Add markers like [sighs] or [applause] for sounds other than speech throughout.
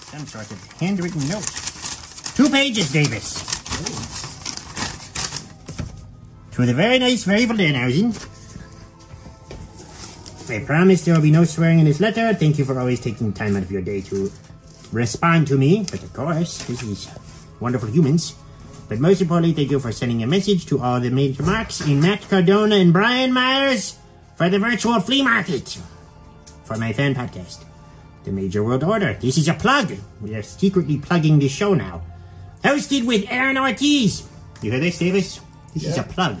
Some sort of handwritten note. Two pages, Davis. To the very nice, very Danhausen. I promise there will be no swearing in this letter. Thank you for always taking time out of your day to respond to me. But of course, this is wonderful humans. But most importantly, thank you for sending a message to all the major marks in Matt Cardona and Brian Myers for the virtual flea market for my fan podcast, The Major World Order. This is a plug. We are secretly plugging this show now. Hosted with Aaron Ortiz. You hear this, Davis? This is a plug.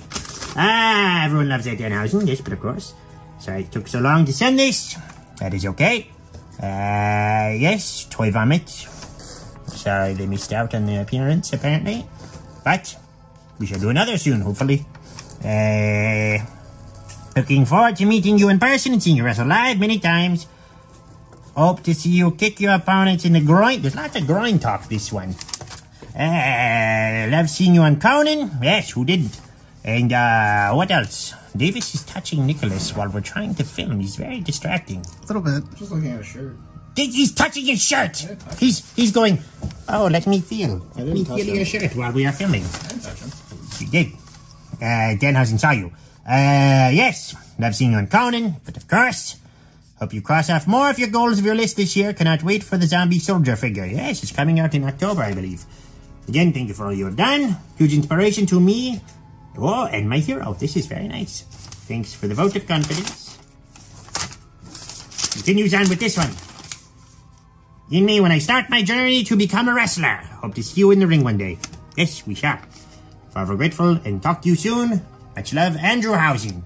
Ah, everyone loves that Danhausen. Yes, but of course. Sorry it took so long to send this. That is okay. Uh, yes, Toy Vomit. Sorry they missed out on the appearance, apparently. But we shall do another soon, hopefully. Uh, looking forward to meeting you in person and seeing you wrestle live many times. Hope to see you kick your opponents in the groin. There's lots of groin talk this one. Uh, love seeing you on Conan. Yes, who didn't? And uh, what else? Davis is touching Nicholas while we're trying to film. He's very distracting. A little bit. Just looking at a shirt. He's touching his shirt. He's he's going. Oh, let me feel. Let didn't me feel him. your shirt while we are filming. I didn't touch him. You did. Uh, Danhausen saw you. Uh, yes, love seeing you on Conan, but of course, hope you cross off more of your goals of your list this year. Cannot wait for the zombie soldier figure. Yes, it's coming out in October, I believe. Again, thank you for all you have done. Huge inspiration to me. Oh, and my hero. This is very nice. Thanks for the vote of confidence. Continues on with this one. In me when I start my journey to become a wrestler. Hope to see you in the ring one day. Yes, we shall. Forever grateful and talk to you soon. Much love, Andrew Housen.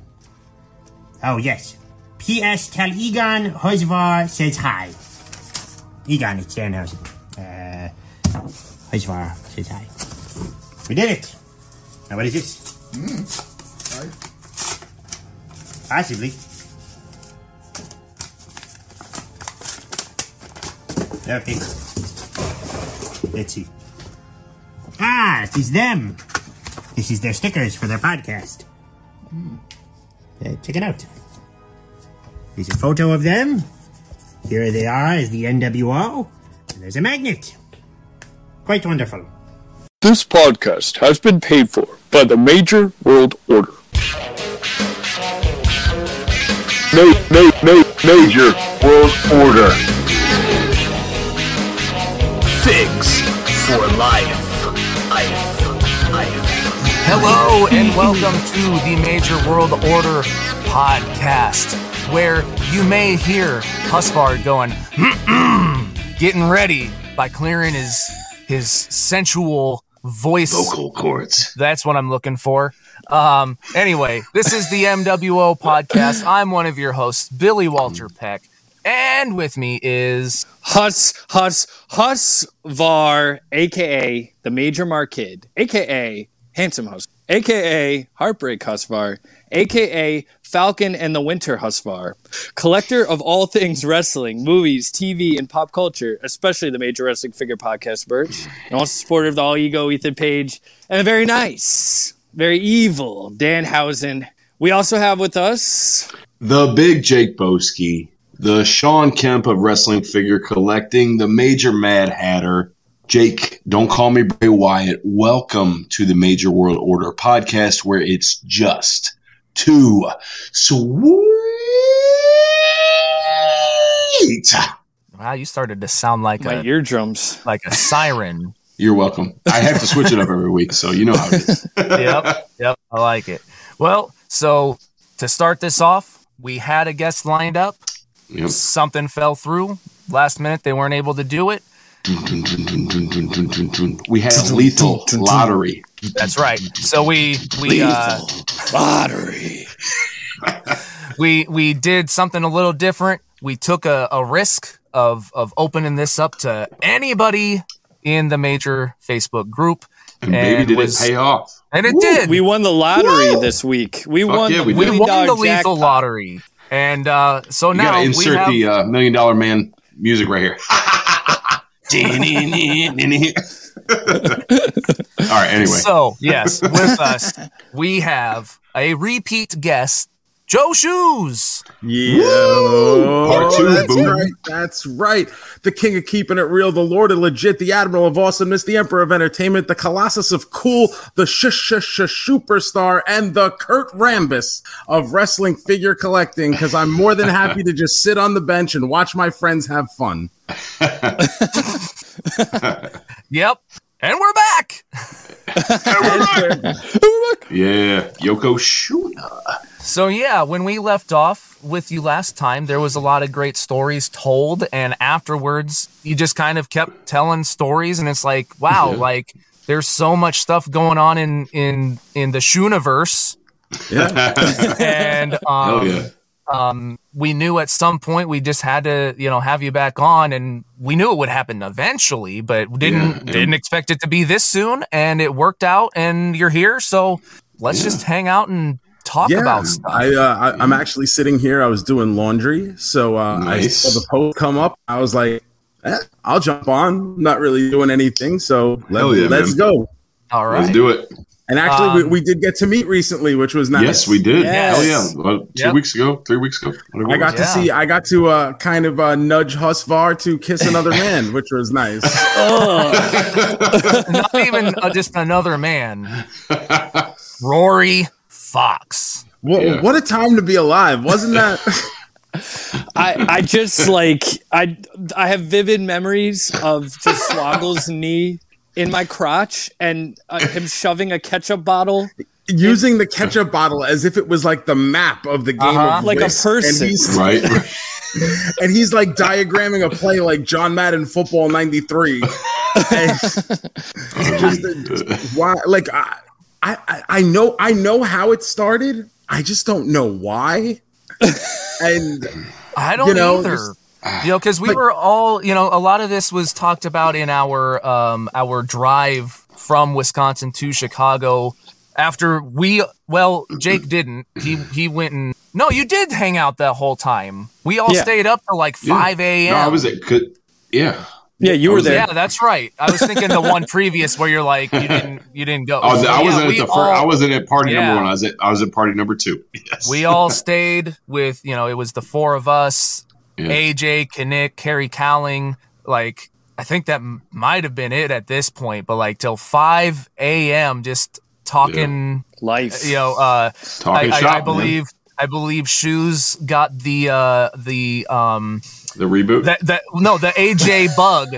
Oh, yes. P.S. Tell Egon Hosvar says hi. Egon, it's Danhausen. Uh, Hosvar says hi. We did it. Now, what is this? Sorry. Possibly. Okay. Let's see. Ah, it is them. This is their stickers for their podcast. Uh, check it out. There's a photo of them. Here they are as the NWO. And there's a magnet. Quite wonderful. This podcast has been paid for by the Major World Order. Ma- ma- ma- major World Order. Figs for life. Life. Life. Hello and welcome to the Major World Order podcast, where you may hear Husvar going, getting ready by clearing his his sensual voice. Vocal cords. That's what I'm looking for. Um, anyway, this is the MWO podcast. I'm one of your hosts, Billy Walter Peck, and with me is Hus Hus Husvar, aka the Major Markid, aka Handsome Hus, aka Heartbreak Husvar, aka Falcon and the Winter Husvar, collector of all things wrestling, movies, TV, and pop culture, especially the Major Wrestling Figure Podcast merch, and also supporter of the All Ego Ethan Page, and a very nice, very evil Danhausen. We also have with us The big Jake Boski, the Shawn Kemp of wrestling figure collecting, the major Mad Hatter. Jake, don't call me Bray Wyatt. Welcome to the Major World Order podcast where it's just too sweet. wow, you started to sound like my a eardrums. like a siren. [laughs] You're welcome. I have to switch it up every week, so you know how it is. [laughs] yep, yep, I like it. Well, so to start this off, we had a guest lined up. Yep. Something fell through last minute; they weren't able to do it. We had lethal lottery. That's right. So we we uh, Lottery. [laughs] we we did something a little different. We took a, a risk of of opening this up to anybody in the major Facebook group, And baby, And did was- it pay off. and it did. We won the lottery this week. We won yeah, the we we won the lethal jackpot. lottery, and uh, so You now gotta we insert have, the uh, Million Dollar Man music right here. [laughs] [laughs] All right. Anyway, So, yes, with us, we have a repeat guest, Joe Shoes. Yeah. Part two, that's boom. right. That's right. The king of keeping it real, the lord of legit, the admiral of awesomeness, the emperor of entertainment, the colossus of cool, the sh sh sh superstar, and the Kurt Rambis of wrestling figure collecting. Because I'm more than happy to just sit on the bench and watch my friends have fun. [laughs] Yep. [laughs] And we're back. Yeah, Yoko Shuna. So yeah, when we left off with you last time, there was a lot of great stories told, and afterwards, you just kind of kept telling stories, and it's like, wow, Yeah. like there's so much stuff going on in in in the Shuniverse, Yeah. [laughs] and um, Hell yeah. Um, we knew at some point we just had to, you know, have you back on, and we knew it would happen eventually, but didn't Yeah, didn't expect it to be this soon, and it worked out, and you're here, so let's just hang out and talk yeah, about stuff. I, uh, I I'm actually sitting here. I was doing laundry, so uh, I Nice. saw the post come up. I was like, eh, I'll jump on. Not really doing anything, so let, yeah, let's man. go. All right, Let's do it. And actually, Um, we, we did get to meet recently, which was nice. Yes, we did. Yes. Hell yeah. Well, two Yep. weeks ago, three weeks ago. I got was. to Yeah. see. I got to uh, kind of uh, nudge Husvar to kiss [laughs] another man, which was nice. [laughs] Not even uh, just another man. Rory Fox. What, Yeah. what a time to be alive, wasn't that? [laughs] I, I just like I I have vivid memories of just Swoggle's knee in my crotch and uh, him shoving a ketchup bottle Using the ketchup bottle as if it was like the map of the game, Uh-huh. of Like a person. and he's right. [laughs] and he's like diagramming a play like John Madden Football '93. [laughs] And [laughs] just why? Like I, I, I know, I know how it started. I just don't know why. And I don't You know, either. just- you know, because we like- were all, you know, a lot of this was talked about in our um our drive from Wisconsin to Chicago. After we, well, Jake [clears throat] didn't. He he went and no, you did hang out that whole time. We all Yeah. stayed up till like five a.m. No, I was at. Could, yeah. yeah you were there Yeah, that's right. I was thinking the one previous where you're like you didn't you didn't go. I, was, I Yeah, wasn't at the first. I wasn't at party Yeah. number one. I was at. I was at party number two. [laughs] Yes. we all stayed with you know it was the four of us Yeah. aj Kinnick, Kerry cowling like i think that m- might have been it at this point but like till 5 a.m just talking life you know uh Talking I, I, shop, I man. believe i believe shoes got the uh the um the reboot. that that no the aj [laughs] bug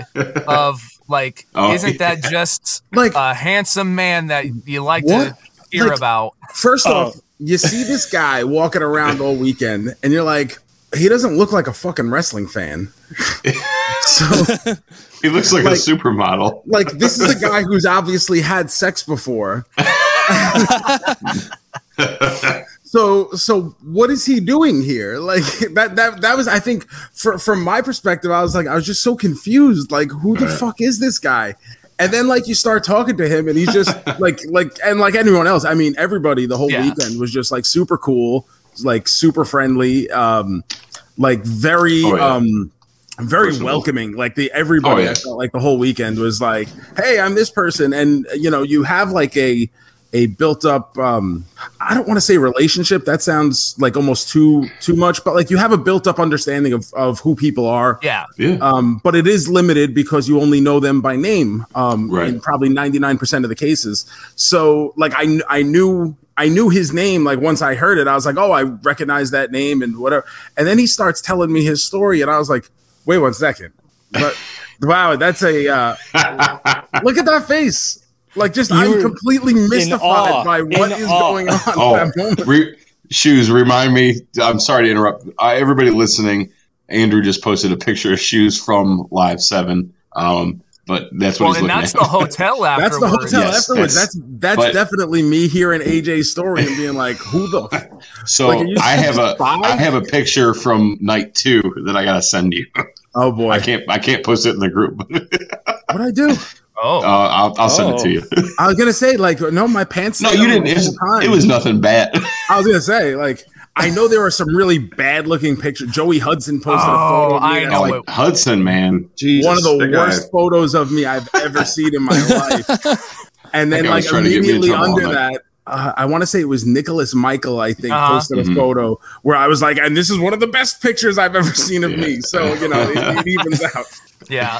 of like Oh, isn't that just like, a handsome man that you like What? to hear Like- about first Oh. off, you see this guy walking around all weekend, and you're like, he doesn't look like a fucking wrestling fan. [laughs] so, he looks like, like- a supermodel. like, this is a guy who's obviously had sex before. [laughs] So so what is he doing here? Like that that that was I think for, from my perspective I was like I was just so confused like who the fuck is this guy? And then like you start talking to him and he's just [laughs] like like and like anyone else I mean everybody the whole Yeah. weekend was just like super cool like super friendly um like very Oh, yeah. um very Personable. welcoming like the everybody Oh, yeah. I felt like the whole weekend was like hey I'm this person and you know you have like a a built up um i don't want to say relationship that sounds like almost too too much but like you have a built up understanding of of who people are yeah Yeah. um but it is limited because you only know them by name um Right. in probably 99% of the cases so like i i knew I knew his name like once I heard it I was like oh I recognize that name and whatever and then he starts telling me his story and I was like wait one second but wow that's a uh [laughs] look at that face like just You I'm completely mystified by what In is awe. going on Oh, that re- shoes. Remind me. I'm sorry to interrupt. Uh, everybody listening, Andrew just posted a picture of shoes from Live Seven. Um, but that's what well he's and looking that's at. the hotel [laughs] That's the afterwards. hotel Yes, afterwards. that's- That's that's but- definitely me hearing AJ's story and being like, "Who the? F- [laughs] so like, I have a five? I have a picture from night two that I gotta send you. oh boy, [laughs] I can't I can't post it in the group. what I do? oh Uh, I'll, I'll send it Oh. to you. I was gonna say like, no, my pants. no, you didn't. It was, it was nothing bad. I was gonna say like, I know there were some really bad looking pictures. Joey Hudson posted a Oh, photo. Of me I know like. Hudson, man, Jesus, one of the that guy- worst photos of me I've ever seen in my [laughs] life. And then That guy was like trying to get me in immediately under night. that, uh, I want to say it was Nicholas Michael, I think, Uh-huh. posted a Mhm. photo where I was like, and this is one of the best pictures I've ever [laughs] seen of me. So, you know, it, it evens out. [laughs] Yeah.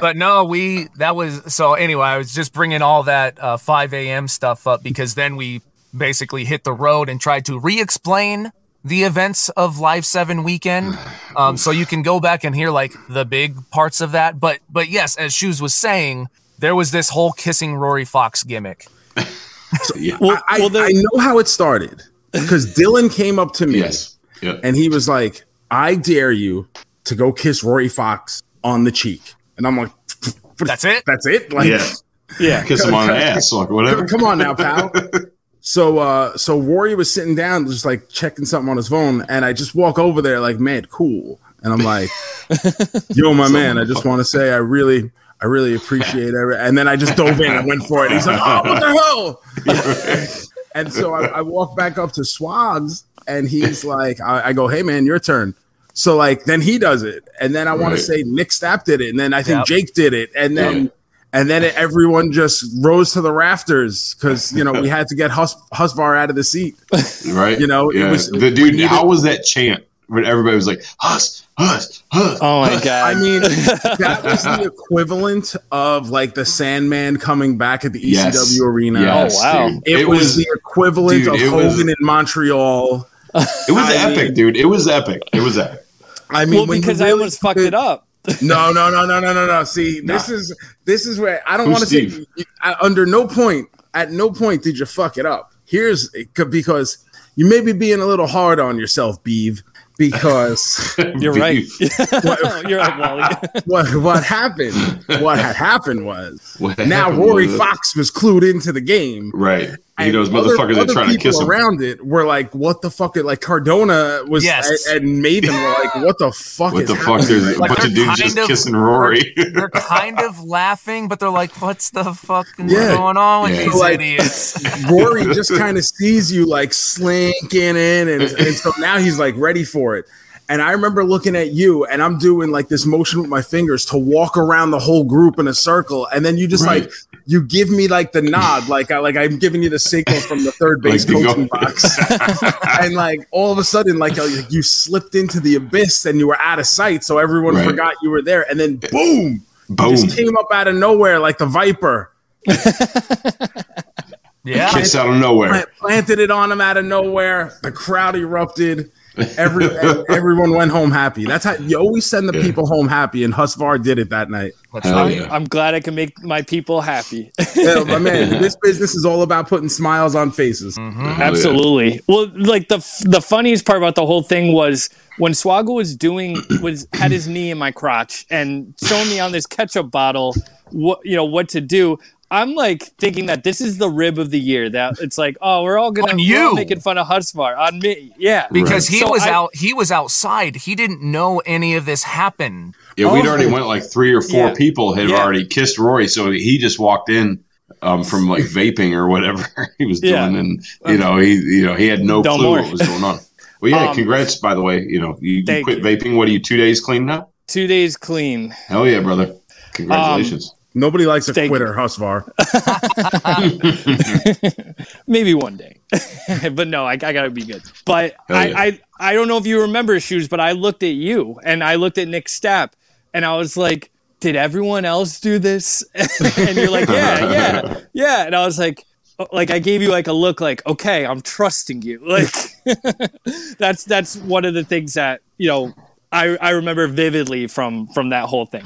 but no, we that was so anyway. I was just bringing all that uh, 5 a.m. stuff up because then we basically hit the road and tried to re-explain the events of Live Seven weekend. [sighs] Um, so you can go back and hear like the big parts of that. But but yes, as Shoes was saying, there was this whole kissing Rory Fox gimmick. [laughs] yeah. Well, I, well, there- I know how it started [laughs] because Dylan came up to me Yes. Yeah. and he was like, I dare you to go kiss Rory Fox on the cheek. And I'm like, That's it. that's it? Like, Yeah. [laughs] yeah. Kiss him on the ass, like whatever. Come on now, pal. So uh so Rory was sitting down just like checking something on his phone and I just walk over there like mad cool and I'm like [laughs] yo my man I just want to say I really I really appreciate it and then I just dove in and went for it he's like oh what the hell [laughs] and so I, I walk back up to Swags and he's like I, I go hey man your turn so like then he does it and then I want Right. to say Nick Stapp did it and then I think Yep. Jake did it and then Yeah. And then everyone just rose to the rafters because you know we had to get Hus- Husvar out of the seat. right? You know, it was- the dude. needed- how was that chant when everybody was like, "Huss, Huss, Huss"? Oh my Huss." god. I mean, that was the equivalent of like the Sandman coming back at the ECW Yes. arena. Yes, Oh, wow. dude. It, was, the equivalent dude, of it was- Hogan in Montreal. It was I epic, mean- dude. It was epic. It was epic. I mean, well, when you because I was fucked it up. No, no, no, no, no, no, no. See, this is this is where I don't want to say I, under no point at no point did you fuck it up. Here's because you may be being a little hard on yourself, Beeve, because [laughs] You're right. Beef. [laughs] You're right, Wally. [laughs] what what happened? What had happened was What now happened Rory was- Fox was clued into the game. Right. He and knows other- motherfuckers are other trying to kiss him. around it were like, "What the fuck?" Like Cardona was Yes. and, and Maven were like, "What the fuck What is the fuck? happening?" There's a bunch of dudes just of- kissing Rory. [laughs] They're kind of laughing, but they're like, "What's the fucking Yeah. going on with Yeah. these Like- idiots?" [laughs] Rory just kind of sees you like slinking in, and, and so now he's like ready for it. And I remember looking at you, and I'm doing like this motion with my fingers to walk around the whole group in a circle, and then you just Right. like you give me like the nod, like I like I'm giving you the signal from the third [laughs] base Like coaching box, [laughs] and like all of a sudden, like you slipped into the abyss and you were out of sight, so everyone Right. forgot you were there, and then boom, you Boom. just came up out of nowhere like the viper. [laughs] Yeah, Kiss out of nowhere. planted it on him out of nowhere. The crowd erupted. Every [laughs] everyone went home happy. That's how you always send the Yeah. people home happy, and Husvar did it that night. That's Hell right. yeah. I'm glad I can make my people happy. Yeah, my [laughs] man, this business is all about putting smiles on faces. Mm-hmm. Hell yeah. Absolutely. Well, like the the funniest part about the whole thing was when Swoggle was doing was had his knee in my crotch and showing me on this ketchup bottle what you know what to do. I'm like thinking that this is the rib of the year. That it's like, oh, we're all gonna On we're all making fun of Husvar on me. Yeah, because he So was I- out he was outside he didn't know any of this happened Yeah, we'd Oh. already went like three or four Yeah. people had Yeah. already kissed Rory, so he just walked in um, from like [laughs] vaping or whatever [laughs] he was Yeah. doing, and you know he you know he had no Don't clue worry. what was going on. Well, yeah, [laughs] Um, congrats by the way. You know you, you quit you. vaping. What are you two days clean now? two days clean. Hell yeah, brother! Congratulations. Nobody likes a Thank quitter, Husvar. [laughs] Maybe one day, [laughs] but no, I, I gotta be good. But Hell I, yeah. I, I don't know if you remember shoes, but I looked at you and I looked at Nick Stapp, and I was like, "Did everyone else do this?" [laughs] and you're like, "Yeah, yeah, yeah," and I was like. Oh, like I gave you like a look, like okay, I'm trusting you. Like that's that's one of the things that you know I I remember vividly from from that whole thing.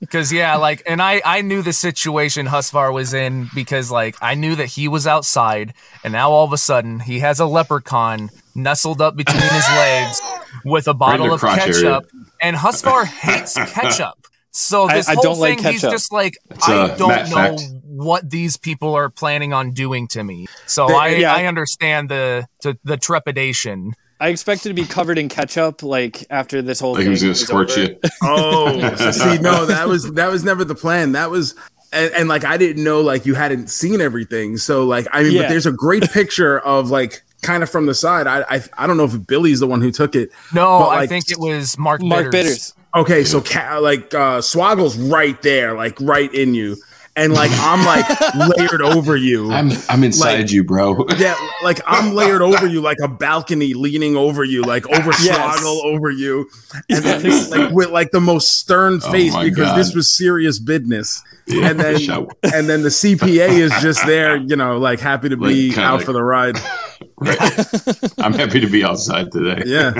Because yeah like and i i knew the situation husvar was in because like i knew that he was outside and now all of a sudden he has a leprechaun nestled up between his legs with a bottle of crotch area. ketchup and husvar hates ketchup so this I whole don't like thing he's just like It's i a don't know fact. what these people are planning on doing to me so They- i yeah. i understand the the, the trepidation I expected to be covered in ketchup, like after this whole Like he thing. was gonna was squirt over. you. Oh, [laughs] [laughs] see, no, that was that was never the plan. That was. And, and like I didn't know like you hadn't seen everything, so like I mean, Yeah. but there's a great [laughs] picture of like kind of from the side. I, I I don't know if Billy's the one who took it. no But, i think it was mark Mark bitters. Bitters. Okay, so ca- like uh Swoggle's right there, like right in you. And like I'm like layered over you. [laughs] I'm I'm inside Like- you, bro. [laughs] yeah, like I'm layered over you, like a balcony leaning over you, like over Yes. Over you, and then like with like the most stern Oh face my because God. this was serious business. Yeah, and then and then the CPA is just there, you know, like happy to be Like, kinda out like- for the ride. [laughs] right. I'm happy to be outside today. Yeah,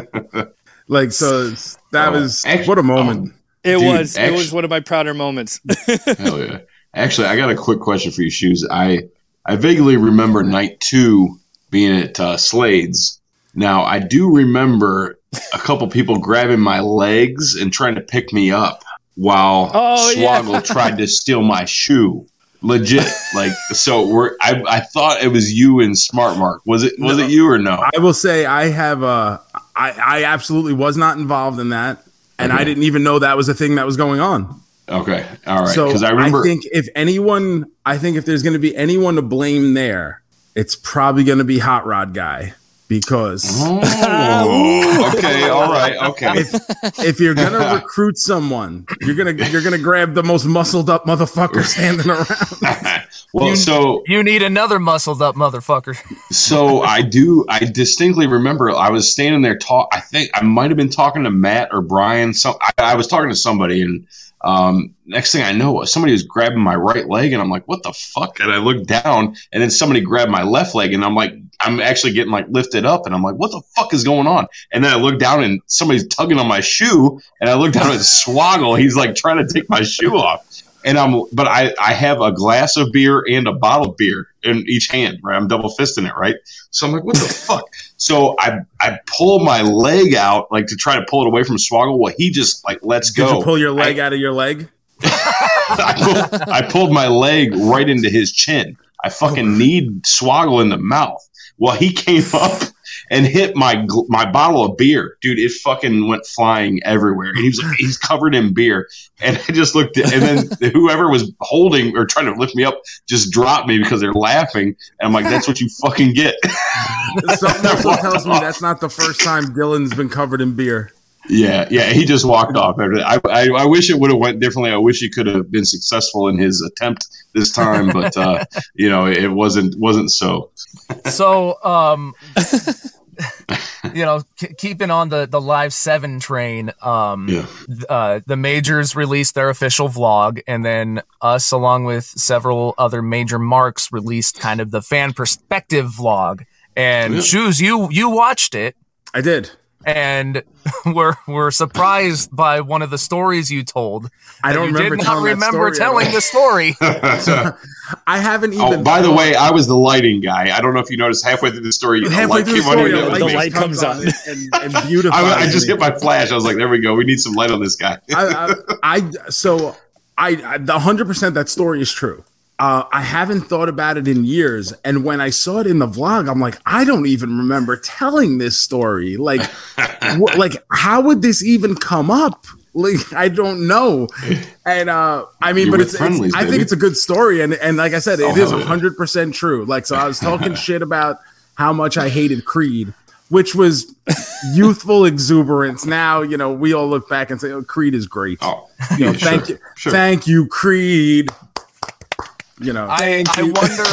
like so that Oh, was act- what a moment. Um, it Dude, was. it was one of my prouder moments. Hell yeah. Actually, I got a quick question for you, Shoes. I I vaguely remember night two being at uh, Slade's. Now, I do remember a couple people grabbing my legs and trying to pick me up while Oh, yeah. [laughs] Tried to steal my shoe. Legit, like so. We're I, I thought it was you and Smart Mark. Was it was No. it you or no? I will say I have uh I I absolutely was not involved in that, and I didn't even know that was a thing that was going on. Okay, all right. So Because I remember. think if anyone, I think if there's going to be anyone to blame there, it's probably going to be Hot Rod guy because Oh, [laughs] okay, all right, okay. if you're going [laughs] to recruit someone, you're gonna you're gonna grab the most muscled up motherfucker standing around. [laughs] well, You- so You need another muscled up motherfucker. So I do. I distinctly remember I was standing there talk. I think I might have been talking to Matt or Brian. So I, I was talking to somebody, and um, next thing I know, somebody was grabbing my right leg, and I'm like, "What the fuck?" And I look down, and then somebody grabbed my left leg, and I'm like, I'm actually getting like lifted up, and I'm like, "What the fuck is going on?" And then I look down, and somebody's tugging on my shoe, and I look down at [laughs] Swoggle. He's like trying to take my shoe off. And I'm, but I, I have a glass of beer and a bottle of beer in each hand, right? I'm double fisting it, right? So I'm like, what the [laughs] fuck? So I, I pull my leg out, like to try to pull it away from Swoggle. Well, he just like lets Did go. you pull your leg out of your leg? [laughs] I, pulled, I pulled my leg right into his chin. I fucking oh. kneed Swoggle in the mouth. Well, he came up and hit my my bottle of beer, dude. It fucking went flying everywhere. And he was like, [laughs] he's covered in beer. And I just looked, at, and then [laughs] whoever was holding or trying to lift me up just dropped me because they're laughing. And I'm like, that's what you fucking get. [laughs] Something tells me that's not the first time Dylan's been covered in beer. Yeah, yeah, he just walked off. I, I, I wish it would have went differently. I wish he could have been successful in his attempt this time, but uh, [laughs] you know, it wasn't wasn't so. So, um, [laughs] you know, k- keeping on the the live seven train, um, Yeah. th- uh, the majors released their official vlog, and then us, along with several other major marks, released kind of the fan perspective vlog. And Yeah. shoes, you you watched it, I did. And [laughs] were were surprised by one of the stories you told. I don't you remember did not telling that remember story telling the story. [laughs] I haven't oh, even. oh, by the way, I was the lighting guy. I don't know if you noticed halfway through the story, a halfway light through the on story, you. a the me. light comes on. [laughs] and, and beautifies I, I just hit my flash. I was like, "There we go. We need some light on this guy." I, I, I so I, I the hundred percent that story is true. Uh, I haven't thought about it in years, and when I saw it in the vlog, I'm like, I don't even remember telling this story. Like, [laughs] wh- like how would this even come up? Like, I don't know. And uh, I mean, You're but it's, it's I think it's a good story, and and like I said, it Oh, is hundred percent true. Like, so I was talking [laughs] shit about how much I hated Creed. Which was youthful exuberance. Now, you know, we all look back and say, "Oh, Creed is great." Oh, You know, yeah, thank sure, you, sure. thank you, Creed. You know, I, I wonder.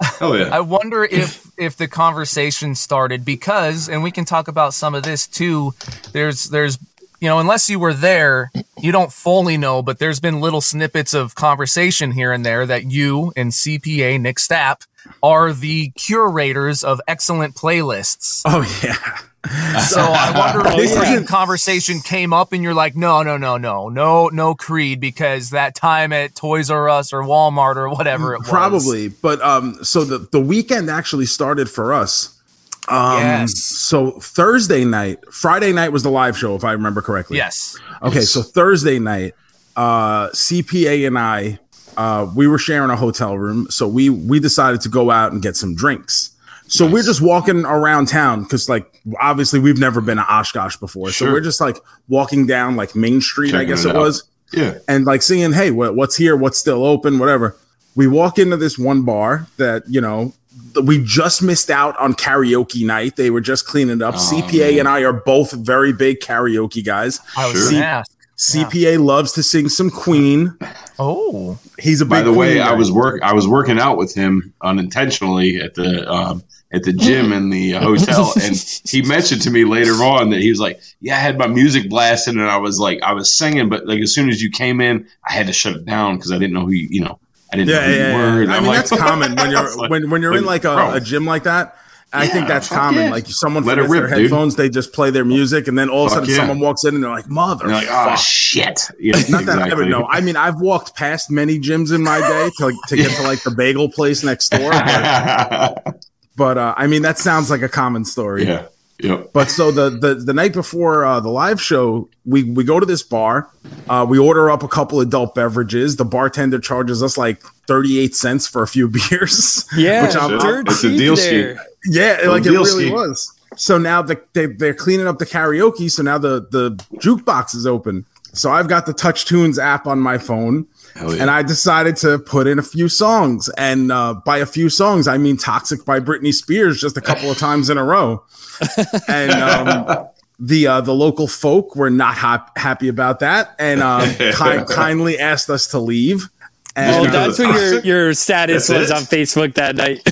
Hell [laughs] oh, yeah. I wonder if if the conversation started because, and we can talk about some of this too. There's there's you know unless you were there, you don't fully know, but there's been little snippets of conversation here and there that you and CPA Nick Stapp are the curators of excellent playlists. oh yeah, So I [laughs] wonder if This isn't- conversation came up and you're like, no, no, no, no, no, no Creed because that time at Toys R Us or Walmart or whatever it was. probably. But um, so the the weekend actually started for us. Um, Yes. So Thursday night, Friday night was the live show, if I remember correctly. Yes. Okay, so Thursday night, uh, CPA and I, uh, we were sharing a hotel room, so we we decided to go out and get some drinks. So we're just walking around town because, like, obviously we've never been to Oshkosh before, so we're just like walking down like Main Street, I guess it it was, yeah. and like seeing, hey, what, what's here, what's still open, whatever. We walk into this one bar that you know we just missed out on karaoke night. They were just cleaning up. Oh, CPA man. and I are both very big karaoke guys. I was Sure. gonna ask. CPA loves to sing some Queen. Oh, He's a big By the way, Queen I was work I was working out with him unintentionally at the um, at the gym in the hotel, and he mentioned to me later on that he was like, "Yeah, I had my music blasting, and I was like, I was singing, but like as soon as you came in, I had to shut it down because I didn't know who you, you know, I didn't know Yeah, who yeah, you yeah. were." I mean, like- that's common when you're [laughs] like, when when you're in like a, a gym like that. I Yeah, think that's fuck common. yeah. Like someone Let it forgets their rip, dude. headphones, they just play their music, and then all of a sudden yeah. someone walks in and they're like, "Mother." And you're like, oh shit! Yeah, Not that I ever know. I mean, I've walked past many gyms in my day to, like, to get to like the bagel place next door. But, [laughs] but uh, I mean, that sounds like a common story. yeah, yep. But so the the, the night before uh, the live show, we we go to this bar. Uh, we order up a couple adult beverages. The bartender charges us like thirty eight cents for a few [laughs] beers. Yeah, which I'm, dirt It's a cheap deal there. yeah, Little like it really ski. was. So now the, they they're cleaning up the karaoke. So now the the jukebox is open. So I've got the Touch Tunes app on my phone, Hell yeah. and I decided to put in a few songs. And uh, by a few songs, I mean "Toxic" by Britney Spears, just a couple of [laughs] times in a row. And um, the uh, the local folk were not hap- happy about that, and um, ki- [laughs] kindly asked us to leave. Oh, And, uh, that's what your your status That's was it? on Facebook that night.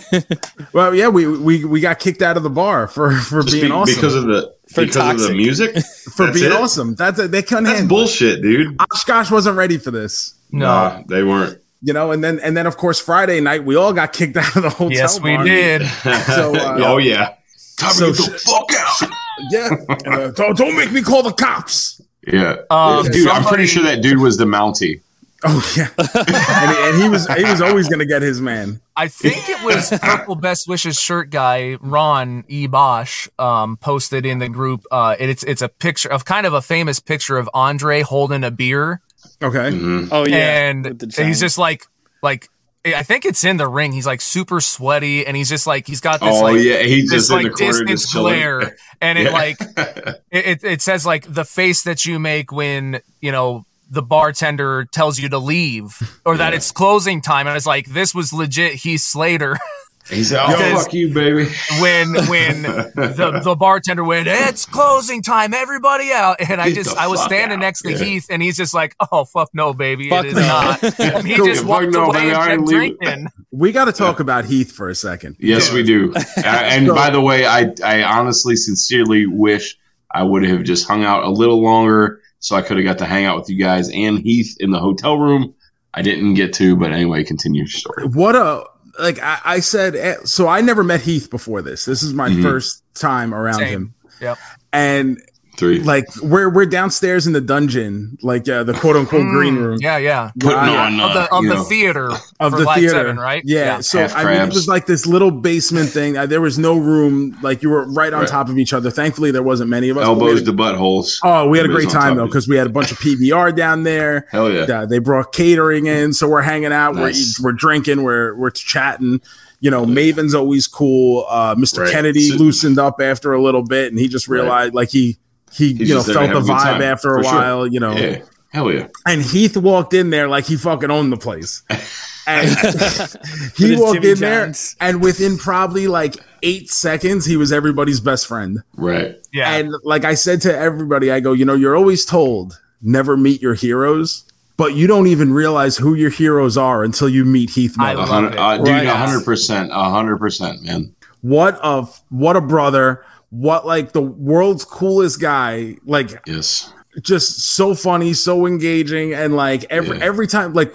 [laughs] well, yeah, we, we we got kicked out of the bar for for Just being be- awesome. because of the For because of toxic. the music. for That's being it? awesome. That's a, they couldn't That's handle. it. bullshit, dude. Oshkosh wasn't ready for this, no. Nah, they weren't. you know. And then and then of course Friday night we all got kicked [laughs] out of the hotel. yes, we bar. did. [laughs] So, uh, [laughs] oh yeah. Time so to get the fuck out. Yeah, Uh, don't don't make me call the cops. Yeah, Um, dude. I'm pretty sure that dude was the Mountie. Oh yeah, and, he, and he was he was always gonna get his man. I think it was Purple Best Wishes shirt guy Ron E. Bosch um, posted in the group. Uh, it- it's it's a picture of kind of a famous picture of Andre holding a beer, Okay, Mhm. Oh yeah, and he's just like like I think it's in the ring. He's like super sweaty, and he's just like he's got this Oh like yeah, he's this just like corner distance glare, and it Yeah. like [laughs] it, it it says like the face that you make when you know the bartender tells you to leave or that Yeah. it's closing time and it's like this was legit Heath Slater [laughs] He's like, oh Because- fuck you, baby. [laughs] when when the, the bartender went it's closing time everybody out and I Get just I was standing out. next to Yeah. Heath and he's just like oh fuck no baby Fuck it is no. not [laughs] and he Fuck just walked no, away baby, and kept drinking we got to talk about Heath for a second. Yes, we do. [laughs] Uh, and So- by the way, I I honestly, sincerely wish I would have just hung out a little longer, so I could have got to hang out with you guys and Heath in the hotel room. I didn't get to, but anyway, continue your story. What a like I, I said. eh, So I never met Heath before this. This is my Mhm. first time around Same. him. Yep. And Three. like we're we're downstairs in the dungeon, like uh, the quote unquote green Mm, room yeah yeah Putting uh, on of the uh, of the know, theater of the Live theater, 7, right Yeah. So Half I mean, it was like this little basement thing. Uh, there was no room. Like you were right on Right. top of each other. Thankfully, there wasn't many of us. elbows to buttholes. Oh, we had a great time though because we had a bunch of PBR down there. Hell yeah. Uh, they brought catering in, so we're hanging out. Nice. We're we're drinking. We're we're chatting. You know, Maven's always cool. Uh, Mr. Right. Kennedy So- loosened up after a little bit, and he just Right. realized like he he He's you know just there to felt the have a good vibe time, after a for sure. while. You know, Yeah. Hell yeah. and Heath walked in there like he fucking owned the place. And [laughs] he walked Jimmy in there, and within probably like eight seconds, he was everybody's best friend. Right. yeah And like I said to everybody, I go, you know, you're always told never meet your heroes, but you don't even realize who your heroes are until you meet Heath I Miller. A love it. uh, dude, Right. hundred percent, hundred percent, man. What a what a brother! What like the world's coolest guy? Like Yes. just so funny, so engaging, and like every Yeah. every time, like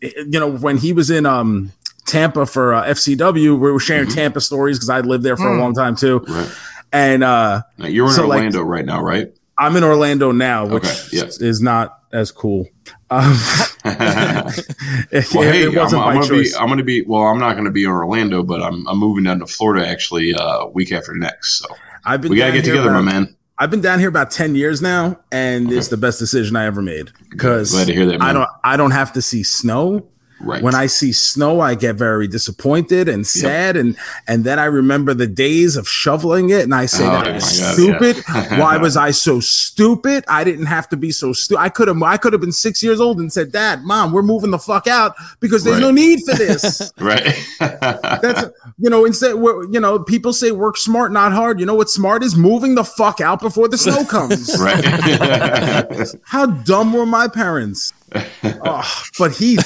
you know, when he was in um Tampa for uh, FCW, we were sharing Mm-hmm. Tampa stories because I lived there for a Mm. long time too, Right. and uh Now, you're in So, like- Orlando right now, right? I'm in Orlando now, which Okay, yeah. is not as cool. Um, [laughs] [laughs] well, hey, I'm, I'm gonna choice. be. I'm gonna be. Well, I'm not gonna be in Orlando, but I'm. I'm moving down to Florida actually. Uh, week after next. So I've been we gotta get together, about- my man. I've been down here about ten years now, and it's the best decision I ever made because Glad to hear that, man. I don't I don't have to see snow. Right. When I see snow, I get very disappointed and sad, and and then I remember the days of shoveling it, and I say Oh that was God, stupid. yeah. [laughs] Why was I so stupid? I didn't have to be so stupid. I could have I could have been six years old and said, "Dad, Mom, we're moving the fuck out because there's no need for this." [laughs] right. [laughs] That's you know instead you know people say work smart, not hard. You know what smart is? Moving the fuck out before the snow comes. right. How dumb were my parents? [laughs] oh, but he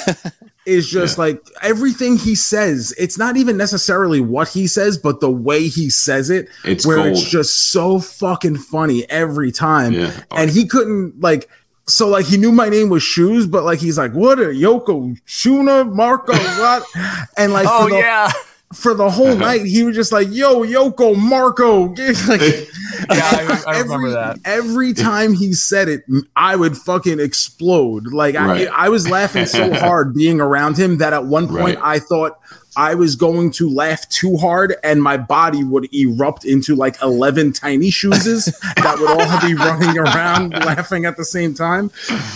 is [laughs] just like everything he says. It's not even necessarily what he says, but the way he says it, It's where gold. it's just so fucking funny every time. Yeah. Oh, and he couldn't like. So like he knew my name was Shoes, but like he's like, what a Yoko, Shuna, Marco, what? [laughs] And like Oh the, yeah, for the whole night, he was just like, yo, Yoko, Marco. [laughs] like, [laughs] yeah, I, I remember [laughs] every, that. Every time he said it, I would fucking explode. Like Right. I, I was laughing so hard being around him that at one point Right. I thought I was going to laugh too hard and my body would erupt into like 11 tiny shoeses that would all be running around laughing at the same time.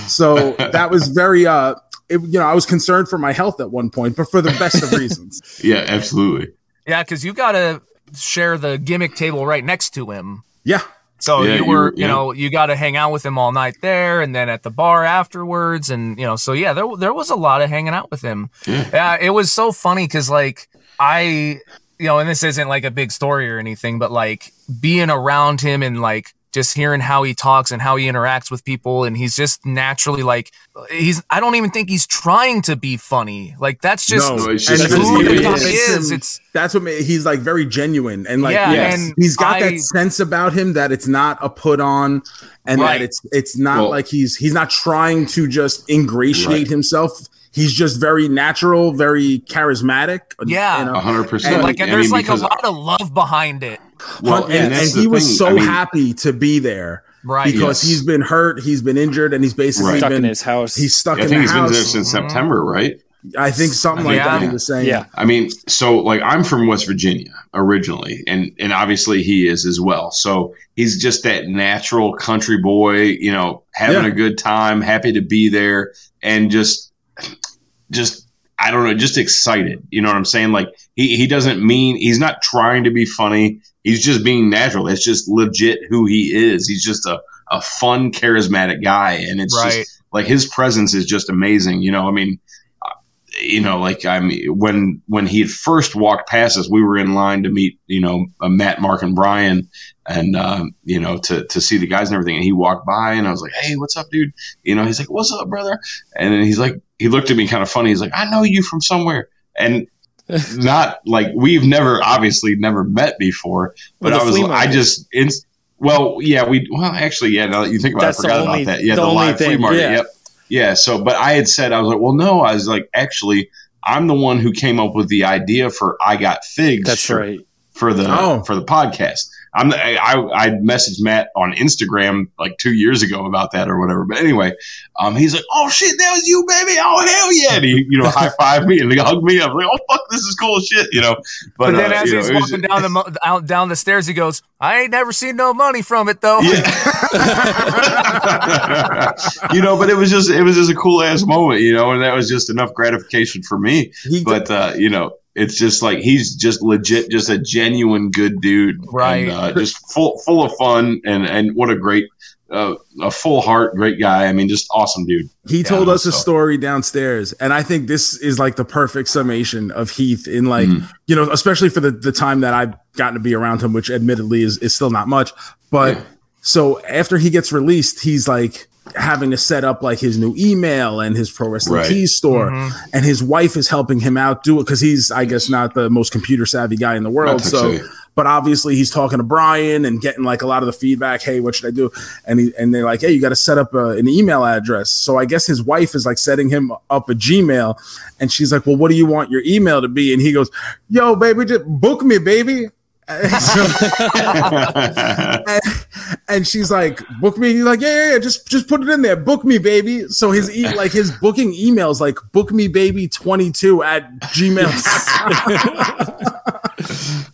So that was very, uh, it, you know, I was concerned for my health at one point, but for the best of reasons. [laughs] yeah, absolutely. Yeah, because you got to share the gimmick table right next to him. Yeah. So Yeah, you you were, were- you yeah. know, you got to hang out with him all night there, and then at the bar afterwards, and you know, so yeah, there there was a lot of hanging out with him. Yeah. it was so funny because like I, you know, and this isn't like a big story or anything, but like being around him and like just hearing how he talks and how he interacts with people, and he's just naturally like he's. I don't even think he's trying to be funny. Like that's just no, it's just that's who what he is. him- It's- that's what ma- he's like very genuine and like Yeah, Yes. and he's got I- that sense about him that it's not a put on and Right. that it's it's not Well- like he's he's not trying to just ingratiate Right. himself he's just very natural very charismatic Yeah. A hundred percent. like and I there's mean, like a lot of love behind it. Well, and, and, that's he was thing. so I mean, happy to be there Right. because Yes. he's been hurt he's been injured and he's basically Right. Stuck been in his house. he's stuck I in think the he's been there since mm-hmm. September, right? i think something like Yeah. that he was saying yeah. I mean, so like I'm from West Virginia originally, and and obviously he is as well. So he's just that natural country boy, you know, having Yeah. a good time, happy to be there, and just just I don't know, just excited. You know what I'm saying? Like he he doesn't mean he's not trying to be funny. He's just being natural. It's just legit who he is. He's just a a fun, charismatic guy, and it's Right. just like his presence is just amazing. You know, I mean you know, like I mean, when when he had first walked past us, we were in line to meet, you know, uh, Matt, Mark, and Brian, and um, you know, to to see the guys and everything. And he walked by, and I was like, "Hey, what's up, dude?" You know, he's like, "What's up, brother?" And then he's like, he looked at me kind of funny. He's like, "I know you from somewhere," and [laughs] not like we've never, obviously, never met before. But Well, I was, I just, it's, well, yeah, we, well, actually, yeah. Now that you think about, That's it, I forgot only- about that. Yeah, the the, live flea thing, market. yeah. Yep. Yeah. So, but I had said, I was like, well, no, I was like, actually, I'm the one who came up with the idea for I Got Figs. That's for, right. For the Oh. for the podcast. I'm the, I, I I messaged Matt on Instagram like two years ago about that or whatever. But anyway, um, he's like, "Oh shit, that was you, baby! Oh hell yeah!" And he, you know, high five me and [laughs] he hugged me. I'm like, "Oh fuck, this is cool shit," you know. But, But, then uh, as you know, he's was- walking down the [laughs] out down the stairs, he goes, "I ain't never seen no money from it though." Yeah. [laughs] you know, but it was just it was just a cool ass moment, you know, and that was just enough gratification for me. He- But uh, you know, it's just like he's just legit, just a genuine good dude, Right. And, uh, just full full of fun, and and what a great, uh, a full heart, great guy. I mean, just awesome dude. He told Yeah, us a story downstairs, and I think this is like the perfect summation of Heath in like Mhm. you know, especially for the the time that I've gotten to be around him, which admittedly is is still not much. But Yeah. so after he gets released, he's like having to set up like his new email and his pro wrestling Right. tees store, Mhm. and his wife is helping him out do it because he's I guess not the most computer savvy guy in the world. So tech but obviously he's talking to Brian and getting like a lot of the feedback. Hey, what should I do? And he, and they're like, hey, you got to set up a, an email address. So I guess his wife is like setting him up a Gmail, and she's like, well, what do you want your email to be? And he goes, yo, baby, just book me, baby. And, [laughs] and she's like, book me. He's like, yeah, yeah, yeah, just just put it in there. Book me, baby. So his e- like his booking emails like book me baby 22 at gmail.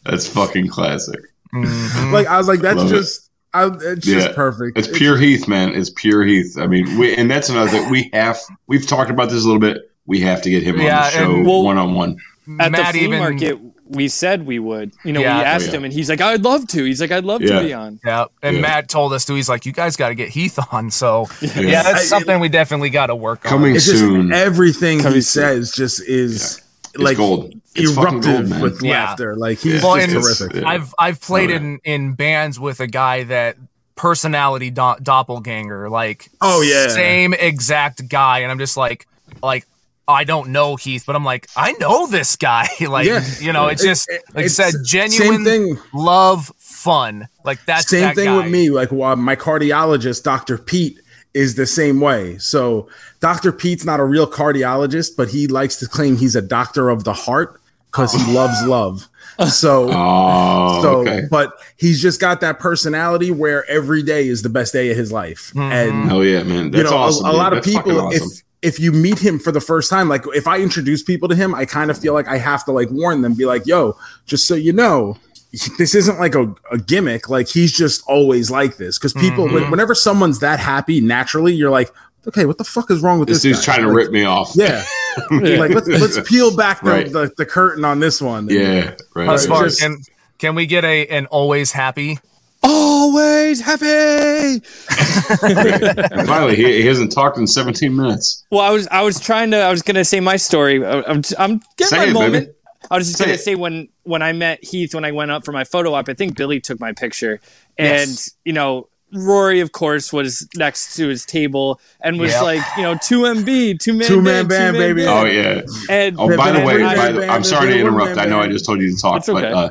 [laughs] That's fucking classic. Mhm. like I was like, that's Love it. just I, it's Yeah. just perfect. It's pure Heath, man. It's pure Heath. I mean, we, and that's another thing. We have we've talked about this a little bit. we have to get him Yeah, on the show one on one. At Matt the flea even market, we said we would. You know, Yeah. we asked Oh, yeah. him, and he's like, "I'd love to." He's like, "I'd love Yeah. to be on." Yeah, and Yeah. Matt told us too. He's like, "You guys got to get Heath on." [laughs] So yeah, Yeah. that's I- something we definitely got to work on. Coming It's just soon. everything Coming he soon. says just is It's like gold. It's fucking eruptive gold, man. with Yeah. laughter. Like he's Well, just terrific. Yeah. I've I've played Oh, yeah. in in bands with a guy that personality do- doppelganger, like Oh, yeah. same exact guy, and I'm just like like. I don't know Heath, but I'm like, I know this guy. [laughs] like, Yeah. you know, it's just It- like I said, genuine thing. love, fun. Like that's same that thing guy. with me. Like well, my cardiologist, Dr. Pete, is the same way. So Dr. Pete's not a real cardiologist, but he likes to claim he's a doctor of the heart because he loves love. So [laughs] Oh, so okay. but he's just got that personality where every day is the best day of his life. Mhm. And oh yeah, man. That's you know, a- awesome. a, dude. lot of That's fucking people awesome. if if you meet him for the first time, like if I introduce people to him, I kind of feel like I have to like warn them, be like, yo, just so you know, [laughs] this isn't like a, a gimmick. Like he's just always like this. Cause people, Mm-hmm. when, whenever someone's that happy naturally, you're like, okay, what the fuck is wrong with this this? dude's guy? trying to rip me off. Yeah. [laughs] like let's let's peel back the, Right. the, the curtain on this one. Yeah, right. As far just- can can we get a an always happy? Always happy. and [laughs] finally, he, he hasn't talked in 17 minutes. Well, I was I was trying to I was gonna say my story. I- I'm I'm getting Say my it, moment. baby. I was just Say gonna it. say when when I met Heath when I went up for my photo op, I think Billy took my picture, and Yes. you know Rory of course was next to his table and was Yep. like you know two MB two man Two-man band, baby. Oh yeah. and Oh, by the way, by the, I'm sorry to interrupt. one-man I know I just told you to talk, okay. but uh,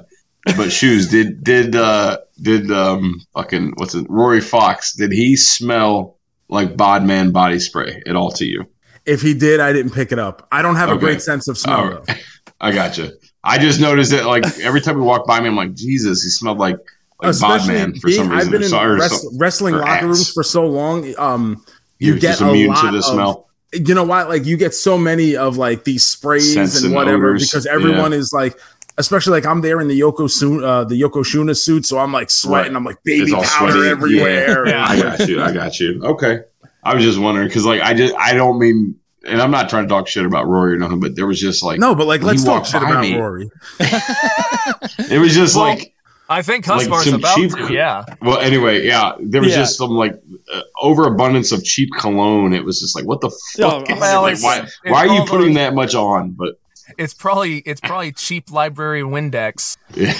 but shoes did did uh did um fucking what's it? Rory Fox did he smell like Bodman body spray at all to you? If he did, I didn't pick it up. I don't have a great sense of smell All though. right. [laughs] I gotcha. I just noticed that like every time we walk by me, I'm like, Jesus, he smelled like like Especially Bodman for some reason. I've been in or wrestling locker rooms for so long. Um, you You're get just a immune lot to the of, smell. You know what? Like you get so many of like these sprays Scents and and whatever odors, because everyone is like, especially like I'm there in the Yoko uh, the Yokoshuna suit, so I'm like sweating. Right. I'm like baby It's all powder sweaty. everywhere. Yeah. I got you. I got you. Okay. I was just wondering because, like, I just I don't mean, and I'm not trying to talk shit about Rory or nothing, but there was just like No, but like let's talk shit about me- Rory. [laughs] it was just Well, like I think Like Husvar's some about cheap- to. Yeah, well anyway yeah there was Yeah. just some like uh, overabundance of cheap cologne it was just like what the fuck is well, it? like why why are you putting those- that much on but it's probably it's probably cheap library Windex. yeah.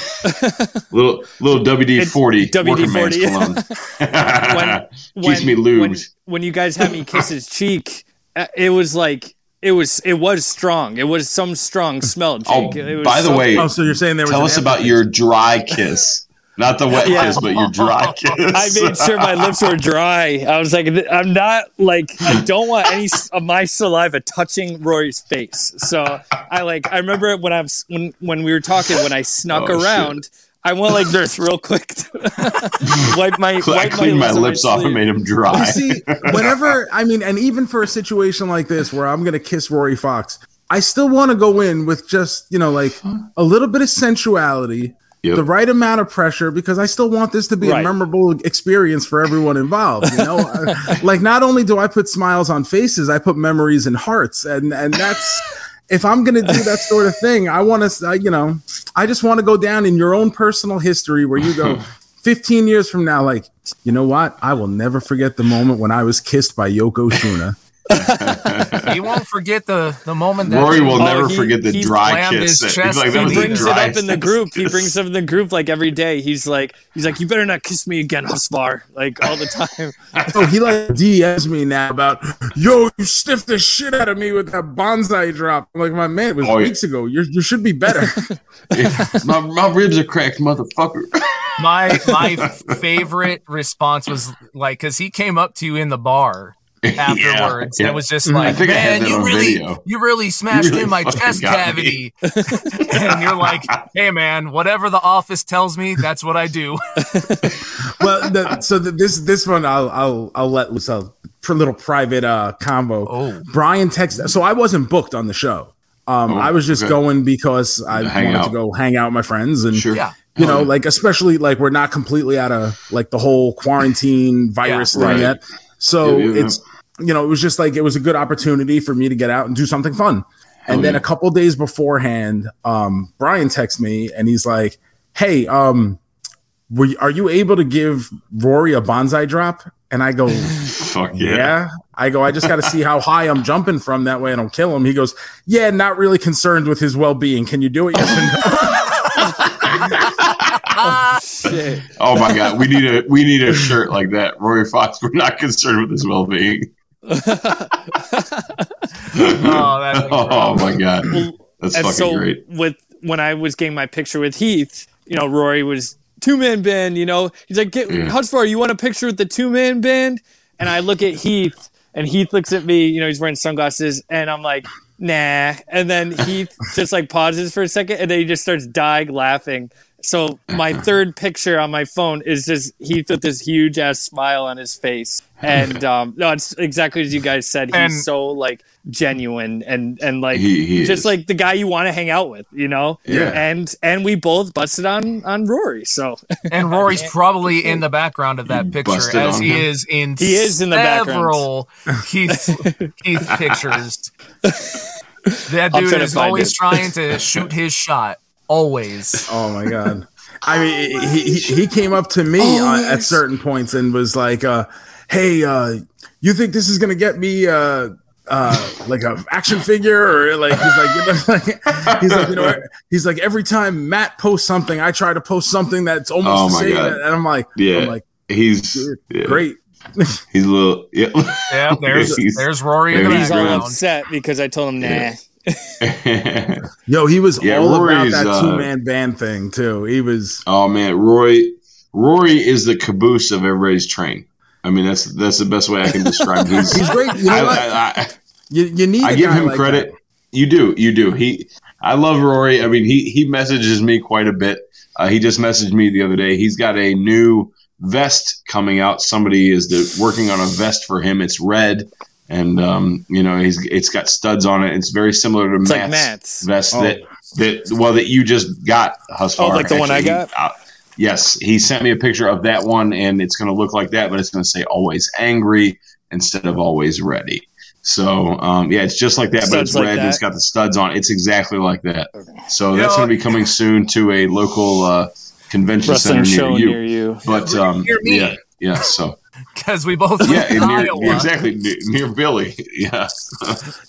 [laughs] little little WD forty WD-40. cologne [laughs] [laughs] keeps when, me when, lubed when you guys had me kiss his cheek, uh, it was like it was it was strong. It was some strong smell. oh Jake. It was by the so- way Oh, so you're saying there was tell us about your dry kiss not the wet Yeah. kiss but your dry [laughs] kiss I made sure my lips were dry. I was like, I'm not like I don't want any of my saliva touching Rory's face. So I like I remember when I was when when we were talking when I snuck Oh, shit. around. I went like this real quick. To [laughs] wipe my I wipe cleaned my on lips off and made them dry You see, [laughs] whenever I mean, and even for a situation like this where I'm gonna kiss Rory Fox, I still want to go in with just you know like a little bit of sensuality, Yep. the right amount of pressure, because I still want this to be a memorable experience for everyone involved. You know, [laughs] Uh, like not only do I put smiles on faces, I put memories in hearts, and and that's. If I'm gonna do that sort of thing, I want to, uh, you know, I just want to go down in your own personal history where you go, [laughs] 15 years from now, like, you know what? I will never forget the moment when I was kissed by Yoko Shuna. He won't forget the the moment that Rory will Oh, never he- forget the he dry kiss. his He's chest like, that he the brings it up in the kiss. group. He brings it up in the group like every day. He's like, he's like, you better not kiss me again, Husvar, like all the time. [laughs] Oh, he like DMs me now about, yo, you stiffed the shit out of me with that bonsai drop. I'm like, my man, it was Oh, yeah. weeks ago. You're, you should be better. [laughs] [laughs] my, my ribs are cracked, motherfucker. my my favorite response was like because he came up to you in the bar [laughs] afterwards yeah. and was just Mhm. like, I think I had "Man, you really, video. you really smashed really in my chest cavity." [laughs] and you're like, "Hey, man, whatever the office tells me, that's what I do." [laughs] well, the, so the, this this one I'll I'll I'll let loose a little private uh combo. Oh. Brian texted. So I wasn't booked on the show. Um, Oh, I was just okay. going because I wanted out. to go hang out with my friends and Sure. Yeah. you know, Oh, like especially like we're not completely out of like the whole quarantine virus Yeah, thing right. yet. So Yeah, yeah, yeah. it's you know, it was just like it was a good opportunity for me to get out and do something fun. And Oh, then yeah. a couple days beforehand, um, Brian texts me and he's like, "Hey, um, were you, are you able to give Rory a bonsai drop?" And I go, [laughs] Fuck yeah. yeah. I go, I just got to see how high I'm jumping from. That way I don't kill him. He goes, Yeah, not really concerned with his well being. Can you do it? Yes or no? [laughs] [laughs] Shit. Oh my god, we need a we need a shirt like that. Rory Fox, we're not concerned with his well being. Oh, that'd [laughs] oh my god, that's and fucking so great. with when I was getting my picture with Heath, you know, Rory was two man band. You know, he's like, Get, Yeah. Husvar, you want a picture with the two man band? And I look at Heath, and Heath looks at me. You know, he's wearing sunglasses, and I'm like, Nah. And then Heath [laughs] just like pauses for a second, and then he just starts dying laughing. So my [laughs] third picture on my phone is just Heath with this huge ass smile on his face, and um, no, it's exactly as you guys said. He's And- so like genuine and and like He- he just is. like the guy you want to hang out with, you know. Yeah. And and we both busted on on Rory, so And Rory's probably in the background of that picture busted as on he him. is in He is in the background. several Keith, Keith [laughs] pictures. That dude is always it. trying to shoot his shot. Always. oh my God. I mean, he, he, he came up to me uh, at certain points and was like, uh, Hey, uh, you think this is going to get me, uh, uh, like a action figure or like he's like, you know, [laughs] like he's like you know he's like every time Matt posts something I try to post something that's almost Oh the same God. and I'm like Yeah. I'm like He's yeah, great [laughs] He's a little yeah. Yeah, [laughs] there's He's- there's Rory in the there he's all upset because I told him nah. Yeah. Yo, he was Yeah, all Rory's, about that uh, two man band thing too. He was oh man, Roy Rory is the caboose of everybody's train. I mean, that's that's the best way I can describe. He's, [laughs] he's great. You know I, what? I, I, you, you need. I a give guy him like credit. that. You do, you do. He, I love Rory. I mean, he he messages me quite a bit. Uh, he just messaged me the other day. He's got a new vest coming out. Somebody is the, working on a vest for him. It's red, and um, you know, he's it's got studs on it. It's very similar to It's Matt's, like Matt's. vest Oh. that that well that you just got. Husvar, Oh, like the one I got? he- uh, yes, he sent me a picture of that one, and it's going to look like that, but it's going to say "always angry" instead of "always ready." So um, yeah, it's just like that, but it's like red. and It's that? got the studs on. It's exactly like that. So You that's going to be coming soon to a local uh, convention Wrestling center near you. near you. But um, Near yeah, yeah. So Because we both yeah, live in near, Iowa. exactly near, near Billy. [laughs] Yeah.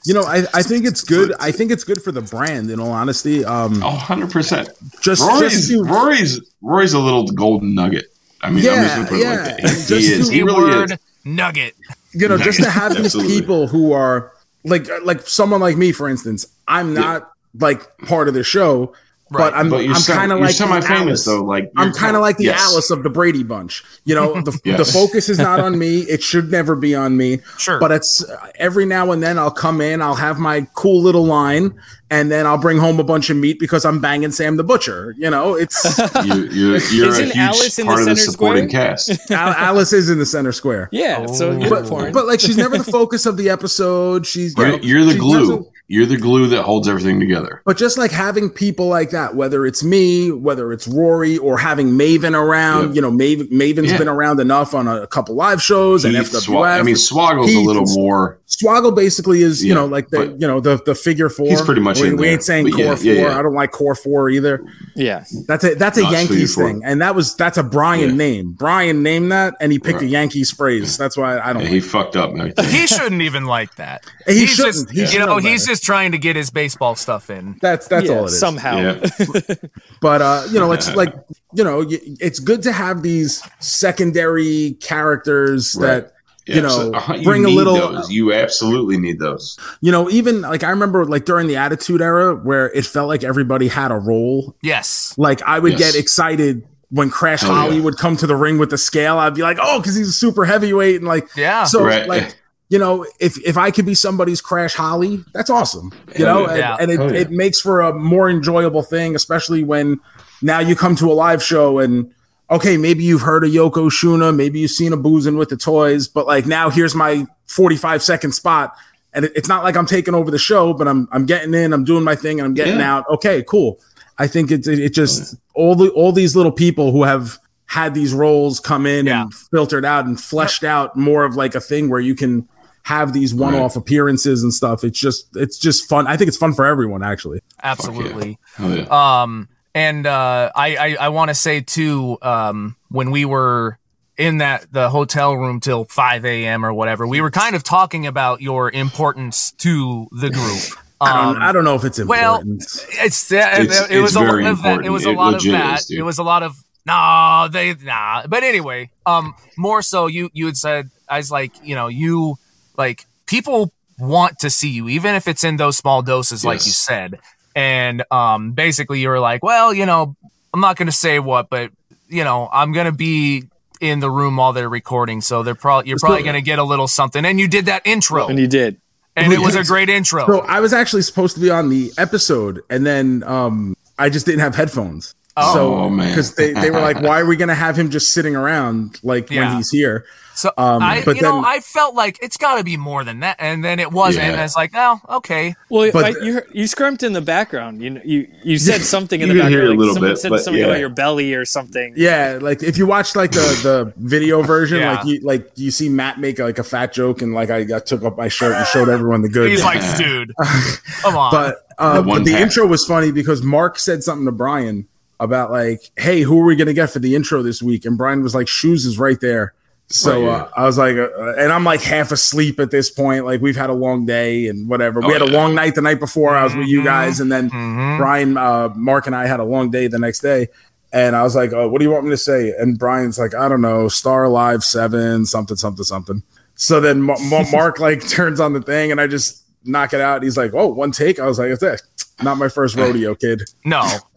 You know, I, I think it's good. I think it's good for the brand. In all honesty, um, Oh, 100 percent. just Rory's just to, Rory's Rory's a little golden nugget. I mean, I'm just Yeah, gonna put it yeah. like that. He, Just he is. He really Keyword is. nugget. you know, just to have [laughs] these people who are like like someone like me, for instance. I'm not like part of the show, but I'm But I'm kind of like the Alice. semi-famous though. Like I'm kind of like the yes. Alice of the Brady Bunch. You know, the, [laughs] Yes. the focus is not on me. It should never be on me. [laughs] Sure. But it's uh, every now and then I'll come in, I'll have my cool little line, and then I'll bring home a bunch of meat because I'm banging Sam the Butcher. You know, it's [laughs] You, you're, you're a Isn't huge Alice in the part of the center supporting square? cast. Al- Alice is in the center square. Yeah, so Oh. you're But, but like she's never the focus of the episode. She's you You're, know, you're the she glue. Doesn't- You're the glue that holds everything together. But just like having people like that, whether it's me, whether it's Rory, or having Maven around, Yeah. you know, Maven, Maven's Yeah. been around enough on a, couple live shows and Heath FWF. Swa- I mean, Swoggle's a little more. Swoggle basically is, you know, like the, you know, the the figure four. he's pretty much We, in we there, ain't saying but core yeah, four. yeah, yeah. I don't like core four either. yeah, That's a that's a No, it's figure Yankees thing, and that was that's a Brian Yeah. name. Brian named that, and he picked a Yankees phrase. That's why I don't. Yeah, like he fucked up. man. He shouldn't even like that. He he's shouldn't. Just, He should you know, know he's better. Just trying to get his baseball stuff in. That's that's yeah, all it is. somehow. Yeah. [laughs] but uh you know it's like you know it's good to have these secondary characters that you know so, uh, bring a little Those. You absolutely need those. you know even like i remember like during the attitude era where it felt like everybody had a role Yes. like i would Yes. get excited when crash Hell holly yeah. would come to the ring with the scale i'd be like oh because he's a super heavyweight and like Yeah. so Right. like you know if if i could be somebody's crash holly that's awesome you know yeah. and, Yeah. and it, Hell yeah. it makes for a more enjoyable thing especially when now you come to a live show and okay maybe you've heard of yoko shuna maybe you've seen a boozing with the toys but like now here's my 45 second spot and it, it's not like i'm taking over the show but i'm i'm getting in i'm doing my thing and i'm getting Yeah. out okay cool i think it, it, it just all the all these little people who have had these roles come in Yeah. and filtered out and fleshed out more of like a thing where you can have these one-off appearances and stuff. It's just it's just fun. I think it's fun for everyone actually. Absolutely. Oh yeah. Um, and uh, I I, I want to say too, um, when we were in that the hotel room till 5 a.m. or whatever, we were kind of talking about your importance to the group. [laughs] I don't, Um, I don't know if it's well, important. it's, uh, It's- it was it's a lot very of that. It was a. It lot of legit that. is, it was a lot of nah, they nah. But anyway, um, more so you you had said I was like you know you like people want to see you even if it's in those small doses like you said, and um, basically you were like, well, you know, I'm not gonna say what, but you know, I'm gonna be in the room while they're recording, so they're probably you're probably gonna get a little something, and you did that intro, And you did. and it was a great intro. So I was actually supposed to be on the episode, and then um, I just didn't have headphones. so Oh, man. because they, they were like, [laughs] why are we gonna have him just sitting around like Yeah. when he's here? So Um, I, but you know, I felt like it's got to be more than that, and then it wasn't. Yeah. And it's like, oh, okay. Well, But- I, you heard- you scrimped in the background. You you you [laughs] said something in You the can hear background. a like little someone bit, said but something yeah. about your belly or something. Yeah, like if you watch like the the video [laughs] version, Yeah. like you like you see Matt make like a fat joke, and like I, I took up my shirt and showed everyone the good. He's like, [laughs] dude, come on. but uh, The but the intro was funny because Mark said something to Brian about like, "Hey, who are we gonna get for the intro this week?" And Brian was like, "Shoes is right there." So yeah. uh, I was like, uh, and I'm like half asleep at this point. Like we've had a long day and whatever. we Oh, had a long night the night before. I was with you guys, and then Mhm. Brian, uh, Mark, and I had a long day the next day. And I was like, oh, "What do you want me to say?" And Brian's like, "I don't know, Star Alive Seven, something, something, something." So then Ma- Ma- [laughs] Mark like [laughs] turns on the thing, and I just knock it out. He's like, "Oh, one take." I was like, "It's it. Not my first rodeo, kid." no. [laughs]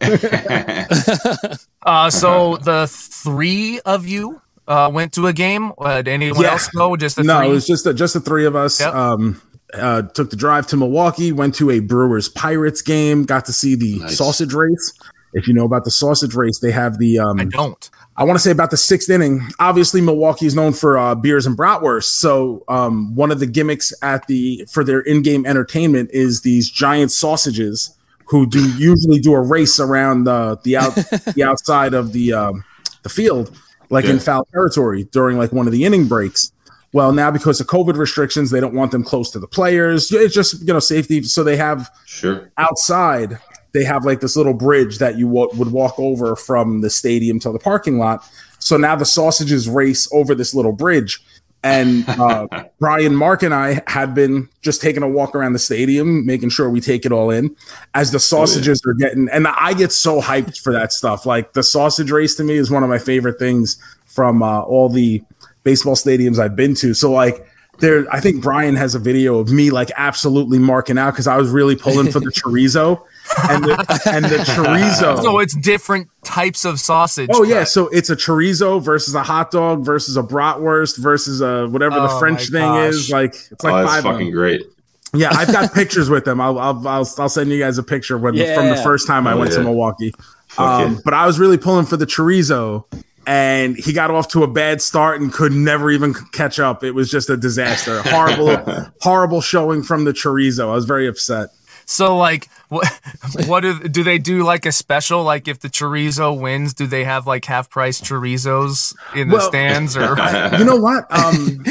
uh, so the three of you uh, went to a game. Uh, did anyone Yeah. else go? Just the no, three. it was just the, just the three of us. Yep. Um, uh, took the drive to Milwaukee, went to a Brewers Pirates game, got to see the Nice. sausage race. If you know about the sausage race, they have the um, I don't. I want to say about the sixth inning. Obviously, Milwaukee is known for uh, beers and bratwurst. So um, one of the gimmicks at the for their in-game entertainment is these giant sausages who do usually do a race around the the out [laughs] the outside of the um, the field, like in foul territory during like one of the inning breaks. Well, now because of COVID restrictions, they don't want them close to the players. It's just you know safety. So they have sure. outside they have like this little bridge that you wa- would walk over from the stadium to the parking lot so now the sausages race over this little bridge and uh, brian mark and i had been just taking a walk around the stadium making sure we take it all in as the sausages are getting and i get so hyped for that stuff. Like the sausage race to me is one of my favorite things from uh, all the baseball stadiums i've been to. So like there i think brian has a video of me like absolutely marking out because i was really pulling for the [laughs] chorizo and the, and the chorizo [laughs] So it's different types of sausage. oh yeah cut. so it's a chorizo versus a hot dog versus a bratwurst versus a whatever the Oh, french thing gosh. is like it's oh, like that's five fucking great. yeah i've got pictures with them I'll, I'll i'll i'll send you guys a picture when from the first time i Oh, went to milwaukee um, yeah. but I was really pulling for the chorizo, and he got off to a bad start and could never even catch up. It was just a disaster. Horrible, [laughs] horrible showing from the chorizo. I was very upset. So like, what [laughs] what do do they do like a special? Like if the chorizo wins, do they have like half price chorizos in the Well- stands or? [laughs] You know what? Um,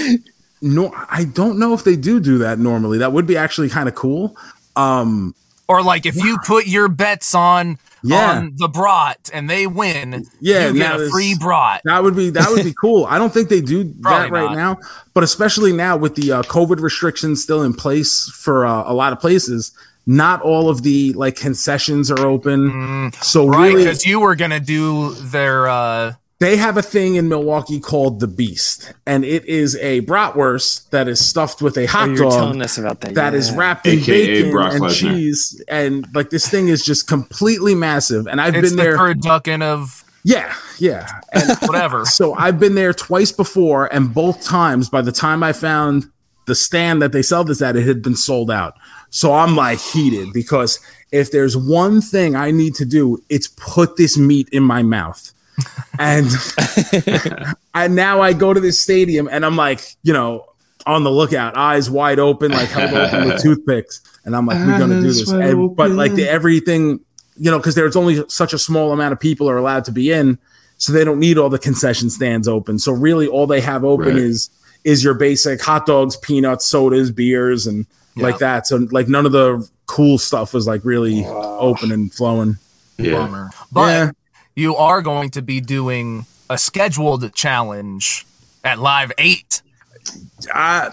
no, I don't know if they do do that normally. That would be actually kind of cool. Um, Or like if you put your bets on Yeah. on the brat and they win, Yeah, you get a free brat. That would be that would be [laughs] cool. I don't think they do that right not. now, but especially now with the uh, COVID restrictions still in place for uh, a lot of places, not all of the like concessions are open. so Mm, Right, really, because you were gonna do their uh they have a thing in Milwaukee called the Beast, and it is a bratwurst that is stuffed with a Oh, hot you were dog telling us about that. that is yeah. wrapped in AKA bacon Brock and Lesnar. cheese, and like this thing is just completely massive. And I've it's been the there, turducken of yeah, yeah. And [laughs] whatever. So I've been there twice before, and both times, by the time I found the stand that they sell this at, it had been sold out. So I'm like heated because if there's one thing I need to do, it's put this meat in my mouth. And [laughs] and now I go to this stadium and I'm like, you know, on the lookout, eyes wide open, like held open with [laughs] toothpicks. And I'm like, we're gonna do this. And, but like the everything, you know, because there's only such a small amount of people are allowed to be in, so they don't need all the concession stands open. So really, all they have open Right. is is your basic hot dogs, peanuts, sodas, beers, and like that. So like none of the cool stuff was like really open and flowing. Yeah. Bummer. But Yeah. you are going to be doing a scheduled challenge at Live 8. I,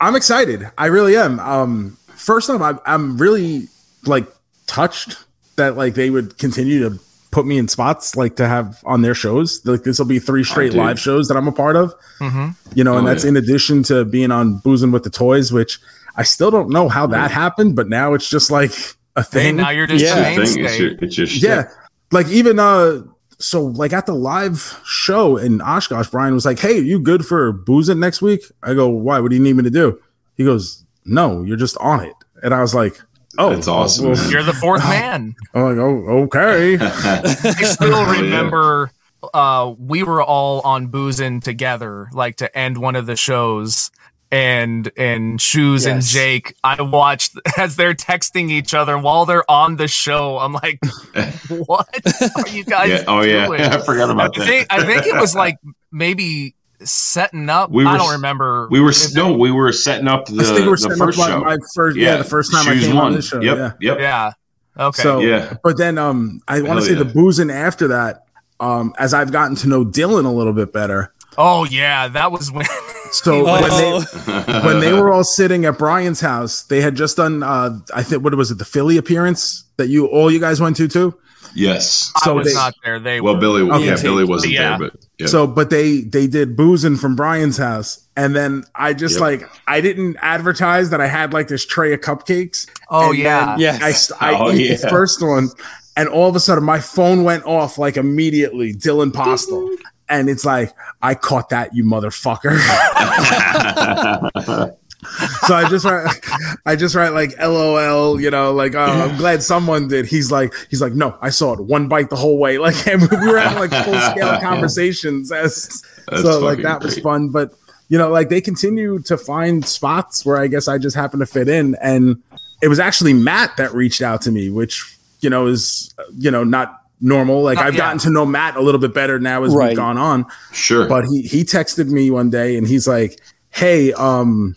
I'm excited. I really am. Um, first off, I'm, I'm really like touched that like they would continue to put me in spots like to have on their shows. Like this will be three straight dude. live shows that I'm a part of. Mhm. You know, and Oh, that's yeah. in addition to being on boozing with the toys, which I still don't know how that happened, but now it's just like a And thing. now you're just Yeah. the It's your thing. It's your, it's your shit. Yeah. Like even uh so like at the live show in Oshkosh, Brian was like, Hey, you good for boozing next week? I go, Why? What do you need me to do? He goes, No, you're just on it. And I was like, Oh, it's awesome, well, man. You're the fourth [laughs] man. I'm like, Oh, okay. [laughs] I still Oh, remember uh, we were all on boozing together, like to end one of the shows. And and shoes and Jake, I watched [laughs] as they're texting each other while they're on the show. I'm like, [laughs] what are you guys yeah. Oh yeah. doing? [laughs] I forgot I about that. think I think it was like maybe setting up. We I don't remember. we were If no, we were setting up the, I think we're the setting up first my, show. my first yeah, the first time I came one. on this show. Yep. Yeah. Yep. Yeah. Okay. So Yeah. but then um I want to say yeah. the boozing after that, um, as I've gotten to know Dylan a little bit better. oh yeah, that was when. So when they Oh, [laughs] when they were all sitting at Brian's house, they had just done uh I think what was it, the Philly appearance that you all you guys went to too? yes. I So was they- not there. They Well, were. Billy. Okay. Yeah, Billy wasn't Yeah. there, but yeah. So but they they did boozing from Brian's house. And then I just Yep. like I didn't advertise that I had like this tray of cupcakes. Oh And yeah. Yes. I, I Oh, ate the first one, and all of a sudden my phone went off like immediately. Dylan Postl, and it's like I caught that, you motherfucker. [laughs] so I just write, I just write like LOL, you know, like oh, I'm glad someone did. He's like, he's like, no, I saw it one bite the whole way. [laughs] Like and we were having like [laughs] full scale conversations as That's so like that was fun, but. You know, like they continue to find spots where I guess I just happen to fit in, and it was actually Matt that reached out to me, which you know is you know not normal. Like Uh, I've yeah. gotten to know Matt a little bit better now as Right. we've gone on. Sure. But he he texted me one day and he's like, "Hey, um,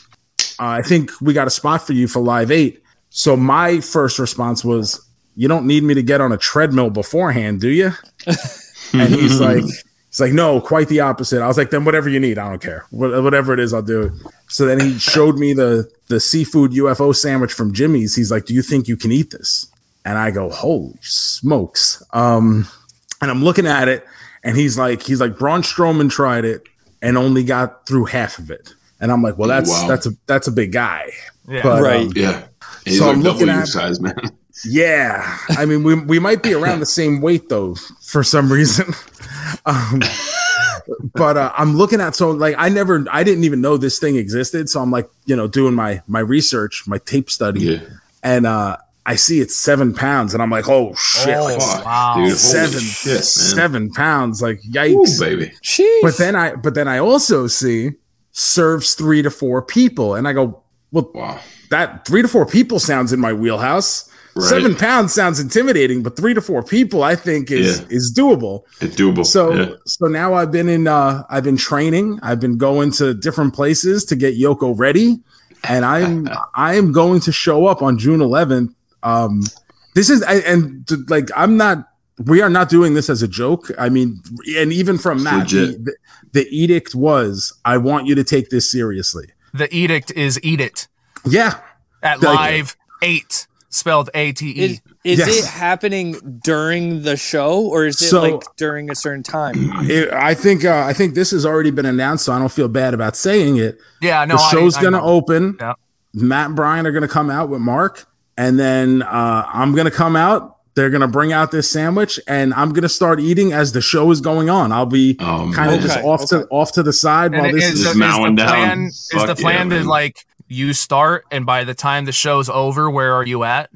uh, I think we got a spot for you for Live Eight. So my first response was, "You don't need me to get on a treadmill beforehand, do you?" [laughs] and he's like. He's like, no, quite the opposite. I was like, then whatever you need, I don't care. Wha- Whatever it is, I'll do it. So then he showed me the the seafood UFO sandwich from Jimmy's. He's like, do you think you can eat this? And I go, holy smokes. Um, and I'm looking at it, and he's like, he's like, Braun Strowman tried it and only got through half of it. And I'm like, well, that's Wow. that's a that's a big guy. Yeah. But, Right. um, yeah. He's So like I'm looking W at- size, man. [laughs] yeah, I mean, we we might be around the same weight though for some reason. [laughs] Um, but uh, I'm looking at so like I never I didn't even know this thing existed. So I'm like you know doing my my research, my tape study, Yeah. and uh, I see it's seven pounds, and I'm like, oh shit, Oh, like, wow. dude. Seven shit, seven pounds, like Ooh, yikes. baby. sheesh. but then I but then I also see serves three to four people, and I go, well, Wow. that three to four people sounds in my wheelhouse. Right. Seven pounds sounds intimidating, but three to four people I think is Yeah. is doable. It's doable. So yeah. so now I've been in uh I've been training. I've been going to different places to get Yoko ready. And I'm [laughs] I am going to show up on June 11th. Um this is I, and t- like I'm not we are not doing this as a joke. I mean, and even from Matt, the, the, the edict was I want you to take this seriously. The edict is eat it Yeah. at Like- live eight, spelled A T E. is, is Yes. it happening during the show or is it So- like during a certain time? [clears throat] It, I think uh, I think this has already been announced, so I don't feel bad about saying it. Yeah, no, the show's I gonna know. open. Yeah. Matt and Brian are gonna come out with Mark, and then uh, I'm gonna come out. They're gonna bring out this sandwich, and I'm gonna start eating as the show is going on. I'll be Oh, kind of man. just Okay, off to off to the side And while this is, is. the, is the mowing down. plan, is Fuck the yeah, plan to man. like you start and by the time the show's over, where are you at?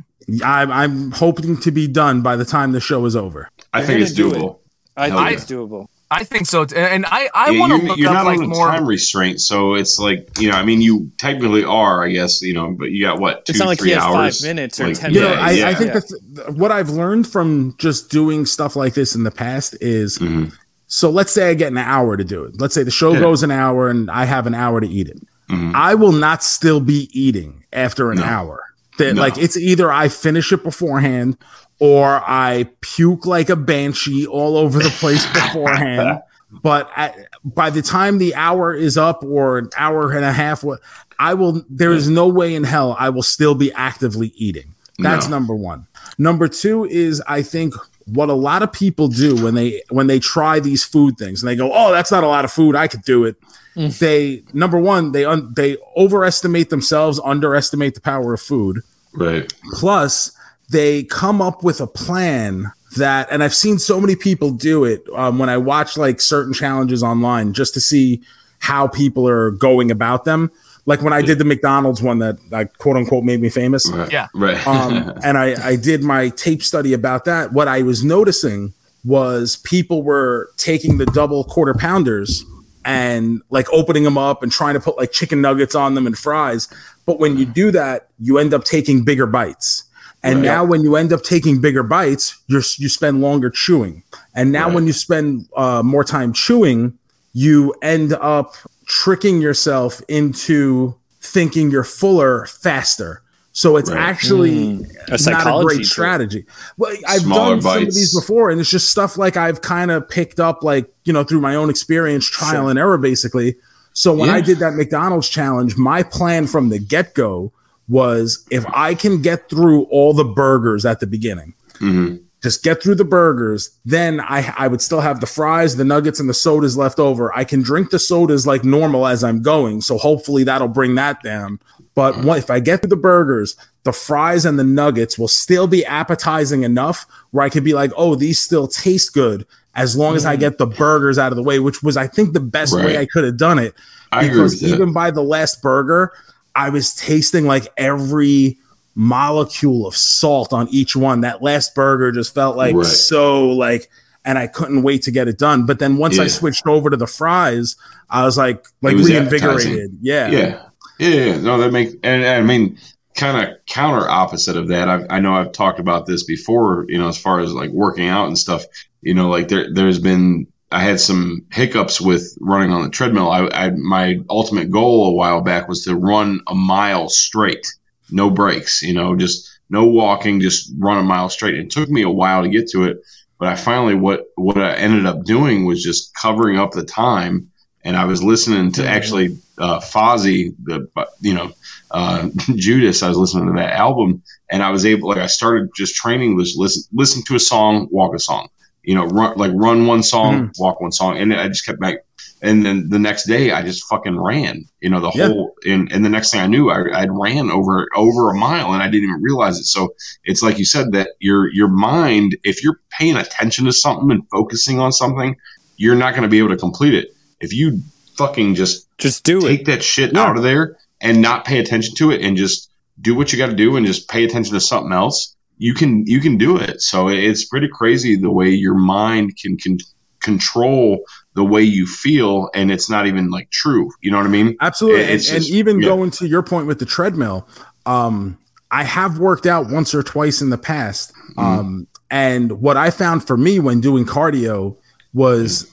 I'm, I'm hoping to be done by the time the show is over. I You're think it's gonna do doable. I Hell think yeah. it's doable. I think so, and I I Yeah, want to you're, look you're up not like on more. time restraint, so it's like you know. I mean, you technically are, I guess. You know, but you got what two, It's not like three he has hours, five minutes or Like, 10 You know, Yeah, I, yeah. I think yeah. that what I've learned from just doing stuff like this in the past is Mhm. So let's say I get an hour to do it. Let's say the show Yeah. goes an hour and I have an hour to eat it. Mhm. I will not still be eating after an No. hour. That No. like it's either I finish it beforehand or I puke like a banshee all over the place [laughs] beforehand. But at, by the time the hour is up or an hour and a half, wha- I will. There is no way in hell I will still be actively eating. That's No. number one. Number two is I think what a lot of people do when they when they try these food things and they go, "Oh, that's not a lot of food. I could do it." Mm. They number one they un, they overestimate themselves, underestimate the power of food. Right. Plus, they come up with a plan that, and I've seen so many people do it um, when I watch like certain challenges online just to see how people are going about them. Like when I did the McDonald's one that like quote unquote made me famous. Right. Yeah. Right. Um, [laughs] and I, I did my tape study about that. What I was noticing was people were taking the double quarter pounders and like opening them up and trying to put like chicken nuggets on them and fries. But when you do that, you end up taking bigger bites. And Right. now when you end up taking bigger bites, you're you spend longer chewing. And now Right. when you spend uh, more time chewing, you end up tricking yourself into thinking you're fuller faster. So it's Right. actually A not a psychology great strategy. Well, I've Smaller done some of these before, and it's just stuff like I've kind of picked up, like you know, through my own experience, trial and error, basically. So when I did that McDonald's challenge, my plan from the get go was if I can get through all the burgers at the beginning, Mhm. just get through the burgers, then I I would still have the fries, the nuggets, and the sodas left over. I can drink the sodas like normal as I'm going, so hopefully that'll bring that down. But what, if I get through the burgers, the fries and the nuggets will still be appetizing enough where I could be like, oh, these still taste good as long as I get the burgers out of the way, which was I think the best way I could have done it I because even by the last burger, I was tasting like every molecule of salt on each one. That last burger just felt like Right. so like, and I couldn't wait to get it done. But then once I switched over to the fries, I was like, like was reinvigorated. Yeah. yeah yeah, yeah. no that makes and, and i mean kind of counter opposite of that I've, i know i've talked about this before you know as far as like working out and stuff you know like there there's been i had some hiccups with running on the treadmill I, I my ultimate goal a while back was to run a mile straight no breaks you know just no walking just run a mile straight it took me a while to get to it but i finally what what i ended up doing was just covering up the time and I was listening to actually uh, Fozzy, the you know uh, [laughs] Judas. I was listening to that album, and I was able like I started just training was listen listen to a song, walk a song, you know, run like run one song, hmm. walk one song, and I just kept back. And then the next day, I just fucking ran, you know, the whole. And, and the next thing I knew, I I'd ran over over a mile, and I didn't even realize it. So it's like you said that your your mind, if you're paying attention to something and focusing on something, you're not going to be able to complete it if you fucking just Just do take it. that shit Yeah. out of there and not pay attention to it and just do what you got to do and just pay attention to something else you can you can do it so it's pretty crazy the way your mind can, can control the way you feel and it's not even like true you know what i mean Absolutely. And, It's and even yeah. going to your point with the treadmill, um, I have worked out once or twice in the past. Mm-hmm. Um, and what I found for me when doing cardio was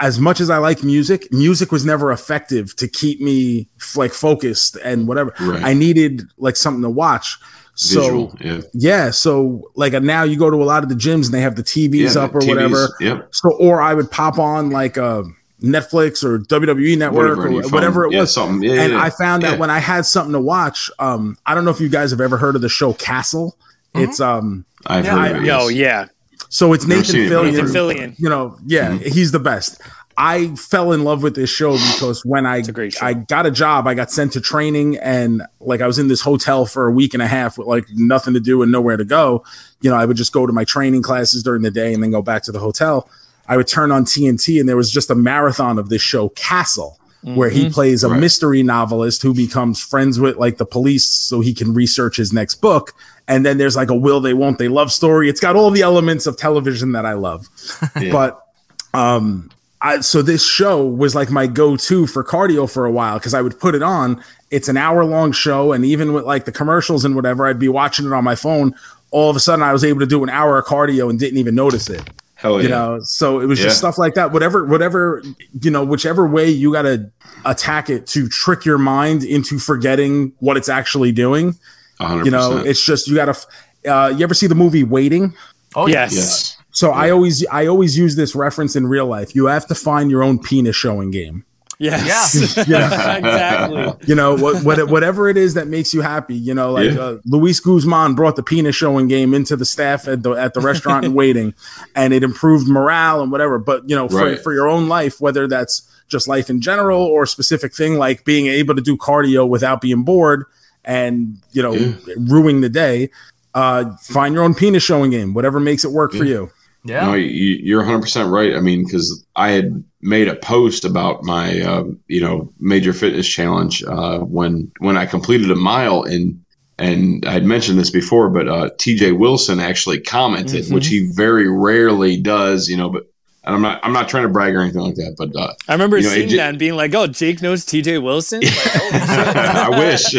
as much as I like music, music was never effective to keep me like focused and whatever. Right. I needed like something to watch. So visual yeah yeah, so like now you go to a lot of the gyms and they have the TVs Yeah, up or TVs, whatever. yep. So or I would pop on like uh Netflix or WWE Network Whatever or phone. whatever it Yeah, was. something. Yeah, and yeah. I found that Yeah. when I had something to watch, um, I don't know if you guys have ever heard of the show Castle. It's um, i've Yeah, heard I- of it, Yo, yes. yeah. so it's Nathan seen it, Fillion. Nathan Fillion. You know, yeah, Mm-hmm. he's the best. I fell in love with this show because when I. I got a job, I got sent to training, and like I was in this hotel for a week and a half with like nothing to do and nowhere to go. You know, I would just go to my training classes during the day and then go back to the hotel. I would turn on TNT, and there was just a marathon of this show, Castle, where he plays a Right. mystery novelist who becomes friends with like the police so he can research his next book. And then there's like a will they won't they love story. It's got all the elements of television that I love. [laughs] Yeah. But um I so this show was like my go-to for cardio for a while because I would put it on. It's an hour long show, and even with like the commercials and whatever, I'd be watching it on my phone. All of a sudden, I was able to do an hour of cardio and didn't even notice it. Hell you yeah. know so it was just stuff like that whatever whatever you know whichever way you got to attack it to trick your mind into forgetting what it's actually doing 100%. you know it's just you gotta uh you ever see the movie waiting Oh Yes. yes. So i always i always use this reference in real life you have to find your own penis showing game Yes. [laughs] Yeah. exactly. you know what, what whatever it is that makes you happy you know like Yeah. uh, luis guzman brought the penis showing game into the staff at the at the restaurant and waiting and it improved morale and whatever but you know for, Right. for your own life whether that's just life in general or a specific thing like being able to do cardio without being bored and you know Yeah. ruining the day uh find your own penis showing game whatever makes it work for you Yeah. No, you, you're 100% right. I mean, because I had made a post about my, uh, you know, major fitness challenge uh, when when I completed a mile, and and I had mentioned this before, but uh, T.J. Wilson actually commented, which he very rarely does, you know. But and I'm not I'm not trying to brag or anything like that, but uh, I remember You know, seeing ju- that and being like, "Oh, Jake knows T.J. Wilson." Like, [laughs] I wish.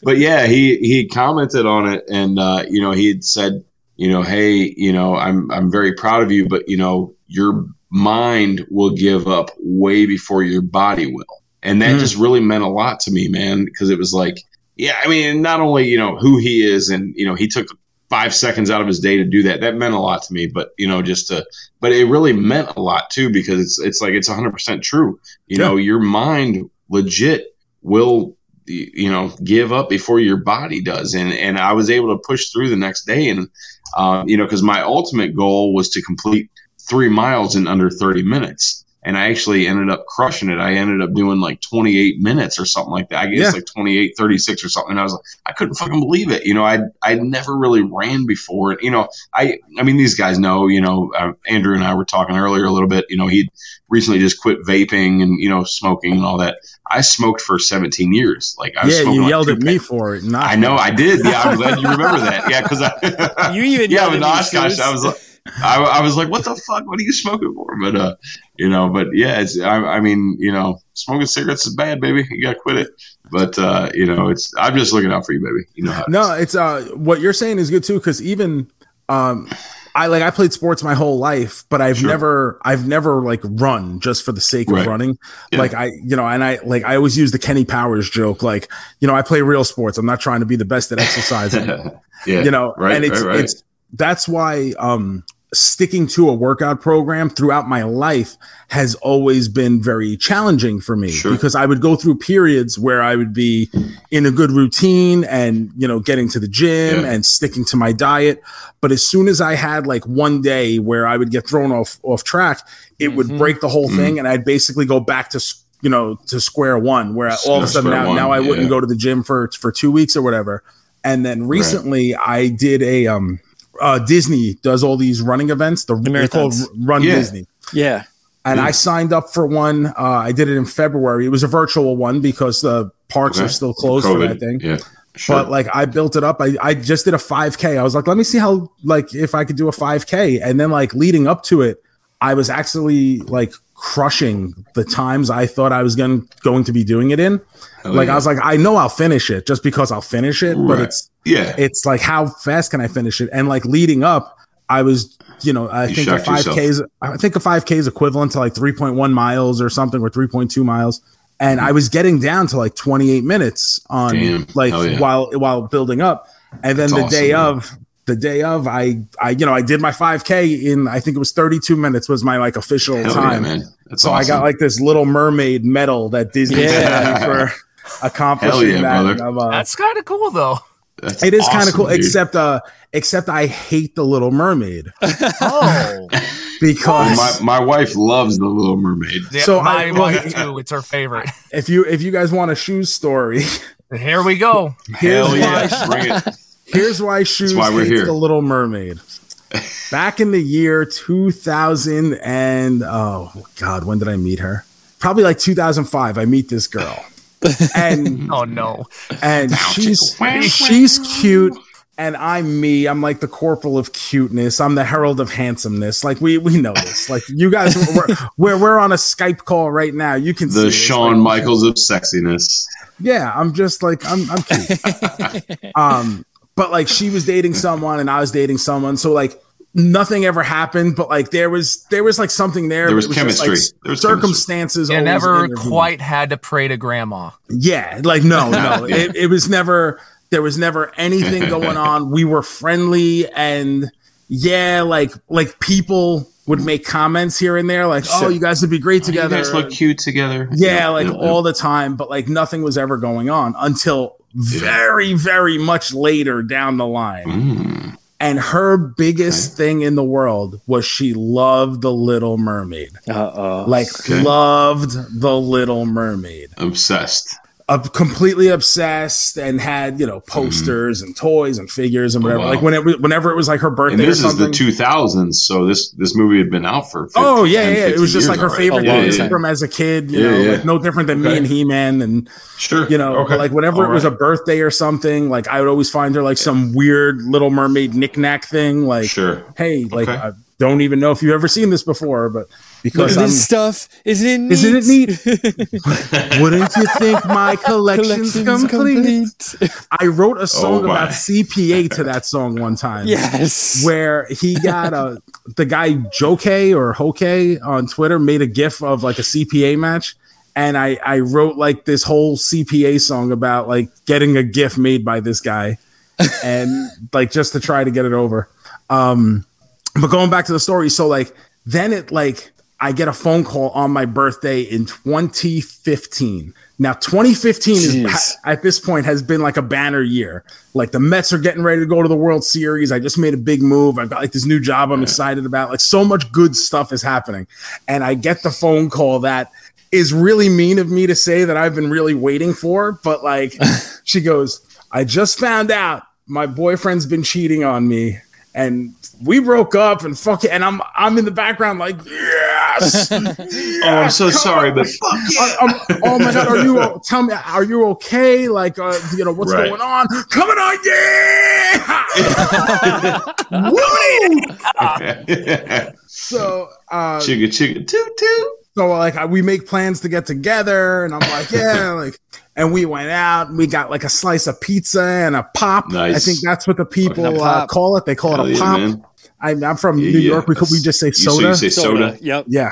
[laughs] but yeah, he he commented on it, and uh, you know, he had said, you know, hey, you know, I'm I'm very proud of you, but you know, your mind will give up way before your body will, and that Mm. just really meant a lot to me, man, because it was like, yeah, I mean, not only you know who he is, and you know, he took five seconds out of his day to do that. That meant a lot to me, but you know, just to, but it really meant a lot too because it's it's like it's 100 percent true. You Yeah. know, your mind legit will you know give up before your body does and and i was able to push through the next day and um, you know because my ultimate goal was to complete three miles in under 30 minutes and i actually ended up crushing it i ended up doing like 28 minutes or something like that i guess Yeah. like 28 36 or something and i was like i couldn't fucking believe it you know i i never really ran before you know i i mean these guys know you know uh, andrew and i were talking earlier a little bit you know he recently just quit vaping and you know smoking and all that I smoked for 17 years. Like I was yeah you like yelled at me for it not I know I did. Yeah, I'm glad you remember that. Yeah, because I [laughs] You even yeah yelled with at me, Oshkosh, I was like, I, I was like, what the fuck? What are you smoking for? But uh, you know, but yeah, it's I, I mean, you know, smoking cigarettes is bad, baby. You gotta quit it. But uh, you know, it's I'm just looking out for you, baby. You know how it is. No, it's uh what you're saying is good too because even um I like I played sports my whole life, but I've Sure. never I've never like run just for the sake of running. Yeah. Like I you know, and I like I always use the Kenny Powers joke, like, you know, I play real sports. I'm not trying to be the best at exercising. [laughs] yeah, you know, right, and it's right, right. it's that's why um sticking to a workout program throughout my life has always been very challenging for me Sure. because I would go through periods where I would be in a good routine and you know getting to the gym Yeah. and sticking to my diet but as soon as I had like one day where I would get thrown off off track it would Mhm. break the whole Mm-hmm. thing and I'd basically go back to you know to square one where all of a sudden now, one, now I wouldn't go to the gym for for 2 weeks or whatever and then recently I did a um uh Disney does all these running events the they're called. Run Yeah. Disney yeah. and I signed up for one. Uh, I did it in February. It was a virtual one because the parks Okay. are still closed for that thing. Yeah, sure. But like I built it up. I, I just did a 5K. I was like, let me see how like if I could do a 5K. And then like leading up to it, I was actually like crushing the times I thought I was going going to be doing it in. Hell like yeah. I was like, I know I'll finish it just because I'll finish it. But it's yeah, it's like how fast can I finish it? And like leading up, I was, you know, I You think a five yourself. K is I think a five K is equivalent to like 3.1 miles or something or 3.2 miles. And I was getting down to like 28 minutes on Damn. like yeah. while while building up. And then That's the day awesome, of the day of I I you know I did my 5K in I think it was 32 minutes was my like official Hell yeah, time. man. That's so awesome. I got like this little mermaid medal that Disney Yeah. sent me for [laughs] accomplishing yeah, that. uh, That's kind of cool though. That's it is kind of cool, dude. except uh, except I hate the Little Mermaid [laughs] Oh, [laughs] because my my wife loves the Little Mermaid. yeah, So my I- well, wife he- too. It's her favorite. if you if you guys want a shoes story, Here we go. here's Hell why yeah, bring it. Here's why shoes why we're hates here. the Little Mermaid. Back in the year 2000 and oh god, when did I meet her? Probably like 2005. I meet this girl, and [laughs] Oh no. and she's she's cute and I'm me. I'm like the corporal of cuteness. I'm the herald of handsomeness. Like we we know this. Like you guys, we're we're, we're on a Skype call right now. You can see The this. Shawn Like, Michaels of sexiness. Yeah, I'm just like I'm I'm cute. [laughs] um, but like she was dating someone and I was dating someone. So like nothing ever happened, but like there was there was like something there. There but was it just, like, chemistry. There was circumstances. You always never intervened. quite had to pray to grandma. Yeah, like no, no. [laughs] it, it was never there was never anything going [laughs] on. We were friendly and yeah, like like people would make comments here and there, like, "Oh, you guys would be great oh, together." You guys look cute together. yeah, like yeah, all the time, but like nothing was ever going on until very, very much later down the line. Mm. And her biggest thing in the world was she loved the Little Mermaid. Uh-oh. Like Okay. loved the Little Mermaid Obsessed. Uh, completely obsessed and had you know posters and toys and figures and Oh, whatever. wow. Like when it whenever it was like her birthday And or this is the 2000s, so this this movie had been out for 50, oh yeah, 10, yeah. It was just like her already. favorite thing time. from as a kid. You Yeah, know, yeah. like no different than me and He Man and Sure. you know. Okay. Like whenever All it was a birthday or something, like I would always find her like some weird Little Mermaid knickknack thing. Like Sure. hey, like Okay. I don't even know if you've ever seen this before, but because at I'm, this stuff. Isn't it neat? Isn't it neat? [laughs] wouldn't you think my [laughs] collection's, Collection's complete? complete. I wrote a song Oh, about CPA to that song one time. Yes. Where he got a the guy Joke or Hoke on Twitter made a gif of like a CPA match. And I, I wrote like this whole CPA song about like getting a gif made by this guy [laughs] and like just to try to get it over. Um but going back to the story, so like then it like I get a phone call on my birthday in 2015. Now 2015 is at this point has been like a banner year. Like the Mets are getting ready to go to the World Series. I just made a big move. I've got like this new job I'm excited about. Like so much good stuff is happening. And I get the phone call that is really mean of me to say that I've been really waiting for, but like [laughs] she goes, I just found out my boyfriend's been cheating on me and we broke up and fuck it. And I'm I'm in the background like, yes. [laughs] Oh, I'm so sorry, but fuck [laughs] yeah. Um, oh my god, are you tell me are you okay? Like uh, you know what's Right. going on? Coming on, yeah. [laughs] Woo! So uh chigga chigga toot toot. so like I, we make plans to get together and I'm like, yeah, like and we went out and we got like a slice of pizza and a pop. Nice. I think that's what the people uh, call it. They call Hell it a yeah, pop. man. I, I'm from Yeah, New yeah. York. We could we just say You- so soda. you say soda? Yep. yeah.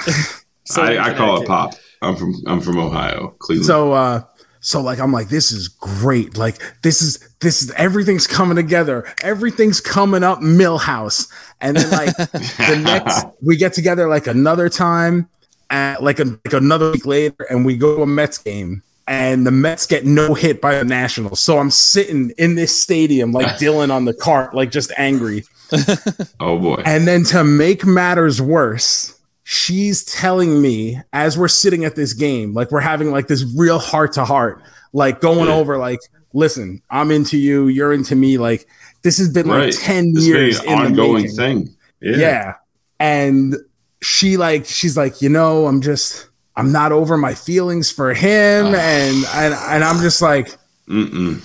Soda [laughs] I, I call it pop. I'm from I'm from Ohio, Cleveland. So uh so like I'm like this is great. Like this is this is everything's coming together. Everything's coming up Milhouse. And then like [laughs] the next we get together like another time at like, a, like another week later and we go to a Mets game and the Mets get no hit by the Nationals. So I'm sitting in this stadium like [laughs] Dylan on the cart like just angry. [laughs] oh boy. And then to make matters worse, she's telling me as we're sitting at this game, like we're having like this real heart to heart, like going Yeah. over, like, listen, I'm into you, you're into me. Like this has been right. like 10 This years is in an the ongoing thing. Yeah. Yeah. And she like, she's like, you know, I'm just, I'm not over my feelings for him. Ah. and, and, and I'm just like, Mm-mm.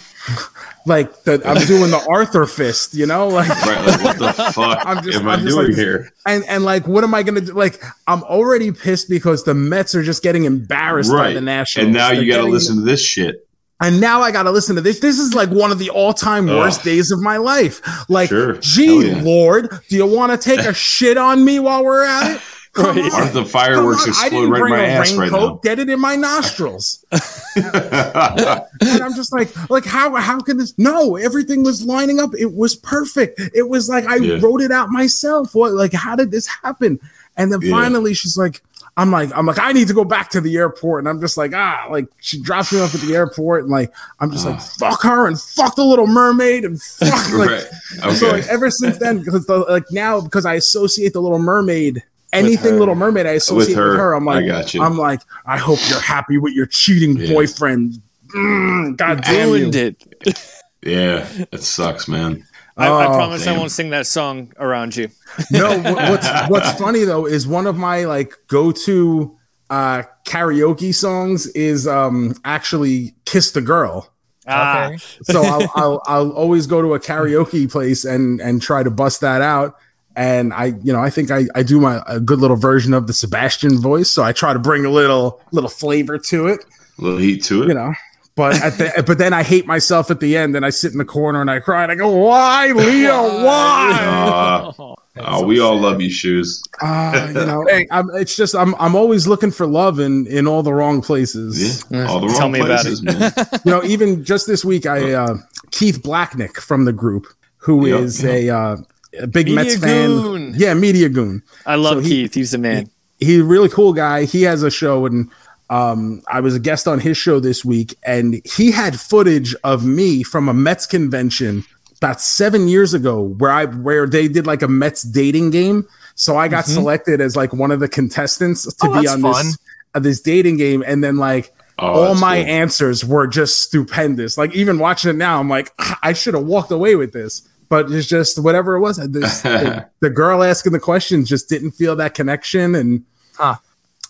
like the, I'm doing the Arthur fist, you know, like, Right. Like what the [laughs] fuck I'm just- am I I'm just doing like- here? and and like what am i gonna do like i'm already pissed because the mets are just getting embarrassed by the nationals And now They're you got to listen to this shit. and now i gotta listen to this this is like one of the all-time Ugh. worst days of my life like Sure. gee yeah. lord do you want to take a [laughs] shit on me while we're at it Come Right. on. Aren't the fireworks on. I explode didn't right in bring my a ass right raincoat. now? Get it in my nostrils. [laughs] and I'm just like, like how how can this? No, everything was lining up. It was perfect. It was like I Yeah. wrote it out myself. What like how did this happen? And then Yeah. finally she's like, I'm like, I'm like, I need to go back to the airport. And I'm just like, ah, like she drops me off at the airport, and like I'm just like, fuck her and fuck the little mermaid and fuck [laughs] like right. Okay. so like ever since then, because the, like now because I associate the Little Mermaid, anything. Little Mermaid, I associate with her. her. I'm like, I got you. I'm like, I hope you're happy with your cheating Yeah. boyfriend. Mm, God damn you! It. [laughs] yeah, it sucks, man. I, I Oh, promise I won't sing that song around you. No, [laughs] what's what's funny though is one of my like go to uh karaoke songs is um actually "Kiss the Girl." Ah, Okay. so I'll, I'll I'll always go to a karaoke place and and try to bust that out. And I, you know, I think I, I do my a good little version of the Sebastian voice, so I try to bring a little little flavor to it, A little heat to it. you know. But at the [laughs] but then I hate myself at the end, and I sit in the corner and I cry and I go, "Why, Leo? [laughs] Why?" Uh, Oh, [laughs] we all love you, shoes. Uh, you know, I'm, it's just I'm I'm always looking for love in in all the wrong places. Yeah, all the Tell wrong me about places, man. You know, even just this week, I uh, Keith Blacknick from the group, who Yep. is a, uh, a big Media Mets goon. fan. Yeah, media goon. I love So he- Keith. He's the man. he's a really cool guy. He has a show, and um, I was a guest on his show this week, and he had footage of me from a Mets convention about seven years ago, where I where they did like a Mets dating game. So I got selected as like one of the contestants to Oh, be on fun. this uh, this dating game, and then like. Oh, all my cool. answers were just stupendous. Like even watching it now, I'm like, "Ah, I should have walked away with this. But it's just whatever it was. This, the, [laughs] the girl asking the questions just didn't feel that connection, and Huh.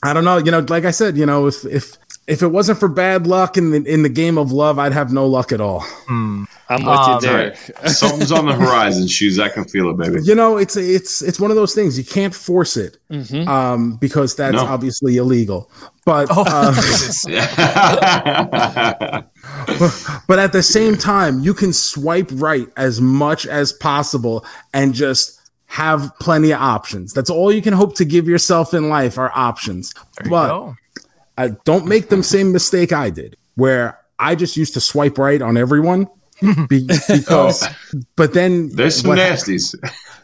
I don't know. You know, like I said, you know, if if if it wasn't for bad luck in the in the game of love, I'd have no luck at all. I'm with Um, you there. Right. Something's on the horizon, shoes. I can feel it, baby. You know, it's it's it's one of those things you can't force it Mm-hmm. um, because that's No. obviously illegal. But Oh, uh, [laughs] [laughs] Jesus. but at the same time, you can swipe right as much as possible and just have plenty of options. That's all you can hope to give yourself in life are options. There but go. uh, don't make the same mistake I did, where I just used to swipe right on everyone. [laughs] Be- because, but then There's some nasties.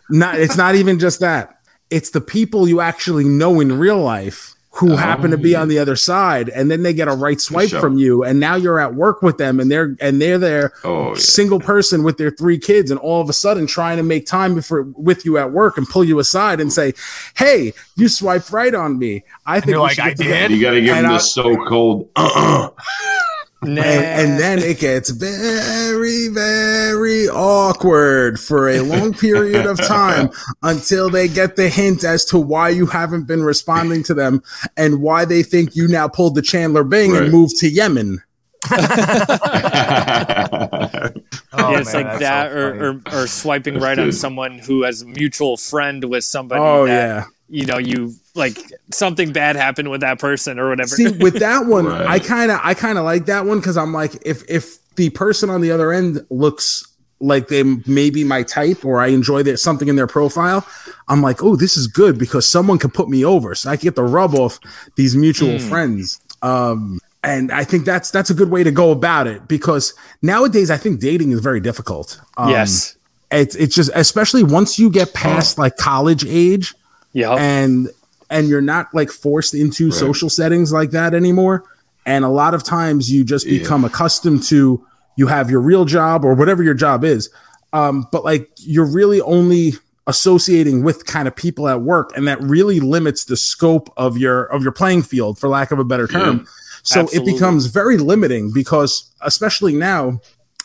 not it's not even just that. It's the people you actually know in real life who happen to be on the other side, and then they get a right swipe sure. from you, and now you're at work with them, and they're and they're there, Oh, yeah. single person with their three kids, and all of a sudden trying to make time for with you at work and pull you aside and say, "Hey, you swiped right on me." I think you're like, "I did?" You got to give And them I- the so-called. [clears throat] [clears throat] Uh-uh. and, and then it gets very very awkward for a long period of time [laughs] until they get the hint as to why you haven't been responding to them and why they think you now pulled the chandler bing Right. and moved to yemen [laughs] Oh, yeah, it's man, like that, so or, or or swiping right on someone who has a mutual friend with somebody. oh that, yeah you know, you like something bad happened with that person or whatever. see with that one [laughs] Right. i kind of i kind of like that one because i'm like if if the person on the other end looks like they may be my type or i enjoy their something in their profile i'm like oh this is good because someone can put me over so i can get the rub off these mutual Hmm. friends um and i think that's that's a good way to go about it because nowadays i think dating is very difficult um, yes. it's it's just especially once you get past like college age Yeah. and and you're not like forced into social settings like that anymore and a lot of times you just Yeah. become accustomed to you have your real job or whatever your job is um, but like you're really only associating with kind of people at work and that really limits the scope of your of your playing field for lack of a better term so Absolutely. it becomes very limiting because especially now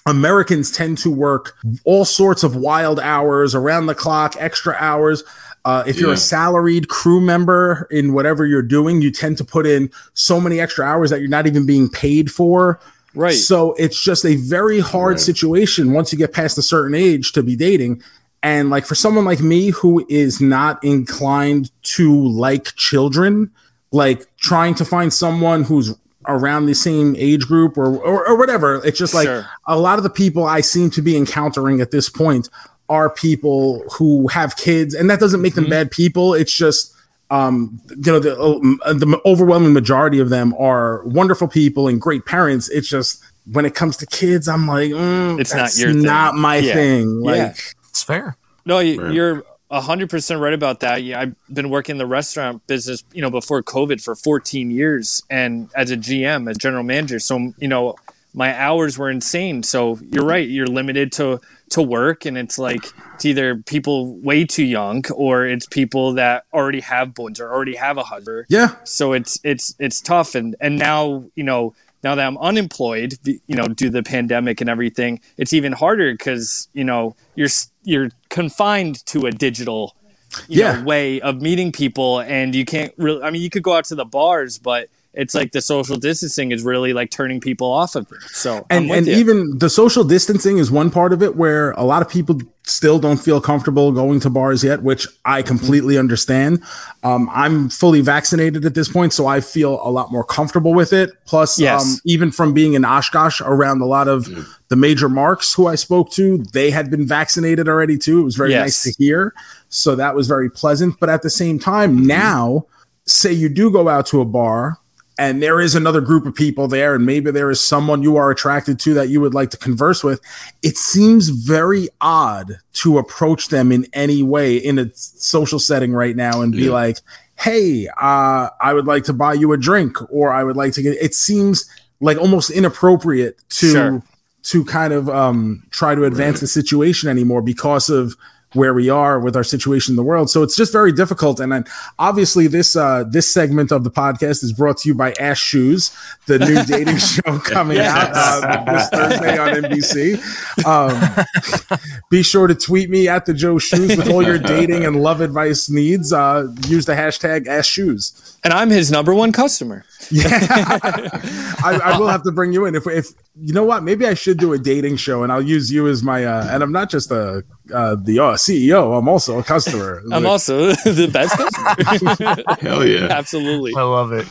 Americans tend to work all sorts of wild hours, around the clock, extra hours. Uh, if you're a salaried crew member in whatever you're doing, you tend to put in so many extra hours that you're not even being paid for. right. So it's just a very hard Right. situation once you get past a certain age to be dating. And like for someone like me who is not inclined to like children, like trying to find someone who's around the same age group or or, or whatever, it's just like Sure. a lot of the people I seem to be encountering at this point are people who have kids, and that doesn't make them bad people. It's just um you know the uh, the overwhelming majority of them are wonderful people and great parents it's just when it comes to kids i'm like mm, It's not that's your thing. not my Yeah. thing like Yeah. It's fair. No, you, Right. you're hundred percent right about that. Yeah, I've been working in the restaurant business, you know, before COVID for 14 years, and as a GM, as general manager. So, you know, my hours were insane. So you're right. You're limited to to work, and it's like it's either people way too young, or it's people that already have boys or already have a husband. yeah So it's it's it's tough, and and now you know now that I'm unemployed, you know, due to the pandemic and everything, it's even harder because you know you're you're confined to a digital you Yeah. know, way of meeting people, and you can't really. I mean, you could go out to the bars, but it's like the social distancing is really like turning people off of it. So and and you. even the social distancing is one part of it where a lot of people still don't feel comfortable going to bars yet which i completely understand um, i'm fully vaccinated at this point so i feel a lot more comfortable with it plus Yes. um, even from being in oshkosh around a lot of the major marks who i spoke to they had been vaccinated already too it was very Yes. nice to hear so that was very pleasant but at the same time now say you do go out to a bar and there is another group of people there and maybe there is someone you are attracted to that you would like to converse with it seems very odd to approach them in any way in a social setting right now and be Yeah. like hey uh, i would like to buy you a drink or i would like to get it seems like almost inappropriate to Sure. to kind of um, try to advance the situation anymore because of where we are with our situation in the world. So it's just very difficult. And then obviously this uh, this segment of the podcast is brought to you by Ash Shoes, the new [laughs] dating show coming out uh, this Thursday on NBC. Um, [laughs] be sure to tweet me at the Joe Shoes with all your dating and love advice needs. Uh, use the hashtag Ash Shoes. and I'm his number one customer. Yeah, [laughs] I, I will have to bring you in if if you know what maybe I should do a dating show and I'll use you as my uh and I'm not just a uh, the uh, CEO I'm also a customer. [laughs] I'm Like, also [laughs] the best customer. [laughs] Hell yeah. Absolutely. I love it.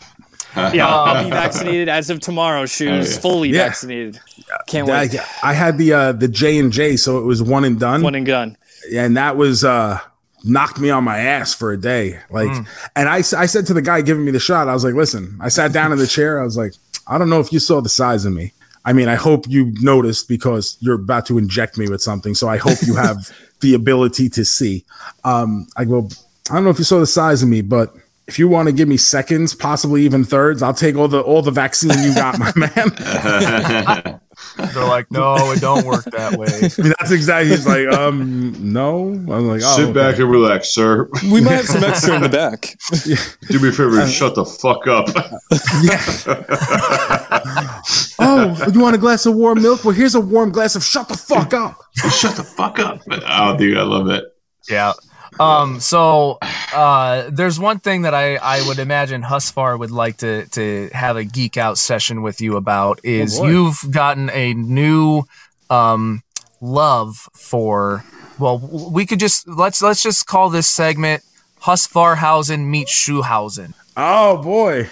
Yeah, I'll be vaccinated as of tomorrow. Shoes yeah. fully Yeah. vaccinated. Can't I, wait. I had the uh the J and J so it was one and done One and gun. and that was uh knocked me on my ass for a day like and I I said to the guy giving me the shot I was like listen I sat down in the chair I was like I don't know if you saw the size of me I mean I hope you noticed because you're about to inject me with something so I hope you have [laughs] the ability to see um I go I don't know if you saw the size of me but if you want to give me seconds possibly even thirds I'll take all the all the vaccine you got my man [laughs] They're like, no, it don't work that way. [laughs] I mean, that's exactly he's like um no I'm like oh Sit back and relax, sir. We might have some extra in the back. Do me a favor and shut the fuck up. Oh, you want a glass of warm milk? Well, here's a warm glass of shut the fuck up. [laughs] shut the fuck up. Oh, dude, I love it. Yeah. Um, so uh, there's one thing that I, I would imagine Husvar would like to to have a geek out session with you about is boy. you've gotten a new um, love for well we could just let's let's just call this segment Husvarhausen meets Schuhausen. Oh boy.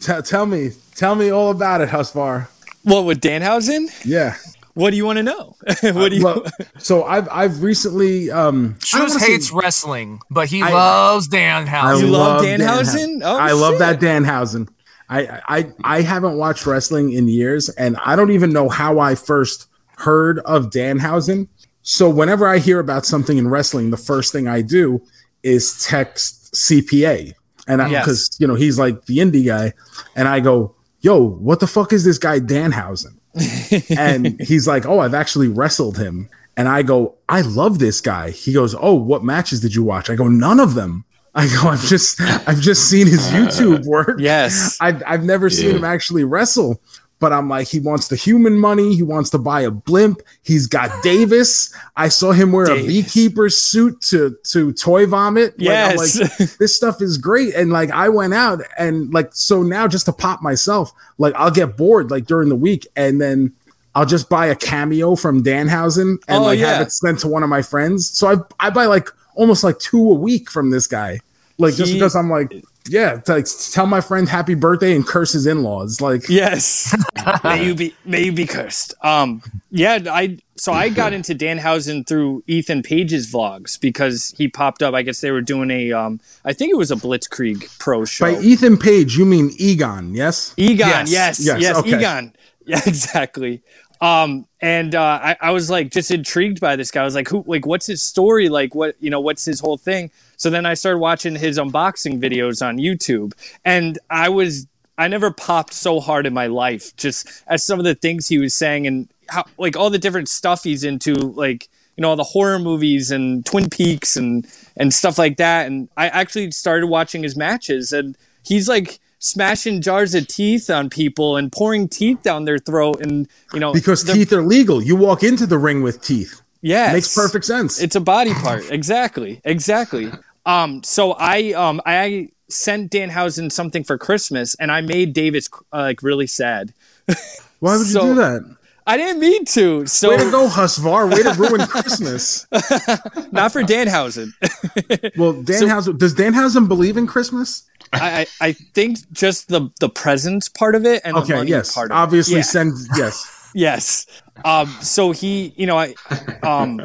T- tell me, tell me all about it, Husvar. What with Danhausen? Yeah. What do you want to know? [laughs] what do you? Well, so I've I've recently um Shoes wanna say- hates wrestling, but he I- loves Danhausen. You love Dan- Danhausen? Oh, I love that Danhausen. I, I I haven't watched wrestling in years, and I don't even know how I first heard of Danhausen. So whenever I hear about something in wrestling, the first thing I do is text CPA, and Yes. because you know he's like the indie guy, and I go, "Yo, what the fuck is this guy Danhausen?" [laughs] and he's like, "Oh, I've actually wrestled him." And I go, "I love this guy." He goes, "Oh, what matches did you watch?" I go, "None of them." I go, "I've just I've just seen his [laughs] YouTube work. Yes. I've I've never seen him actually wrestle." But I'm like, he wants the human money. He wants to buy a blimp. He's got [laughs] Davis. I saw him wear a Davis. beekeeper's suit to to toy vomit. Like, I'm Yes. like, [laughs] this stuff is great. And like I went out and like so now just to pop myself, like I'll get bored like during the week and then I'll just buy a cameo from Danhausen and Oh, like yeah. have it sent to one of my friends. So I I buy like almost like two a week from this guy. Like just because I'm like, yeah, it's like tell my friend happy birthday and curse his in-laws. Like [laughs] Yes. [laughs] may you be may you be cursed. Um yeah, I so I got into Danhausen through Ethan Page's vlogs because he popped up. I guess they were doing a um I think it was a Blitzkrieg pro show. by Ethan Page, you mean Egon, yes? Egon, Yes. yes, yes, Yes, okay. Egon. [laughs] Yeah, exactly. Um, and uh, I, I was like just intrigued by this guy. I was like, who, like, what's his story? Like, what, you know, what's his whole thing? So then I started watching his unboxing videos on YouTube, and I was, I never popped so hard in my life just as some of the things he was saying and how, like, all the different stuff he's into, like, you know, all the horror movies and Twin Peaks and and stuff like that. And I actually started watching his matches, and he's like smashing jars of teeth on people and pouring teeth down their throat, and you know, Because teeth are legal. You walk into the ring with teeth. yeah, Makes perfect sense. It's a body part. exactly. Exactly. Um, so I, um, I sent Danhausen something for Christmas, and I made Davis uh, like really sad. Why would you do [laughs] that? I didn't mean to. So Way to go, Husvar. Way to ruin Christmas. [laughs] not for Danhausen. [laughs] Well, Danhausen does Danhausen believe in Christmas? I, I I think just the the presents part of it and the Okay, money yes. part of it. Obviously, Yeah. send yes. Yes. Um, so he, you know, I, um,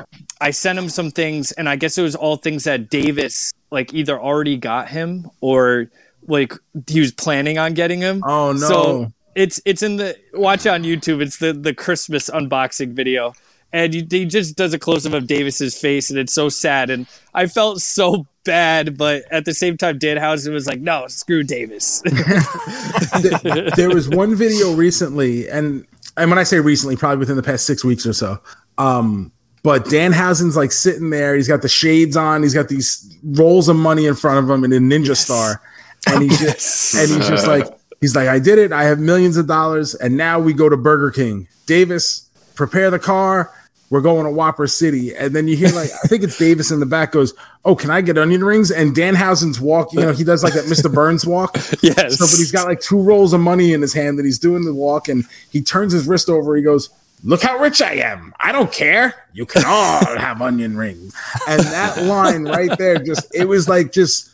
I sent him some things, and I guess it was all things that Davis like either already got him or like he was planning on getting him. Oh no. So it's it's in the watch on YouTube. It's the the Christmas unboxing video, and he, he just does a close up of Davis's face, and it's so sad. And I felt so bad, but at the same time, Danhausen was like, "No, screw Davis." [laughs] there was one video recently, and and when I say recently, probably within the past six weeks or so. Um, but Danhausen's like sitting there. He's got the shades on. He's got these rolls of money in front of him and a ninja star, and he's just and he's just like he's like, I did it. I have millions of dollars, and now we go to Burger King. Davis, prepare the car. We're going to Whopper City, and then you hear like I think it's Davis in the back goes, "Oh, can I get onion rings?" And Danhausen's walk, you know, he does like that Mr. Burns walk. [laughs] yes. So, but he's got like two rolls of money in his hand that he's doing the walk and he turns his wrist over. He goes, Look how rich I am. I don't care. You can all [laughs] have onion rings. And that line right there, just, it was like, just,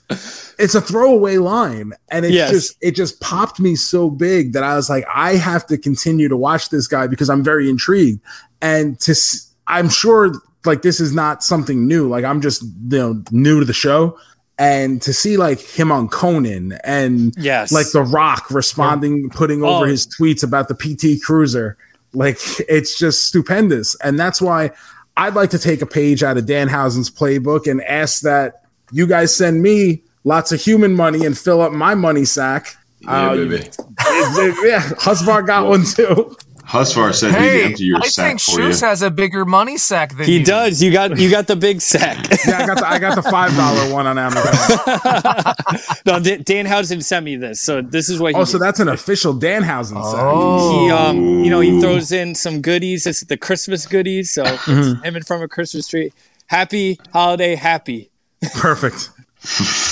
it's a throwaway line. And it Yes. just, it just popped me so big that I was like, I have to continue to watch this guy because I'm very intrigued. And to, s- I'm sure like this is not something new. Like I'm just, you know, new to the show. And to see like him on Conan and Yes. like The Rock responding, putting over Oh. his tweets about the PT Cruiser. Like it's just stupendous. And that's why I'd like to take a page out of Danhausen's playbook and ask that you guys send me lots of human money and fill up my money sack. Yeah, Uh, baby. [laughs] yeah, Husvar got one too. Husvar said he'd Hey, empty your I sack think for you. Shoes has a bigger money sack than you. he you. does. You got you got the big sack. [laughs] Yeah, I got the I got the five dollar one on Amazon. [laughs] no, Dan- Danhausen sent me this, so this is what he. Oh, so that's an official Danhausen sack. Oh, he um you know he throws in some goodies. It's the Christmas goodies. So it's him in from a Christmas tree. Happy holiday, happy. Perfect. [laughs]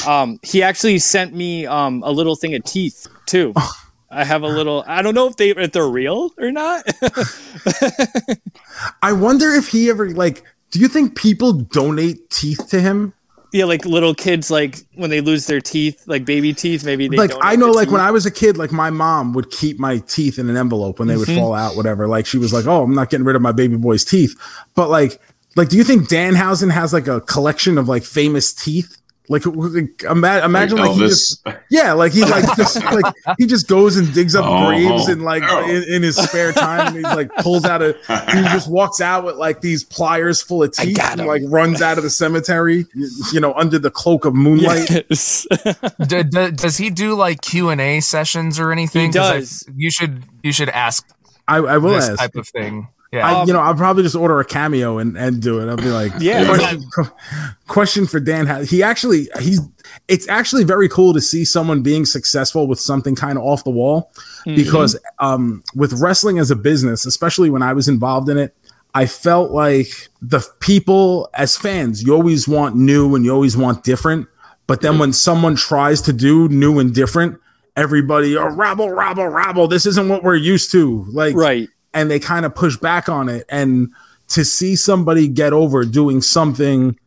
Um, he actually sent me um a little thing of teeth too. I have a little. I don't know if they if they're real or not. [laughs] I wonder if he ever like. Do you think people donate teeth to him? yeah, like little kids, like when they lose their teeth, like baby teeth, maybe they like I know, like teeth. when I was a kid, like my mom would keep my teeth in an envelope when they would Mm-hmm. fall out, whatever. Like she was like, "Oh, I'm not getting rid of my baby boy's teeth," but like, like, do you think Danhausen has like a collection of like famous teeth? Like, like ima- imagine like, he just, yeah, like he like just [laughs] like he just goes and digs up Oh, graves and like oh. in, in his spare time, and he's like pulls out a, he just walks out with like these pliers full of teeth, and like runs out of the cemetery, you, you know, under the cloak of moonlight. Yes. [laughs] D- d- does he do like Q and A sessions or anything? He 'Cause I- does. you should you should ask I, I will this ask. type of thing. Yeah. I, you um, know, I'll probably just order a cameo and, and do it. I'll be like, Yeah. Question, [laughs] question for Dan. Ha- He actually, he's. It's actually very cool to see someone being successful with something kind of off the wall, mm-hmm. because um, with wrestling as a business, especially when I was involved in it, I felt like the people as fans, you always want new and you always want different, but then mm-hmm. when someone tries to do new and different, everybody, oh, rabble, rabble, rabble. This isn't what we're used to. Like, right. And they kind of push back on it. And to see somebody get over doing something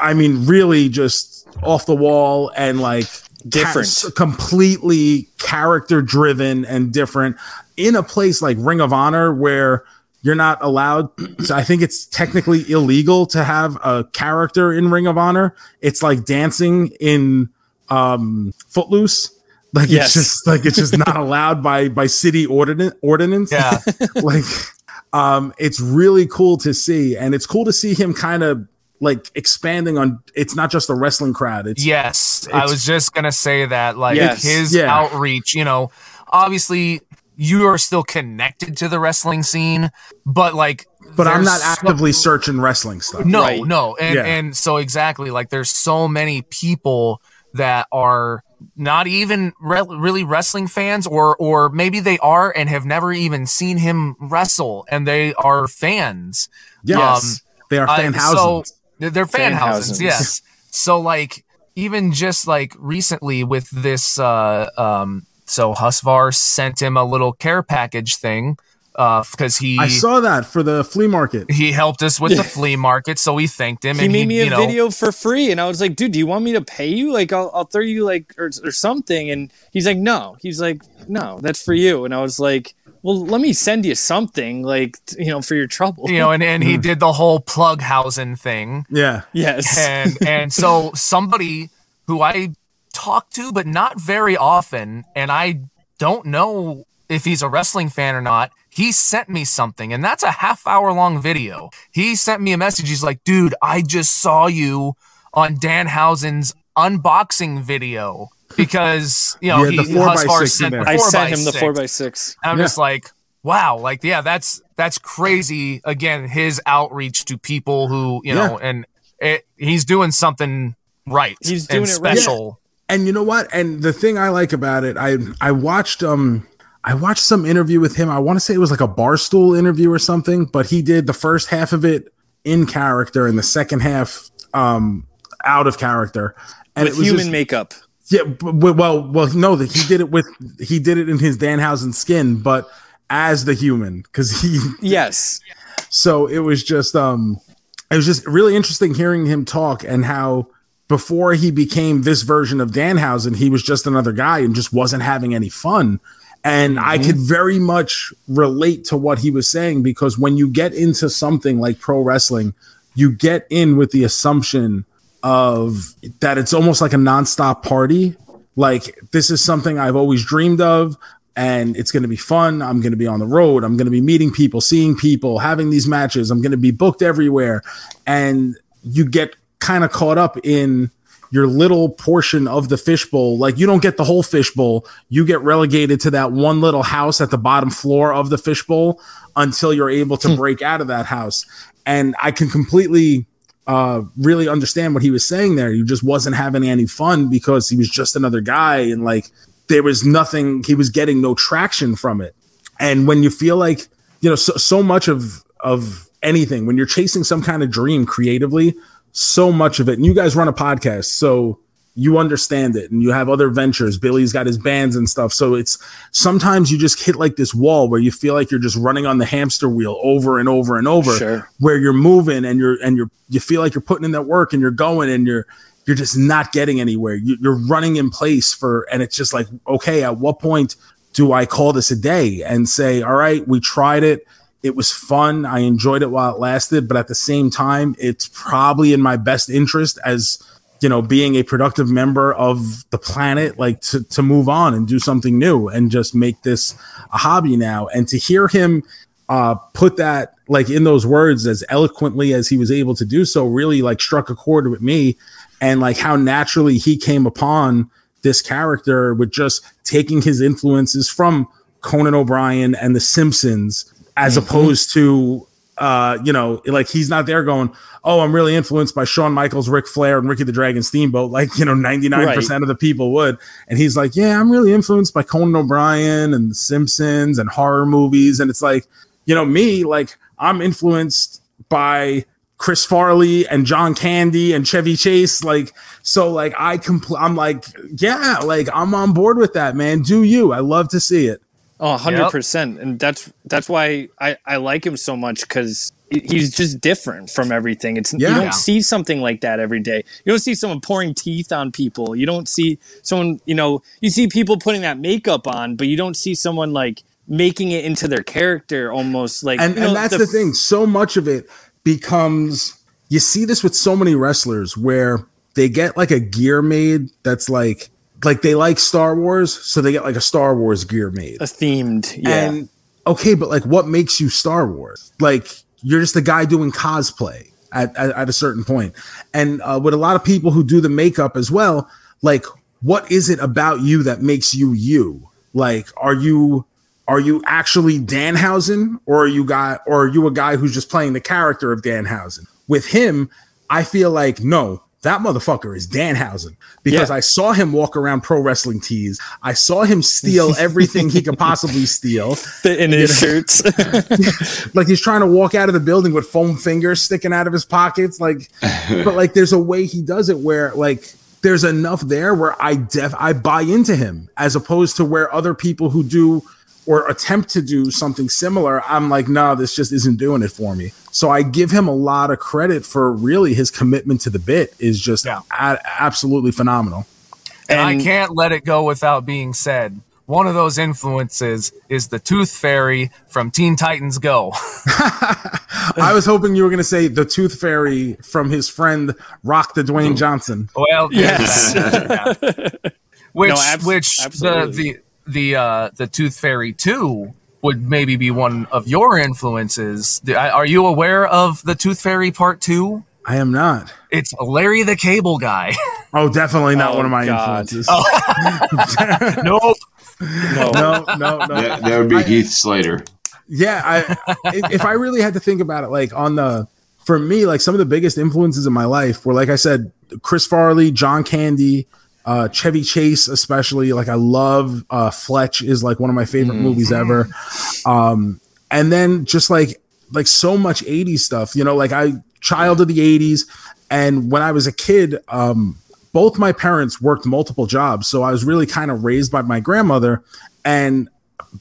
i mean really just off the wall and like Different. ca- completely character driven and different. In a place like ring of honor where you're not allowed [clears throat] so i think it's technically illegal to have a character in ring of honor. It's like dancing in um footloose like Yes. it's just like it's just not allowed by by city ordinance ordinance yeah. [laughs] like um it's really cool to see and it's cool to see him kind of like expanding on it's not just the wrestling crowd it's Yes, I was just gonna say that. Like Yes. his Yeah. outreach, you know, obviously you are still connected to the wrestling scene, but like, but i'm there's not so- actively searching wrestling stuff no, Right. no, and Yeah. and so exactly like there's so many people that are not even re- really wrestling fans, or or maybe they are and have never even seen him wrestle, and they are fans. yes Um, they are I- fan so houses they're fan houses, Fanhausen's. yes. So like even just like recently with this, uh, um, so Husvar sent him a little care package thing Uh, because he I saw that for the flea market. he helped us with the [laughs] flea market, so we thanked him. he and made me you a know, video for free and i was like dude do you want me to pay you like i'll, I'll throw you like or, or something and he's like no he's like no that's for you and i was like well let me send you something like t- you know for your trouble you know, and, and he mm. did the whole plug housing thing. Yeah. yes and and so [laughs] somebody who I talk to but not very often and I don't know if he's a wrestling fan or not he sent me something and that's a half hour long video he sent me a message he's like dude I just saw you on Danhausen's unboxing video because you know Yeah, he the 4x6 Husvar sent there. the i sent him the 4x6. 4 by 6 I'm Yeah. just like, wow, like yeah, that's that's crazy. Again, his outreach to people who you know, and it, he's doing something right. He's doing and it right. special. And you know what? And the thing I like about it, I I watched um I watched some interview with him. I want to say it was like a barstool interview or something, but he did the first half of it in character and the second half um out of character. And with it was human just- makeup Yeah, well, well, no, that he did it with he did it in his Danhausen skin, but as the human because he. [laughs] yes So it was just um, it was just really interesting hearing him talk and how before he became this version of Danhausen, he was just another guy and just wasn't having any fun. And I mm-hmm. could very much relate to what he was saying because when you get into something like pro wrestling, you get in with the assumption of that it's almost like a nonstop party. Like this is something I've always dreamed of and it's going to be fun. I'm going to be on the road. I'm going to be meeting people, seeing people, having these matches. I'm going to be booked everywhere. And you get kind of caught up in your little portion of the fishbowl. Like you don't get the whole fishbowl. You get relegated to that one little house at the bottom floor of the fishbowl until you're able to break out of that house. And I can completely uh really understand what he was saying there. He just wasn't having any fun because he was just another guy and like there was nothing he was getting no traction from it. And when you feel like, you know, so, so much of of anything, when you're chasing some kind of dream creatively, so much of it, and you guys run a podcast, so you understand it and you have other ventures. Billy's got his bands and stuff. So it's sometimes you just hit like this wall where you feel like you're just running on the hamster wheel over and over and over Sure. where you're moving and you're and you're you feel like you're putting in that work and you're going and you're you're just not getting anywhere. You, you're running in place for and it's just like okay, at what point do I call this a day and say, all right, we tried it. It was fun. I enjoyed it while it lasted, but at the same time, it's probably in my best interest as you know, being a productive member of the planet, like to, to move on and do something new and just make this a hobby now. And to hear him uh, put that like in those words as eloquently as he was able to do so really like struck a chord with me and like how naturally he came upon this character with just taking his influences from Conan O'Brien and the Simpsons as opposed to uh, you know, like he's not there going, Oh, I'm really influenced by Shawn Michaels, Ric Flair, and Ricky the Dragon Steamboat, [laughs] like you know, 99% of the people would. And he's like, Yeah, I'm really influenced by Conan O'Brien and The Simpsons and horror movies. And it's like, you know, me, like I'm influenced by Chris Farley and John Candy and Chevy Chase. Like, so like I compl- I'm like, yeah, like I'm on board with that, man. Do you? I love to see it. Oh, 100%. And that's that's why I, I like him so much because he's just different from everything. It's Yeah. You don't see something like that every day. You don't see someone pouring teeth on people. You don't see someone, you know, you see people putting that makeup on, but you don't see someone like making it into their character almost like and, you know, and that's the, thing so much of it becomes you see this with so many wrestlers where they get like a gear made that's like like they like star wars so they get like a star wars gear made. A themed yeah. And okay but like what makes you star wars? Like you're just the guy doing cosplay at, at, at a certain point. And uh, with a lot of people who do the makeup as well like what is it about you that makes you you? Like are you are you actually Danhausen or are you guy or are you a guy who's just playing the character of Danhausen? With him, I feel like no, that motherfucker is Danhausen because Yeah. I saw him walk around pro wrestling tees. I saw him steal [laughs] everything he could possibly steal. in his shirts. [laughs] Like he's trying to walk out of the building with foam fingers sticking out of his pockets. Like, [laughs] but like there's a way he does it where like there's enough there where I def I buy into him as opposed to where other people who do or attempt to do something similar, I'm like, no, this just isn't doing it for me. So I give him a lot of credit for really his commitment to the bit is just Yeah. a- absolutely phenomenal. And, And- I can't let it go without being said. One of those influences is the Tooth Fairy from Teen Titans Go. [laughs] [laughs] I was hoping you were going to say the Tooth Fairy from his friend Rock the Dwayne Johnson. Well, Yes. [laughs] which No, abs- which absolutely. the the uh, the Tooth Fairy two would maybe be one of your influences. Are you aware of the Tooth Fairy Part Two? I am not. It's Larry the Cable Guy. [laughs] Oh, definitely not Oh, one of my God. influences. [laughs] nope. No. No, no, no. That, that would be Heath Slater. Yeah, I if if I really had to think about it, like on the for me, like some of the biggest influences in my life were, like I said, Chris Farley, John Candy, uh, Chevy Chase, especially. Like I love uh, Fletch is like one of my favorite movies ever. Um, and then just like like so much 80s stuff, you know, like I child of the 80s, and when I was a kid, um, both my parents worked multiple jobs, so I was really kind of raised by my grandmother, and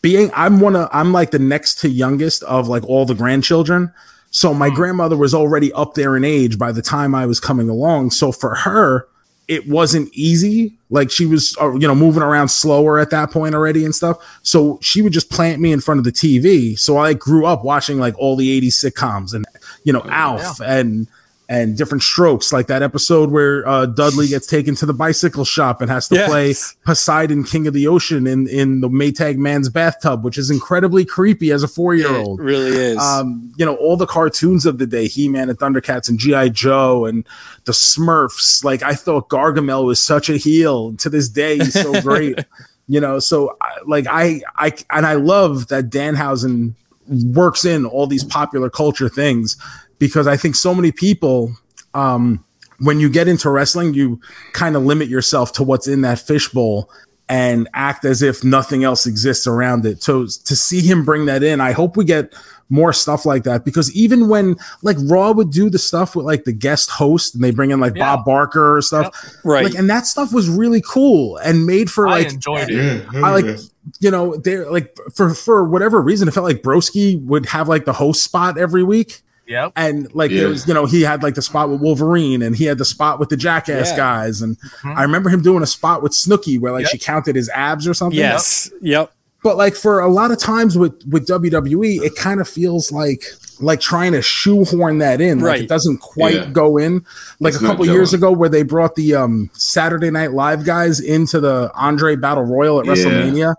being I'm one of I'm like the next to youngest of like all the grandchildren. So my grandmother was already up there in age by the time I was coming along. So for her, it wasn't easy. Like she was, uh, you know, moving around slower at that point already and stuff. So she would just plant me in front of the TV. So I grew up watching like all the 80s sitcoms and, you know, Alf and and diff'rent strokes, like that episode where uh, Dudley gets taken to the bicycle shop and has to Yes. play Poseidon, King of the Ocean, in in the Maytag man's bathtub, which is incredibly creepy as a four year old. really is. Um, you know, all the cartoons of the day, He Man and Thundercats and G.I. Joe and the Smurfs. Like, I thought Gargamel was such a heel. To this day, he's so [laughs] great. you know, so like, I, I, and I love that Danhausen works in all these popular culture things because I think so many people, um, when you get into wrestling, you kind of limit yourself to what's in that fishbowl and act as if nothing else exists around it. So to see him bring that in, I hope we get more stuff like that because even when like Raw would do the stuff with like the guest host and they bring in like Yeah. Bob Barker or stuff, right. like and that stuff was really cool and made for I like enjoyed it. Yeah, I like you know they're like for for whatever reason it felt like Broski would have like the host spot every week Yep. and like Yeah. there was you know he had like the spot with Wolverine and he had the spot with the Jackass Yeah. guys and I remember him doing a spot with Snooki where like Yep. she counted his abs or something yes. Yep. but like for a lot of times with with WWE it kind of feels like like trying to shoehorn that in like Right. it doesn't quite Yeah. go in like It's a couple years ago where they brought the um Saturday Night Live guys into the Andre Battle Royal at Yeah. WrestleMania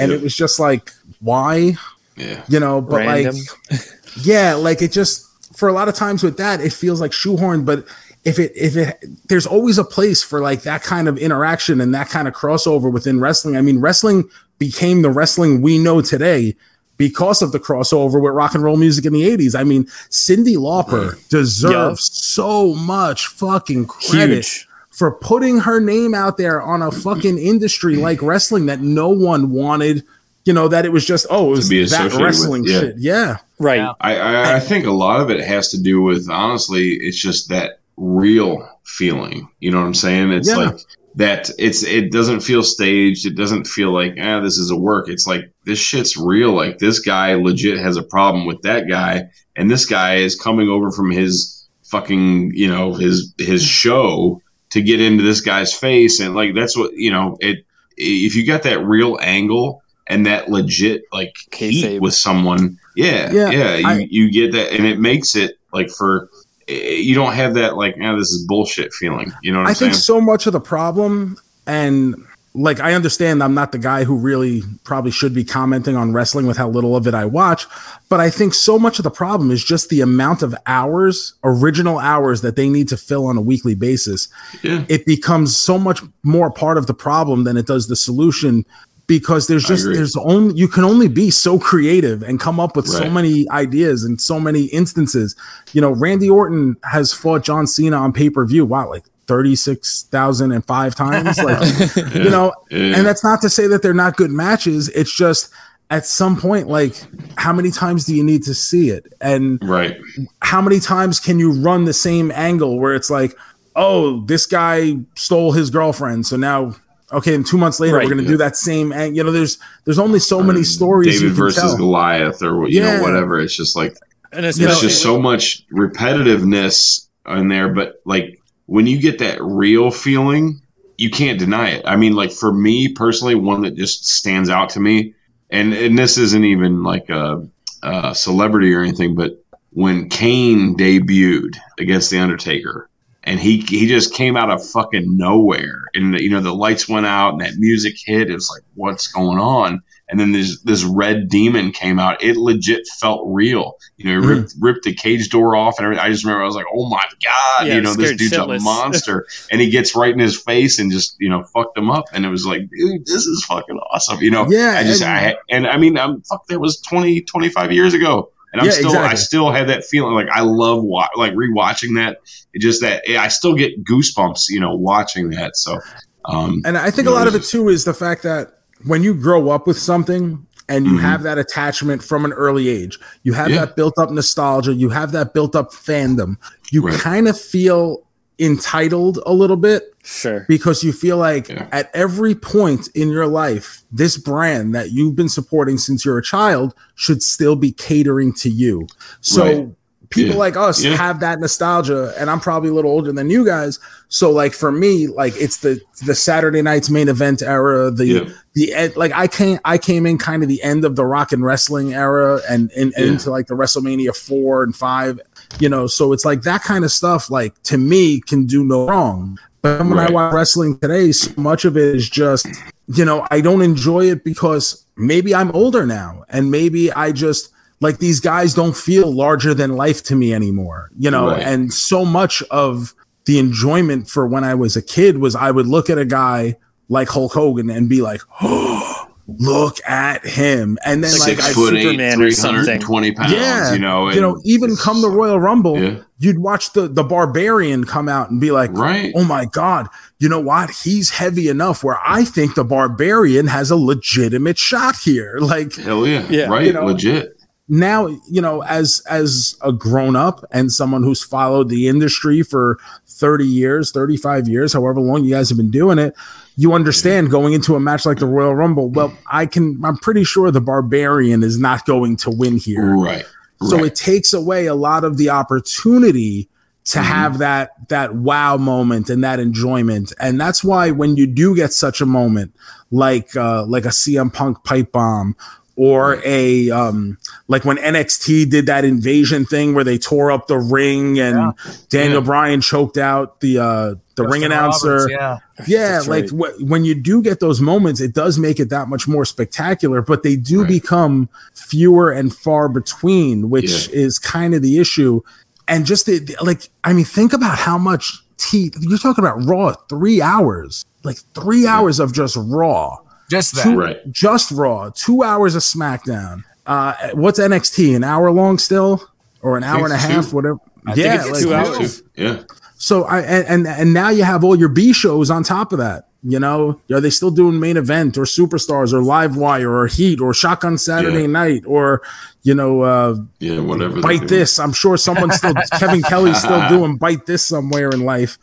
and it was just like why Yeah. you know but Random. like yeah like it just for a lot of times with that it feels like shoehorned but if it if it there's always a place for like that kind of interaction and that kind of crossover within wrestling. I mean wrestling became the wrestling we know today because of the crossover with rock and roll music in the 80s i mean cyndi lauper deserves so much fucking credit Huge. for putting her name out there on a fucking industry like wrestling that no one wanted you know that it was just oh it was that associated with, wrestling yeah. shit. Yeah Right. Yeah. I, I, I think a lot of it has to do with honestly, it's just that real feeling. You know what I'm saying? It's Yeah. like that. It's it doesn't feel staged. It doesn't feel like ah, this is a work. It's like this shit's real. Like this guy legit has a problem with that guy, and this guy is coming over from his fucking you know his his show to get into this guy's face, and like that's what you know. It if you got that real angle and that legit like heat Kayfabe. with someone, yeah, Yeah, yeah, you, I- you get that, and it makes it like for eh, you don't have that like, ah, this is bullshit feeling. You know what I'm I saying? think so much of the problem, and like I understand I'm not the guy who really probably should be commenting on wrestling with how little of it I watch, but I think so much of the problem is just the amount of hours, original hours that they need to fill on a weekly basis. Yeah. It becomes so much more part of the problem than it does the solution because there's just there's only you can only be so creative and come up with so many ideas and so many instances. You know, Randy Orton has fought John Cena on pay-per-view. Wow, like 36,005 [laughs] times. Like, you know, Yeah. and that's not to say that they're not good matches. It's just at some point, like, how many times do you need to see it? And right. how many times can you run the same angle where it's like, oh, this guy stole his girlfriend, so now okay, and two months later Right. we're gonna do that same. And you know, there's there's only so um, many stories. David you can versus tell. Goliath, or you Yeah. know whatever. It's just like And it's, there's just so much repetitiveness in there, but like when you get that real feeling, you can't deny it. I mean, like for me personally, one that just stands out to me, and and this isn't even like a, a celebrity or anything, but when Kane debuted against the Undertaker, and he he just came out of fucking nowhere, and you know the lights went out and that music hit. It was like, what's going on? And then this this red demon came out. It legit felt real. You know, he ripped mm. ripped the cage door off and everything. I just remember I was like, oh my god, Yeah, you know, this dude's shitless. a [laughs] monster. and he gets right in his face and just you know fucked him up. And it was like, dude, this is fucking awesome. You know, Yeah, I just and- I and I mean, I'm fuck. That was 20, 25 years ago. And I'm Yeah, still, I still have that feeling. Like I love wa- like rewatching that. It just that I still get goosebumps, you know, watching that. So, um, And I think a know, lot of it too is the fact that when you grow up with something and you Mhm. have that attachment from an early age, you have Yeah. that built up nostalgia, you have that built up fandom, you Right. kind of feel entitled a little bit sure. because you feel like Yeah. at every point in your life, this brand that you've been supporting since you're a child should still be catering to you. So Right. people Yeah. like us Yeah. have that nostalgia, and I'm probably a little older than you guys. So like for me, like it's the the Saturday night's main event era, the the end, like I came I came in kind of the end of the rock and wrestling era and, and, and into like the WrestleMania four and five, you know. So it's like that kind of stuff, like to me, can do no wrong. But when I watch wrestling today, so much of it is just, you know, I don't enjoy it because maybe I'm older now and maybe I just like these guys don't feel larger than life to me anymore, you know, Right. and so much of the enjoyment for when I was a kid was I would look at a guy like Hulk Hogan and be like, [gasps] oh, look at him. And then It's like, six I, foot eight, Superman or three hundred and twenty pounds. yeah, you know, you know, even come the Royal Rumble, Yeah. you'd watch the the Barbarian come out and be like, Right. oh my god, you know what? He's heavy enough where I think the Barbarian has a legitimate shot here. [laughs] Like Hell yeah, Yeah. right, You know, legit. now, you know, as as a grown up and someone who's followed the industry for 30 years, 35 years, however long you guys have been doing it, you understand going into a match like the Royal Rumble. Well, I can I'm pretty sure the Barbarian is not going to win here. Right. So right. it takes away a lot of the opportunity to Mm-hmm. have that that wow moment and that enjoyment. And that's why when you do get such a moment like uh like a CM Punk pipe bomb or a um like when NXT did that invasion thing where they tore up the ring and Daniel Yeah. Bryan choked out the uh the ring announcer Roberts, yeah. yeah That's like right. wh- when you do get those moments it does make it that much more spectacular but they do Right. become fewer and far between which Yeah. is kind of the issue and just the, the- like i mean think about how much tea you're talking about raw three hours like three hours of just raw Just that. Two- Right. just raw two hours of smackdown uh what's nxt an hour long still or an hour and a half two. whatever I think yeah it's like- two hours. Yeah. So I and, and and now you have all your B shows on top of that. You know, are they still doing main event or superstars or live wire or heat or shotgun Saturday Yeah. night or you know uh Yeah. Whatever. bite this? I'm sure someone's still [laughs] Kevin Kelly's still doing bite this somewhere in life.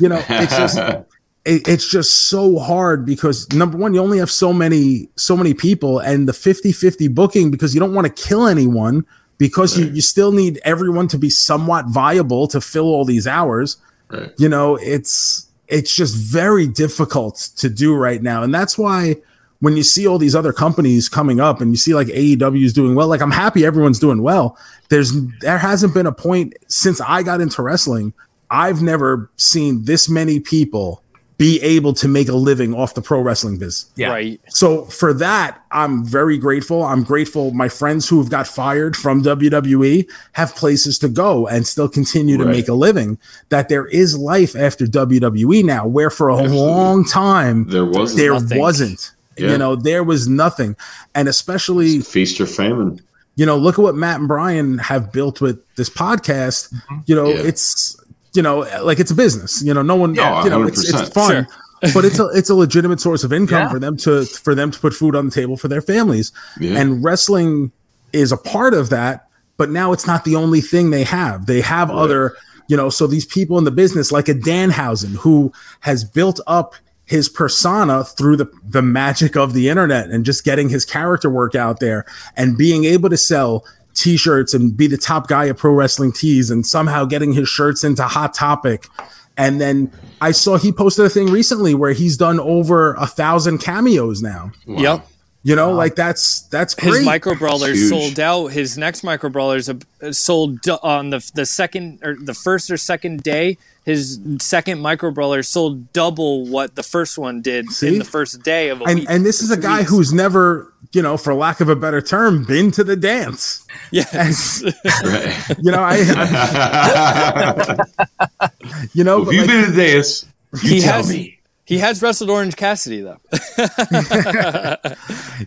You know, it's just [laughs] it, it's just so hard because number one you only have so many so many people and the 50-50 booking because you don't want to kill anyone because you, you still need everyone to be somewhat viable to fill all these hours. Right. you know it's it's just very difficult to do right now. And that's why when you see all these other companies coming up and you see like AEW is doing well like I'm happy everyone's doing well. There's there hasn't been a point since I got into wrestling I've never seen this many people be able to make a living off the pro wrestling biz Yeah. Right. so for that, I'm very grateful. I'm grateful my friends who have got fired from WWE have places to go and still continue to Right. make a living. That there is life after WWE now, where for a Absolutely. long time There was there Nothing. wasn't. Yeah. You know, there was nothing. And especially, feast or famine. you know, look at what Matt and Brian have built with this podcast. Mm-hmm. You know, Yeah. it's you know, like it's a business. You know, no one, Yeah, you know, it's, it's 100%. fun, but it's a it's a legitimate source of income Yeah. for them to for them to put food on the table for their families. Yeah. And wrestling is a part of that, but now it's not the only thing they have. They have other You know, so these people in the business, like a Danhausen, who has built up his persona through the, the magic of the internet and just getting his character work out there and being able to sell t-shirts and be the top guy at pro wrestling tees and somehow getting his shirts into hot topic and then i saw he posted a thing recently where he's done over a thousand cameos now Yep. You know like that's that's His micro brawlers sold out. His next micro brawlers uh, sold on the the second or the first or second day. His second micro brawler sold double what the first one did See? in the first day of a and week. and this is a guy weeks. who's never you know for lack of a better term been to the dance yes, Right. you know i, I [laughs] you know if but you've like- been to this, you He tell has- me. He has wrestled Orange Cassidy though. [laughs]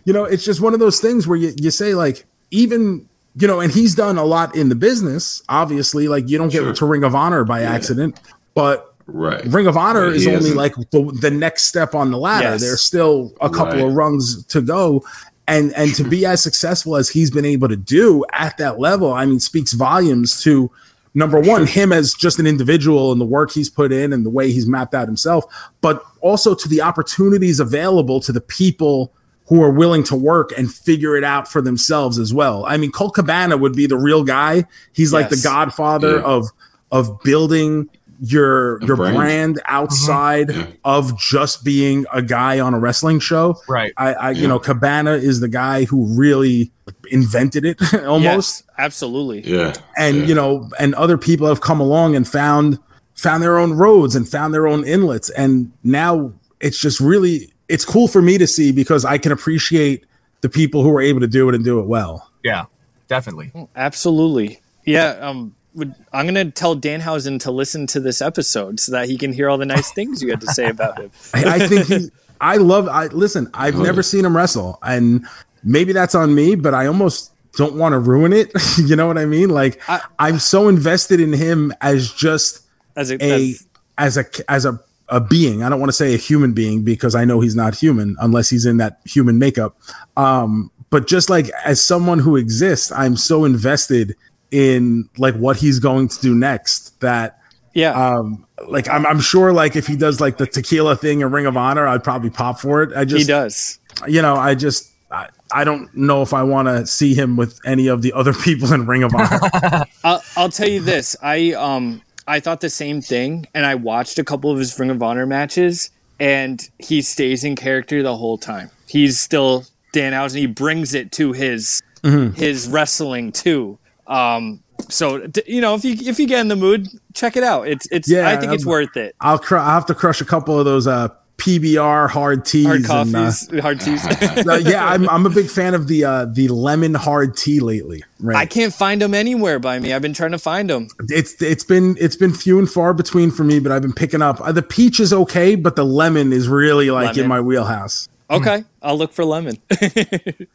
you know, it's just one of those things where you, you say like even you know, and he's done a lot in the business. Obviously, like you don't get Sure. to Ring of Honor by accident, but Right. Ring of Honor Yeah, is only hasn't. like the, the next step on the ladder. Yes. There's still a couple Right. of rungs to go. And and to be as successful as he's been able to do at that level, I mean, speaks volumes to number one, him as just an individual and the work he's put in and the way he's mapped out himself, but also to the opportunities available to the people who are willing to work and figure it out for themselves as well. I mean, Colt Cabana would be the real guy. He's like the godfather Yeah. of of building your A your brand. brand, mm-hmm. outside Yeah. of just being a guy on a wrestling show. Right. I, I Yeah. you know, Cabana is the guy who really invented it [laughs] almost Yes, absolutely. Yeah. and Yeah. you know and other people have come along and found found their own roads and found their own inlets and now it's just really it's cool for me to see because i can appreciate the people who are able to do it and do it well Yeah. Definitely. Absolutely. Yeah. Um, would, I'm going to tell Danhausen to listen to this episode so that he can hear all the nice things you had to say about him. [laughs] i, I think he i love i listen i've never seen him wrestle and maybe that's on me but i almost don't want to ruin it [laughs] you know what i mean like I- i'm so invested in him as just As a, a as, a as a a being. I don't want to say a human being because I know he's not human unless he's in that human makeup. Um, but just like as someone who exists, I'm so invested in like what he's going to do next that yeah. um like I'm I'm sure like if he does like the tequila thing in Ring of Honor, I'd probably pop for it. I just he does. you know, I just I, I don't know if I want to see him with any of the other [laughs] people in Ring of Honor. [laughs] I'll, I'll tell you this. I um I thought the same thing, and I watched a couple of his Ring of Honor matches, and he stays in character the whole time. He's still Danhausen. He brings it to his Mm-hmm. his wrestling too. Um, so you know, if you if you get in the mood, check it out. It's it's. Yeah, I think it's I'm- worth it. I'll cr- I'll have to crush a couple of those uh PBR hard teas. Hard and, uh, coffees, hard teas. [laughs] [laughs] Uh, yeah, I'm, I'm a big fan of the uh, the lemon hard tea lately. Right, I can't find them anywhere by me. I've been trying to find them. it's it's been it's been few and far between for me, but I've been picking up. Uh, the peach is okay, but the lemon is really like in my wheelhouse. Okay, I'll look for lemon. [laughs]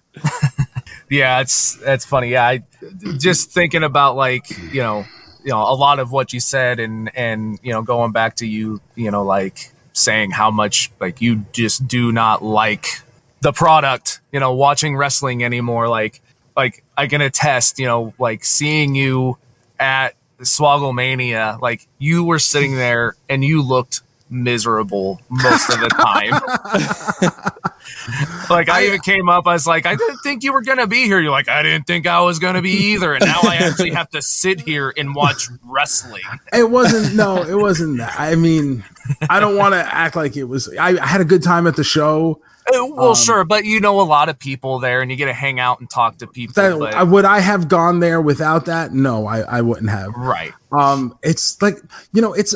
Yeah, it's that's funny. Yeah, I just thinking about like you know, you know, a lot of what you said, and and you know, going back to you, you know, like saying how much like you just do not like the product, you know, watching wrestling anymore. Like, like I can attest, you know, like seeing you at Swogglemania, like you were sitting there and you looked miserable most of the time. [laughs] [laughs] like I even came up, I was like, I didn't think you were gonna be here. You're like, I didn't think I was gonna be either, and now I actually have to sit here and watch wrestling. It wasn't no, it wasn't that. I mean, I don't want to act like it was. I, I had a good time at the show. Uh, Well, sure, but you know a lot of people there, and you get to hang out and talk to people. That, but- would I have gone there without that? No, I, I wouldn't have. right. um it's like you know it's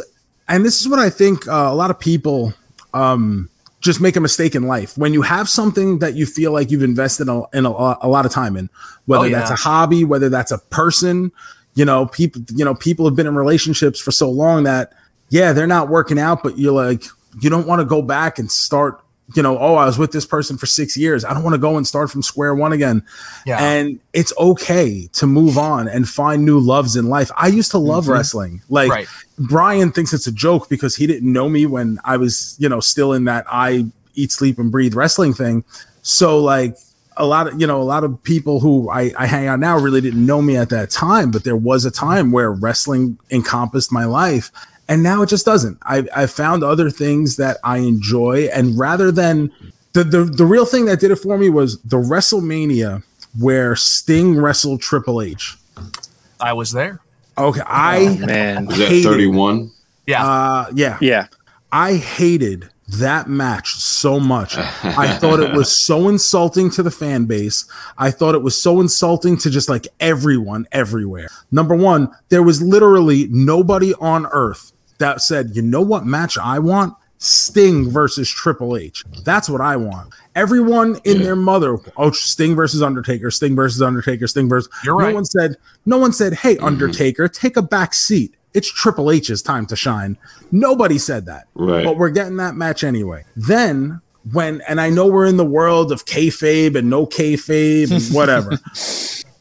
and this is what i think uh, a lot of people um just make a mistake in life when you have something that you feel like you've invested a, in a, a lot of time in whether Oh, yeah. that's a hobby whether that's a person you know people you know people have been in relationships for so long that yeah they're not working out but you're like you don't want to go back and start you know oh i was with this person for six years i don't want to go and start from square one again Yeah. and it's okay to move on and find new loves in life. I used to love mm-hmm. wrestling. Like Right. Brian thinks it's a joke because he didn't know me when I was, you know, still in that I eat, sleep, and breathe wrestling thing. So like a lot of you know a lot of people who I, I hang out now really didn't know me at that time, but there was a time where wrestling encompassed my life, and now it just doesn't. I I found other things that I enjoy, and rather than the the the real thing that did it for me was the WrestleMania where Sting wrestled Triple H. I was there. Okay, I Man. Was that hated- 31? Yeah. uh yeah Yeah. I hated that match so much. I thought it was so [laughs] insulting to the fan base. I thought it was so insulting to just like everyone everywhere. Number one, there was literally nobody on earth that said, you know what match I want? Sting versus Triple H. That's what I want. Everyone in Yeah. their mother, oh, Sting versus Undertaker, Sting versus Undertaker, Sting versus. You're right. no one said, no one said, hey, mm-hmm. Undertaker, take a back seat. It's Triple H's time to shine. Nobody said that. Right. But we're getting that match anyway. Then when, and I know we're in the world of kayfabe and no kayfabe and [laughs] whatever.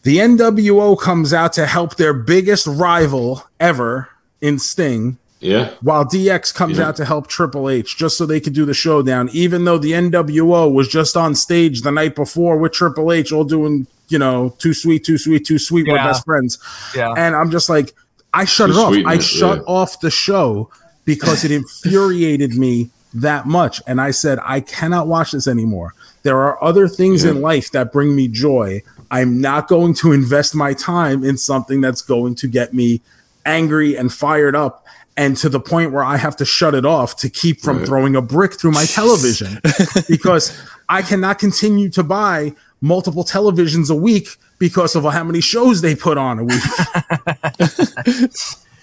the NWO comes out to help their biggest rival ever in Sting, Yeah. while DX comes Yeah. out to help Triple H just so they could do the showdown, even though the NWO was just on stage the night before with Triple H, all doing, you know, too sweet, too sweet, too sweet, we're best friends. Yeah. And I'm just like, I shut Too it off. I shut yeah. off the show because it infuriated me that much. And I said, I cannot watch this anymore. There are other things Yeah. in life that bring me joy. I'm not going to invest my time in something that's going to get me angry and fired up and to the point where I have to shut it off to keep from Right. throwing a brick through my television [laughs] because I cannot continue to buy multiple televisions a week because of how many shows they put on a week. [laughs]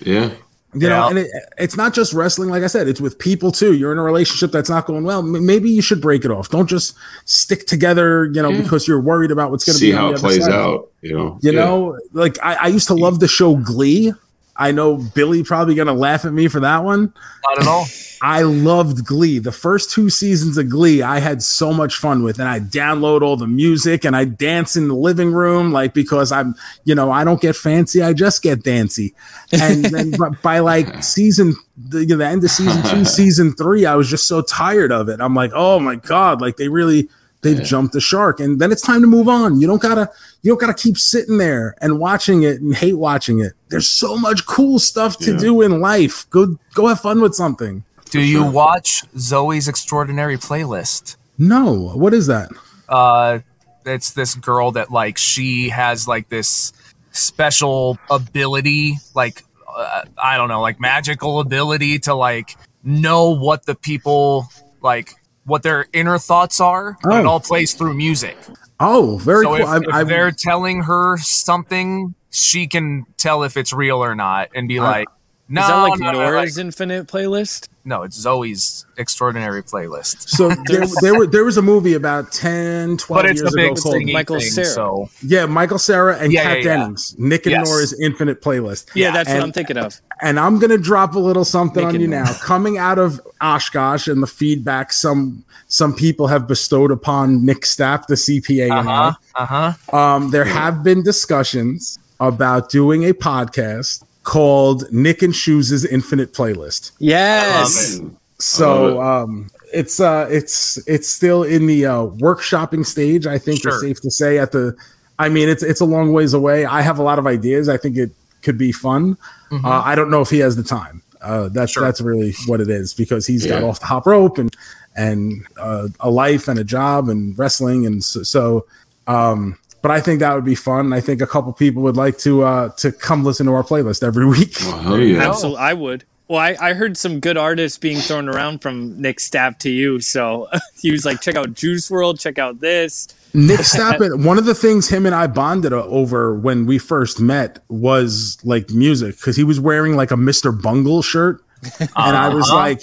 Yeah. You know, Yeah. and it, it's not just wrestling. Like I said, it's with people too. You're in a relationship that's not going well. M- Maybe you should break it off. Don't just stick together. You know, because you're worried about what's going to See be. on how the it other plays side. out. You know. You Yeah. know, like I, I used to love the show Glee. I know Billy probably going to laugh at me for that one. Not at all. [sighs] I loved Glee. The first two seasons of Glee, I had so much fun with, and I download all the music and I dance in the living room, like because I'm, you know, I don't get fancy, I just get dancy. And [laughs] then by, by like season, the, you know, the end of season two, [laughs] season three, I was just so tired of it. I'm like, oh my god, like they really. They've jumped the shark, and then it's time to move on. You don't gotta, you don't gotta keep sitting there and watching it and hate watching it. There's so much cool stuff to Yeah. do in life. Go, go have fun with something. Do you watch Zoe's Extraordinary Playlist? No, what is that? Uh, it's this girl that like she has like this special ability, like uh, I don't know, like magical ability to like know what the people like what their inner thoughts are. but It Oh. all plays through music. Oh, very so cool. if, I, if I, they're telling her something, she can tell if it's real or not, and be I- like, "No, Is that like no, no, Nora's like- Infinite playlist? no, it's Zoe's extraordinary playlist." so [laughs] there, there, were, there was a movie about 10, 12 But it's years a big ago called Michael thing, Cera. so yeah, Michael Cera and Yeah, Kat yeah, yeah. Dennings, Nick and Yes. Nora's Infinite Playlist. Yeah, that's and, what I'm thinking of. And I'm gonna drop a little something Nick on you Nora. now. Coming out of Oshkosh and the feedback some some people have bestowed upon Nick Staff, the CPA, uh huh, uh huh. um, there have been discussions about doing a podcast called Nick and Shoes' Infinite Playlist. Yes. So um, it's uh, it's it's still in the uh, workshopping stage. I think Sure. it's safe to say. At the, I mean, it's it's a long ways away. I have a lot of ideas. I think it could be fun. Uh, I don't know if he has the time. Uh, that's Sure. that's really what it is because he's got Yeah. off the hop rope and and uh, a life and a job and wrestling and so. so um, but I think that would be fun. I think a couple people would like to uh, to come listen to our playlist every [laughs] week. Oh, hell yeah. Absolutely, I would. Well, I, I heard some good artists being thrown around from Nick Stapp to you. So [laughs] he was like, check out Juice WRLD, check out this. Nick Stappen, one of the things him and I bonded over when we first met was like music because he was wearing like a Mr. Bungle shirt. [laughs] And I was Uh-huh. like,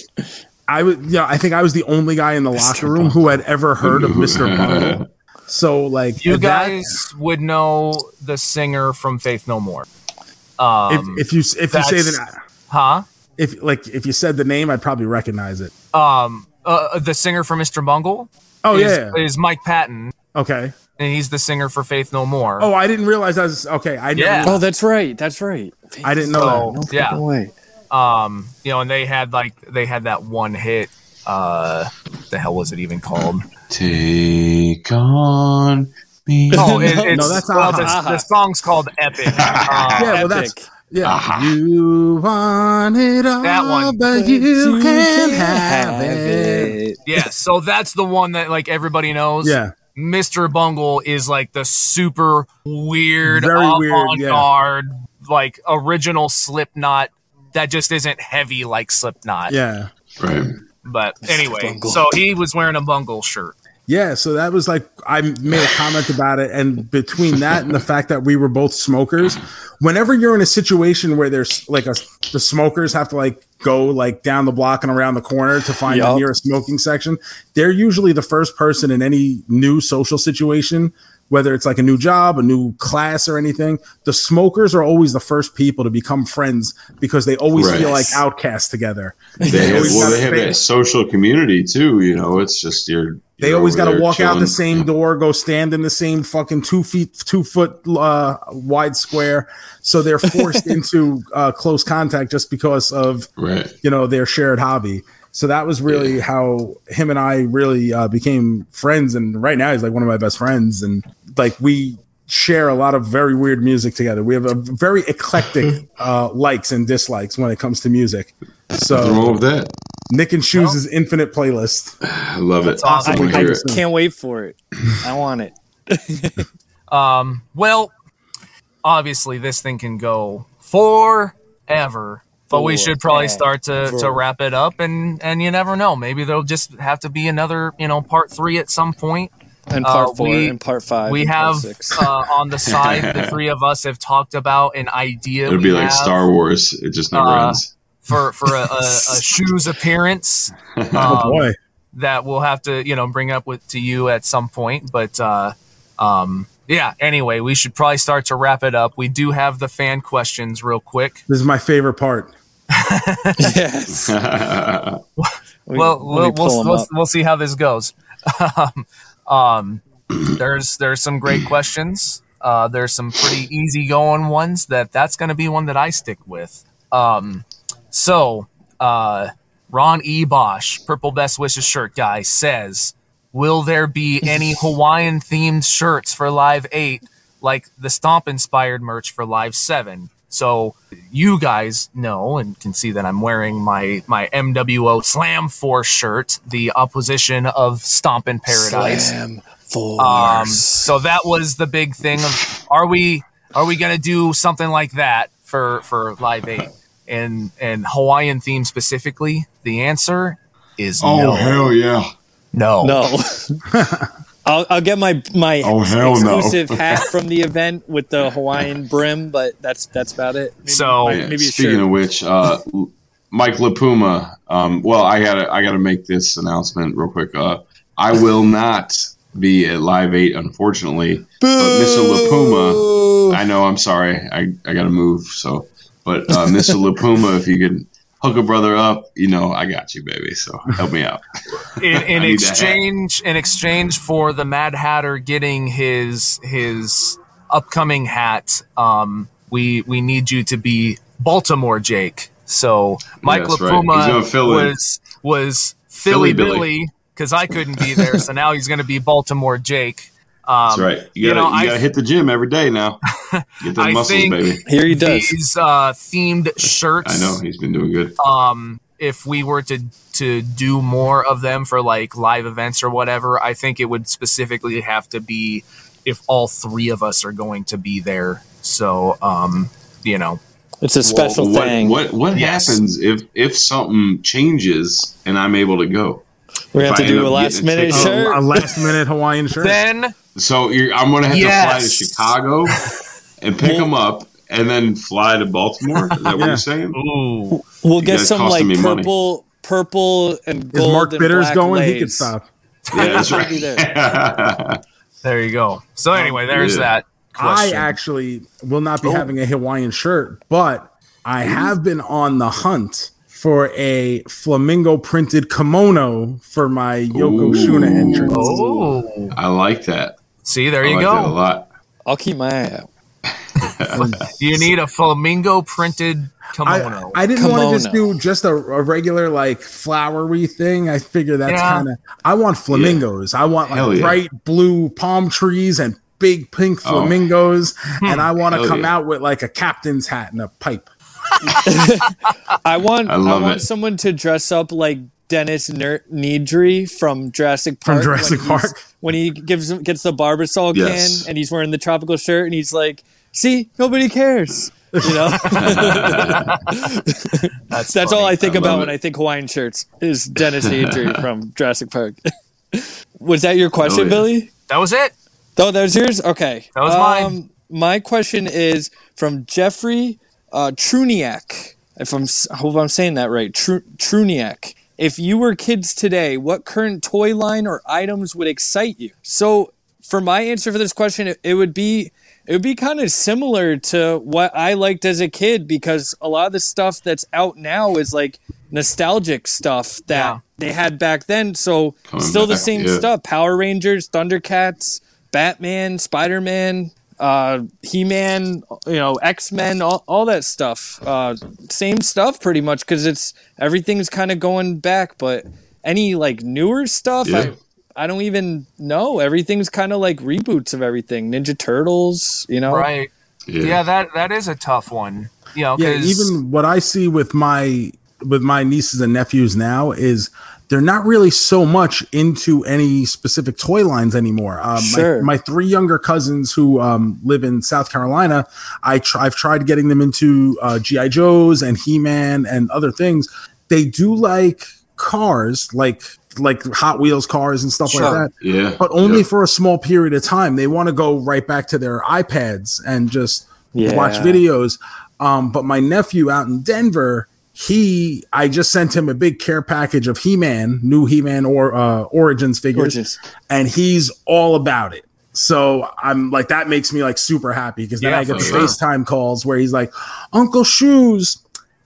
I was, yeah, I think I was the only guy in the locker room who had ever heard of Mr. Bungle. So, like, You that- guys would know the singer from Faith No More. Um, if, if you if you say that's- that, huh? if like if you said the name, I'd probably recognize it. Um, uh, the singer for Mr. Bungle Oh is, yeah, is Mike Patton, okay. and he's the singer for Faith No More. Oh, I didn't realize that was okay. I Yeah. never, Oh, that's right. That's right. I didn't know So, that. yeah. No way. Um, you know, and they had like they had that one hit. Uh, the hell was it even called? Take on me. [laughs] Oh, it, it's, No, that's well, Aha. the, the song's called Epic. Uh, [laughs] Yeah, well, that's Epic. yeah. Aha. You want it all, That one. but you, can't have it. yeah, so that's the one that like everybody knows. Yeah, Mr. Bungle is like the super weird, Very weird, yeah. like original Slipknot that just isn't heavy like Slipknot. yeah, Right. But anyway, so he was wearing a Bungle shirt. Yeah. So that was like I made a comment about it, and between that and the fact that we were both smokers, whenever you're in a situation where there's like a the smokers have to like go like down the block and around the corner to find the Yup. nearest smoking section, they're usually the first person in any new social situation. Whether it's like a new job, a new class, or anything, the smokers are always the first people to become friends because they always Right. feel like outcasts together. They have, well, they have that social community too. You know, it's just you're. They always got to walk out the chilling. same door, go stand in the same fucking two feet, two foot uh, wide square. So they're forced [laughs] into uh, close contact just because of Right. you know their shared hobby. So that was really how him and I really uh, became friends. And right now he's like one of my best friends, and like we share a lot of very weird music together. We have a very eclectic [laughs] uh, likes and dislikes when it comes to music. Nothing wrong So with that. Nick and Shoes' infinite playlist. I love it. awesome. I want to I hear it. can't wait for it. I want it. [laughs] Um, well, obviously this thing can go forever, but we should probably start to, to wrap it up. And and you never know, maybe there'll just have to be another you know part three at some. And part Uh, four we- and part five. we and part have six. uh, on the side the [laughs] three of us have talked about an idea. it would be like have Star Wars. It just never Uh, ends. for for a, a, [laughs] a shoes appearance. [laughs] Oh um, boy. that we'll have to you know bring up with to you at some point but uh um yeah anyway we should probably start to wrap it up we do have the fan questions real quick This is my favorite part. Yes. [laughs] Well we'll, we'll, 'em we'll, we'll see how this goes. [laughs] Um, um there's there's some great questions. Uh there's some pretty easy going ones that that's going to be one that i stick with. Um so uh ron e bosch purple best wishes shirt guy says will there be any [laughs] hawaiian themed shirts for live 8 like the stomp inspired merch for live 7 so you guys know and can see that I'm wearing my my MWO Slam Force shirt, the opposition of Stomp in Paradise. Slam force. Um, so that was the big thing of are we are we gonna do something like that for for Live Eight and and Hawaiian theme specifically? The answer is oh no, hell yeah! no, no. [laughs] [laughs] I'll, I'll get my my Oh, hell no. exclusive hat from the event with the Hawaiian brim, but that's that's about it. Maybe, So- maybe, maybe speaking of which, uh, Mike LaPuma. Um, well, I gotta I gotta make this announcement real quick. Uh, I will not be at Live Eight, unfortunately. But Mr. LaPuma, I know. I'm sorry. I I gotta move. So, but uh, Mr. [laughs] LaPuma, if you could hook a brother up, you know, I got you, baby. So help me out. [laughs] in, in [laughs] I need that hat. exchange in exchange for the Mad Hatter getting his his upcoming hat, um, we we need you to be Baltimore Jake. So Mike That's right. He's LaPuma fill in. was was Philly, Philly Billy. Billy because I couldn't be there, so now he's going to be Baltimore Jake. Um, That's right. You you gotta know, you gotta hit the gym every day now. [laughs] Get them I muscles, think- baby. Here he does. These uh, themed shirts. I know he's been doing good. um if we were to to do more of them for like live events or whatever i think it would specifically have to be if all three of us are going to be there so um you know It's a special Well, what, thing. What what Yes. happens if if something changes and I'm able to go? We're gonna have to do a last getting a minute shirt. Oh, a last minute Hawaiian [laughs] shirt. then So you're, I'm gonna have to fly to Chicago and pick them up and then fly to Baltimore. Is that what you're saying? ooh We'll You get some like me money. purple, purple and Is gold. Mark and Bitters black going? He could stop. [laughs] Yeah, that's right. be [laughs] there you go so oh, anyway there's yeah. that I actually will not be oh. having a Hawaiian shirt, but I have been on the hunt for a flamingo printed kimono for my Yoko Ooh. Entrance. oh I like that. see there I you like that a go lot. I'll keep my eye out. [laughs] you need a flamingo printed Kimono. I didn't want to just do just a, a regular like flowery thing. I figure that's Yeah. kind of. I want flamingos. I want like yeah. bright blue palm trees and big pink Oh. flamingos, hmm. and I want to come yeah. out with like a captain's hat and a pipe. [laughs] I want I I, want it. someone to dress up like Dennis Ner- Nedry from Jurassic Park. From Park. Jurassic when Park. when he gives gets the Barbasol Yes. can and he's wearing the tropical shirt and he's like, "See, nobody cares." You know, [laughs] [laughs] That's, that's all. I think I about love when. I think Hawaiian shirts is Dennis Nedry from Jurassic Park. Was that your question, Oh, yeah. Billy? That was it. Oh, that was yours. Okay, That was mine. Um, my question is from Jeffrey uh, Truniak. If I'm, s- I hope I'm saying that right. Tru- Truniak. If you were kids today, what current toy line or items would excite you? So, for my answer for this question, it, it would be it would be kind of similar to what I liked as a kid because a lot of the stuff that's out now is like nostalgic stuff that Yeah. they had back then. So Coming still the same yeah. stuff: Power Rangers, Thundercats, Batman, Spider Man, uh, He Man, you know, X Men, all, all that stuff. Uh, same stuff pretty much because it's everything's kind of going back. But any like newer stuff, Yeah. I, I don't even know. Everything's kind of like reboots of everything. Ninja Turtles, you know, Right. Yeah. that that is a tough one. You know, Yeah, 'cause- even what I see with my with my nieces and nephews now is they're not really so much into any specific toy lines anymore. Um, Sure. my, my three younger cousins who um, live in South Carolina, I try, I've tried getting them into uh, GI Joes and He Man and other things. They do like cars, like like Hot Wheels cars and stuff Sure. like that Yeah. but only Yeah. for a small period of time. They want to go right back to their iPads and just Yeah. watch videos. Um, but my nephew out in Denver, he, I just sent him a big care package of He-Man, new He-Man or uh, Origins figures, Gorgeous. and he's all about it. So I'm like, that makes me like super happy because then Yeah, I get for the sure. FaceTime calls where he's like, Uncle Shoes,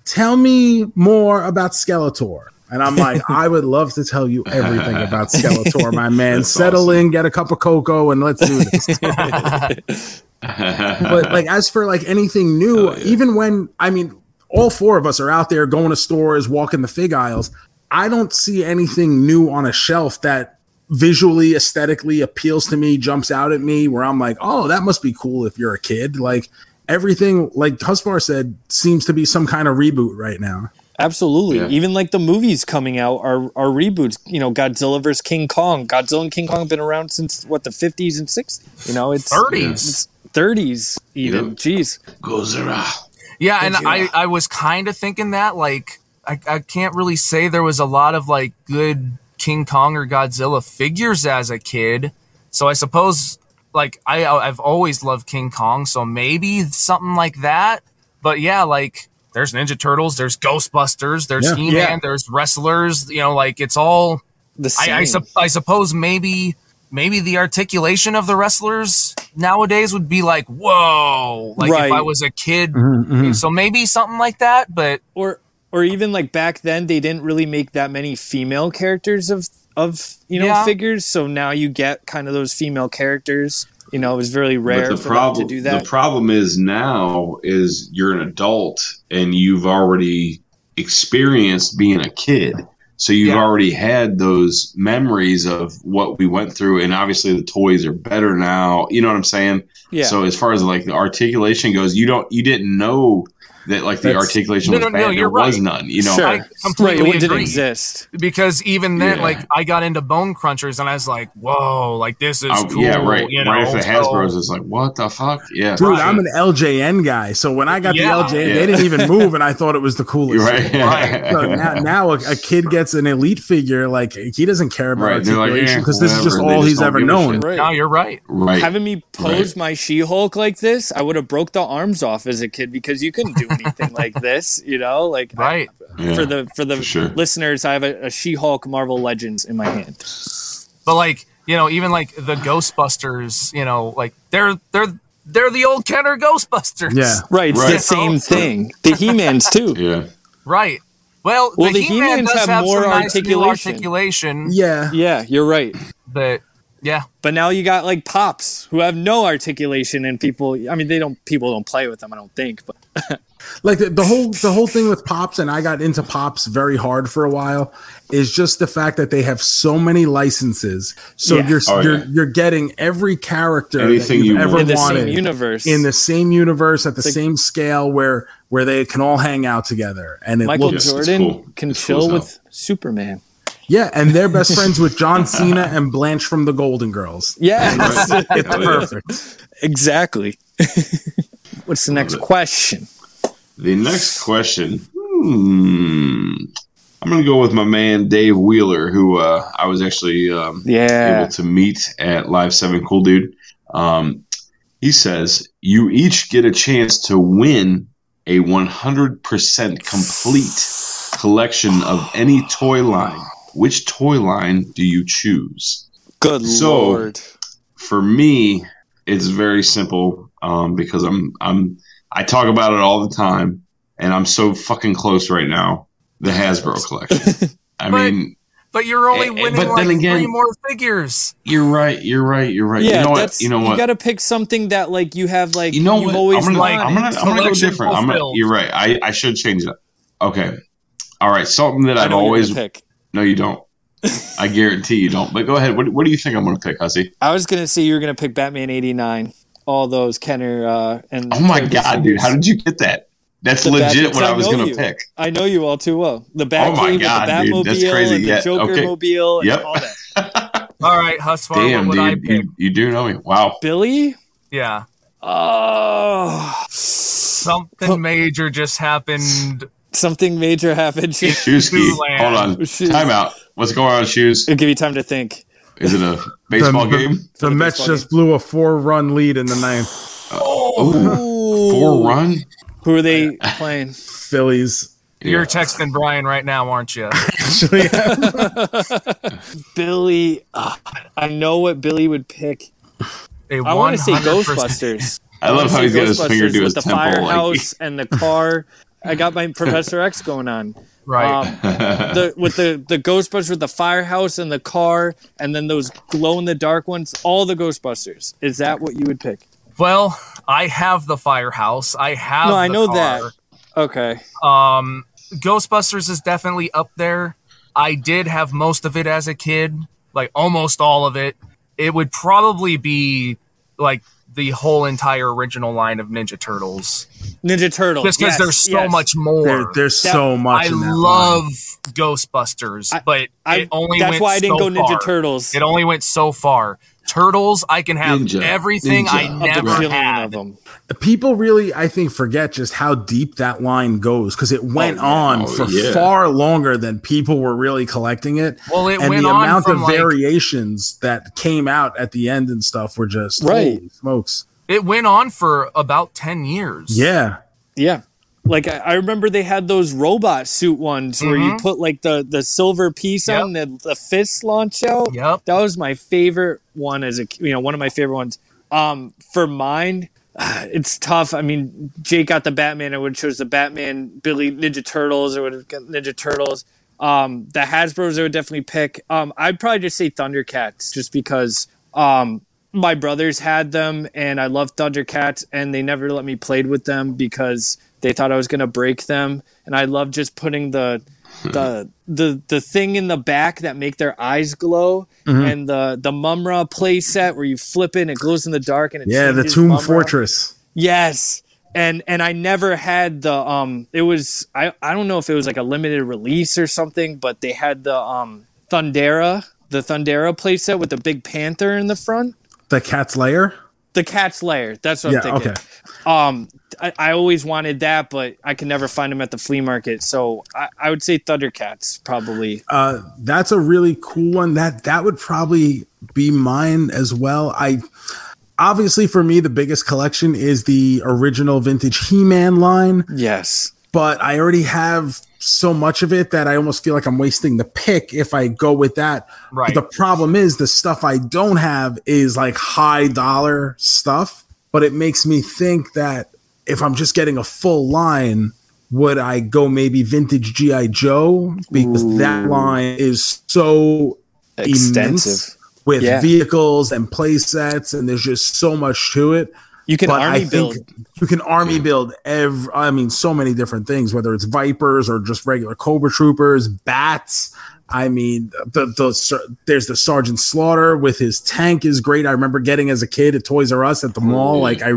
tell me more about Skeletor. And I'm like, [laughs] I would love to tell you everything about [laughs] Skeletor, my man. That's Settle awesome. in, get a cup of cocoa, and let's do this. [laughs] but like, as for like anything new, Oh, yeah. even when I mean, all four of us are out there going to stores, walking the fig aisles. I don't see anything new on a shelf that visually, aesthetically appeals to me, jumps out at me, where I'm like, oh, that must be cool if you're a kid. Like everything, like Husvar said, seems to be some kind of reboot right now. Absolutely. Yeah. Even like the movies coming out are, are reboots. You know, Godzilla vs. King Kong. Godzilla and King Kong have been around since what the fifties and sixties. You know, it's 30s. it's thirties even. Yep. Jeez. Gozera. Yeah, and I, I was kind of thinking that like I, I can't really say there was a lot of like good King Kong or Godzilla figures as a kid. So I suppose like I I've always loved King Kong, so maybe something like that. But yeah, like there's Ninja Turtles, there's Ghostbusters, there's Yeah. He-Man, Yeah. there's wrestlers, you know, like it's all The same. I I, sup- I suppose maybe maybe the articulation of the wrestlers nowadays would be like whoa like if I was a kid Mm-hmm, so maybe something like that but or or even like back then they didn't really make that many female characters of of you know Yeah. figures. So now you get kind of those female characters. You know, it was very rare the for problem, them to do that. the problem is now is you're an adult and you've already experienced being a kid. So you've Yeah. already had those memories of what we went through, and obviously the toys are better now. You know what I'm saying? yeah. So as far as like the articulation goes, you don't, you didn't know that like the That's- articulation No, was bad. no, there you're was right. none. You know, Sure. I right, completely it didn't exist. because even then Yeah. like I got into Bone Crunchers and I was like whoa like this is Oh, cool yeah, right. you know right after so- Hasbro's is like, what the fuck? Yeah, Dude, Right. I'm an LJN guy. So when I got Yeah. the LJN, Yeah. they didn't even move, and I thought it was the [laughs] coolest. you're right. Right. So now, now a, a kid gets an elite figure, like he doesn't care about Right, they're like, articulation eh, because this is just all just he's ever known. shit. Right. no you're right right. Having me pose my She-Hulk like this, I would have broke the arms off as a kid because you couldn't do anything like this. You know, like right Yeah. for the for the for sure. listeners, I have a, a She-Hulk Marvel Legends in my hand. but like you know even like the Ghostbusters you know like they're they're they're the old Kenner Ghostbusters Yeah. Right, it's Right. the same thing. The He-Mans too. Yeah. right well, Well, the, the He-Man He-Mans does have have more some nice new articulation. articulation Yeah. Yeah, you're right. but yeah But now you got like pops who have no articulation, and people. I mean, they don't. People don't play with them. I don't think. But [laughs] like the, the whole the whole thing with pops and i got into pops very hard for a while is just the fact that they have so many licenses so Yeah. you're Oh, you're yeah. you're getting every character Anything that you've you ever want. in the wanted same universe. in the same universe at the like- same scale where where they can all hang out together and it Michael looks Jordan cool. can It's chill as with Superman. yeah and they're best [laughs] friends with john cena and blanche from the golden girls Yes, it's Hell yeah. perfect exactly. [laughs] What's the next question? The next question. Hmm. I'm going to go with my man Dave Wheeler, who uh, I was actually um, Yeah. able to meet at Live 7 Cool Dude. Um, he says, You each get a chance to win a 100% complete collection of any toy line. Which toy line do you choose? Good So- lord. For me, it's very simple um, because I'm I'm I talk about it all the time, and I'm so fucking close right now. The Hasbro collection. [laughs] I But- mean, But you're only winning but like then again- three more figures. you're right. You're right. You're right. Yeah, you know what? You know what? You got to pick something that like you have like you know you've what? always I'm gonna, wanted. I'm gonna, I'm gonna go different. I'm gonna, you're right. I, I should change it. Okay. All right. Something that I I've know what you're always. pick. No, you don't. [laughs] I guarantee you don't. But go ahead. What, what do you think I'm going to pick, Hussy? I was gonna say you were gonna pick Batman '89. All those Kenner uh, and Oh my Curtis god, dude! How did you get that? That's The legit Bat- what I was going to you. pick. I know you all too well. The Oh my Batcave, God, and the dude, that's Batmobile, crazy. and the Yeah, Joker okay. mobile, and Yep. all that. [laughs] All right, Husvar, Damn, what would I dude, pick? you, you do know me. Wow. Billy. Yeah, Oh, something major just happened. something major happened. Shoeski, hold on. Shoes. Time out. What's going on, Shoes? It'll give you time to think. Is it a baseball the, game? the, the Mets baseball just blew a four-run lead in the ninth. Ooh, four run? Who are they playing? Phillies. You're texting Brian right now, aren't you? [laughs] Actually, [laughs] Billy. ah, I know what Billy would pick. A I want to say Ghostbusters. [laughs] I love how wanna he's say got his finger Ghostbusters to his with the temple. Like, firehouse and the car. I got my Professor X going on. Right. Um, the [laughs] with the the Ghostbusters with the firehouse and the car, and then those glow in the dark ones. All the Ghostbusters. Is that what you would pick? well, I have the firehouse. I have. No, I know car. that. Okay. Um, Ghostbusters is definitely up there. I did have most of it as a kid, like almost all of it. It would probably be like the whole entire original line of Ninja Turtles, Ninja Turtles. just because yes, there's so yes. much more. there, there's That- so much. I in that love line. Ghostbusters, I- but I, it only that's went why I didn't so go Ninja far. Turtles. It only went so far. Turtles, I can have Ninja. everything I Ninja. of the never billion had. of them. people really i think forget just how deep that line goes because it went Oh, on Oh, for yeah. far longer than people were really collecting it Well, it and went the on amount of like variations that came out at the end and stuff were just Right. holy smokes it went on for about ten years. yeah Yeah. Like I, I remember they had those robot suit ones where you Mhm. put like the the silver piece Yep. on the the fists launch out. Yep. That was my favorite one as a you know one of my favorite ones. Um, for mine, [sighs] it's tough. I mean, Jake got the Batman. I would have chose the Batman, Billy Ninja Turtles. I would have got Ninja Turtles. Um, the Hasbro's I would definitely pick. Um, I'd probably just say Thundercats, just because um my brothers had them and I love Thundercats and they never let me play with them because they thought I was gonna break them. And I love just putting the the the the thing in the back that make their eyes glow and the the Mumm-Ra play set where you flip it and it glows in the dark and yeah the tomb Mumm-Ra. fortress Yes. And and I never had the um it was I I don't know if it was like a limited release or something, but they had the um Thundera, the Thundera playset with the big panther in the front. the cat's lair The cat's lair. That's what yeah I'm thinking. okay Um I, I always wanted that, but I can never find them at the flea market. So I, I would say Thundercats probably. uh that's a really cool one that that would probably be mine as well i obviously for me the biggest collection is the original vintage he-man line Yes. but I already have so much of it that I almost feel like I'm wasting the pick if I go with that. Right. But the problem is the stuff I don't have is like high dollar stuff, but it makes me think that if I'm just getting a full line, would I go maybe vintage GI Joe because that line is so Extensive. with Yeah. vehicles and play sets and there's just so much to it. You can but army I think build. you can army build every I mean so many different things, whether it's vipers or just regular Cobra troopers, bats. I mean, the the there's the Sergeant Slaughter with his tank is great. I remember getting as a kid at Toys R Us at the mall, yeah. like I,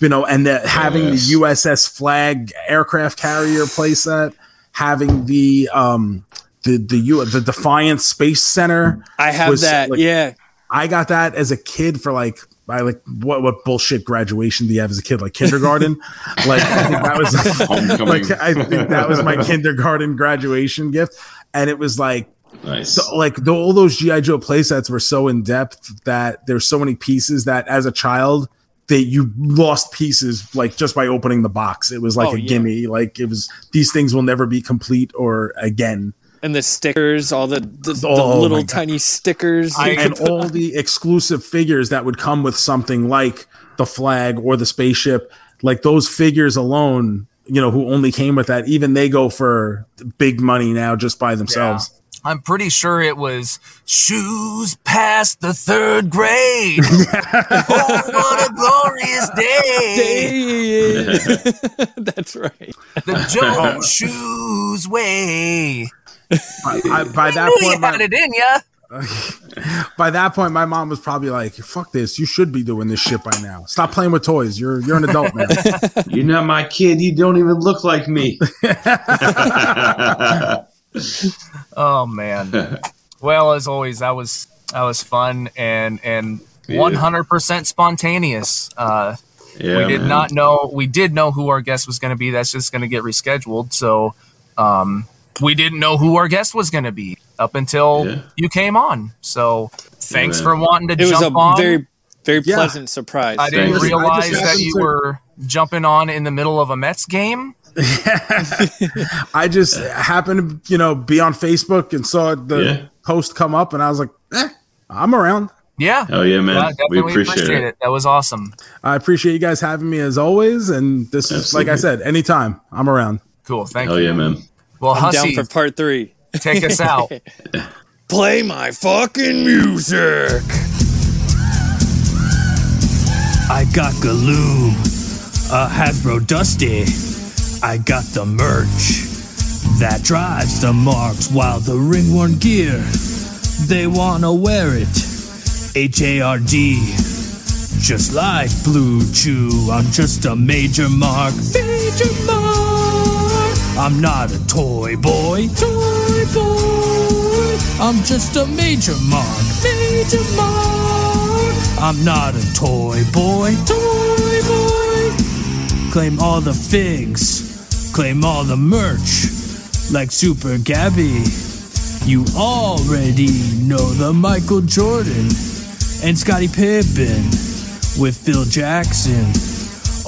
you know, and the, having Yes. the USS Flag aircraft carrier playset, having the um the the U the Defiance Space Center. I have was, that. like, yeah. I got that as a kid for like I like what what bullshit graduation do you have as a kid like kindergarten? [laughs] like I think that was [laughs] like I think that was my kindergarten graduation gift, and it was like Nice. so, like the, all those GI Joe playsets were so in depth that there's so many pieces that as a child that you lost pieces like just by opening the box. It was like Oh, a yeah. gimme. Like it was these things will never be complete or again. And the stickers, all the, the, the Oh, my little tiny stickers. you and all on. the exclusive figures that would come with something like the flag or the spaceship like those figures alone you know who only came with that even they go for big money now just by themselves I'm pretty sure it was shoes past the third grade. [laughs] oh, what a glorious day! [laughs] That's right. The Joe Shoes way. I, I, by that Knew you point had my, it in ya. [laughs] by that point my mom was probably like fuck this you should be doing this shit by now stop playing with toys you're you're an adult now [laughs] You're not my kid. You don't even look like me. [laughs] Oh man. well, as always, that was that was fun and and 100% spontaneous. Uh, yeah, we did man. not know. We did know who our guest was going to be. That's just going to get rescheduled. So um, we didn't know who our guest was going to be up until Yeah. you came on. So thanks man. for wanting to It was jump a on. very, very Yeah. pleasant surprise. I didn't Thanks. realize I just that you to- were jumping on in the middle of a Mets game. [laughs] i just happened to you know be on facebook and saw the Yeah. post come up and i was like eh, i'm around Yeah. Oh yeah, man. Yeah, we definitely appreciate, it. That was awesome. I appreciate you guys having me as always. And this is, like I said, anytime I'm around. Cool. Thank Hell you. yeah, man. Well, I'm down for part three. take us [laughs] out. Play my fucking music. I got Galoom, a Hasbro Dusty. I got the merch that drives the marks while the ringworn gear, they wanna wear it. H A R D, just like Blue Chew. I'm just a major mark, major mark. I'm not a toy boy, toy boy. I'm just a major mark, major mark. I'm not a toy boy, toy boy. Claim all the figs, claim all the merch, like Super Gabby. You already know the Michael Jordan and Scottie Pippen with Phil Jackson.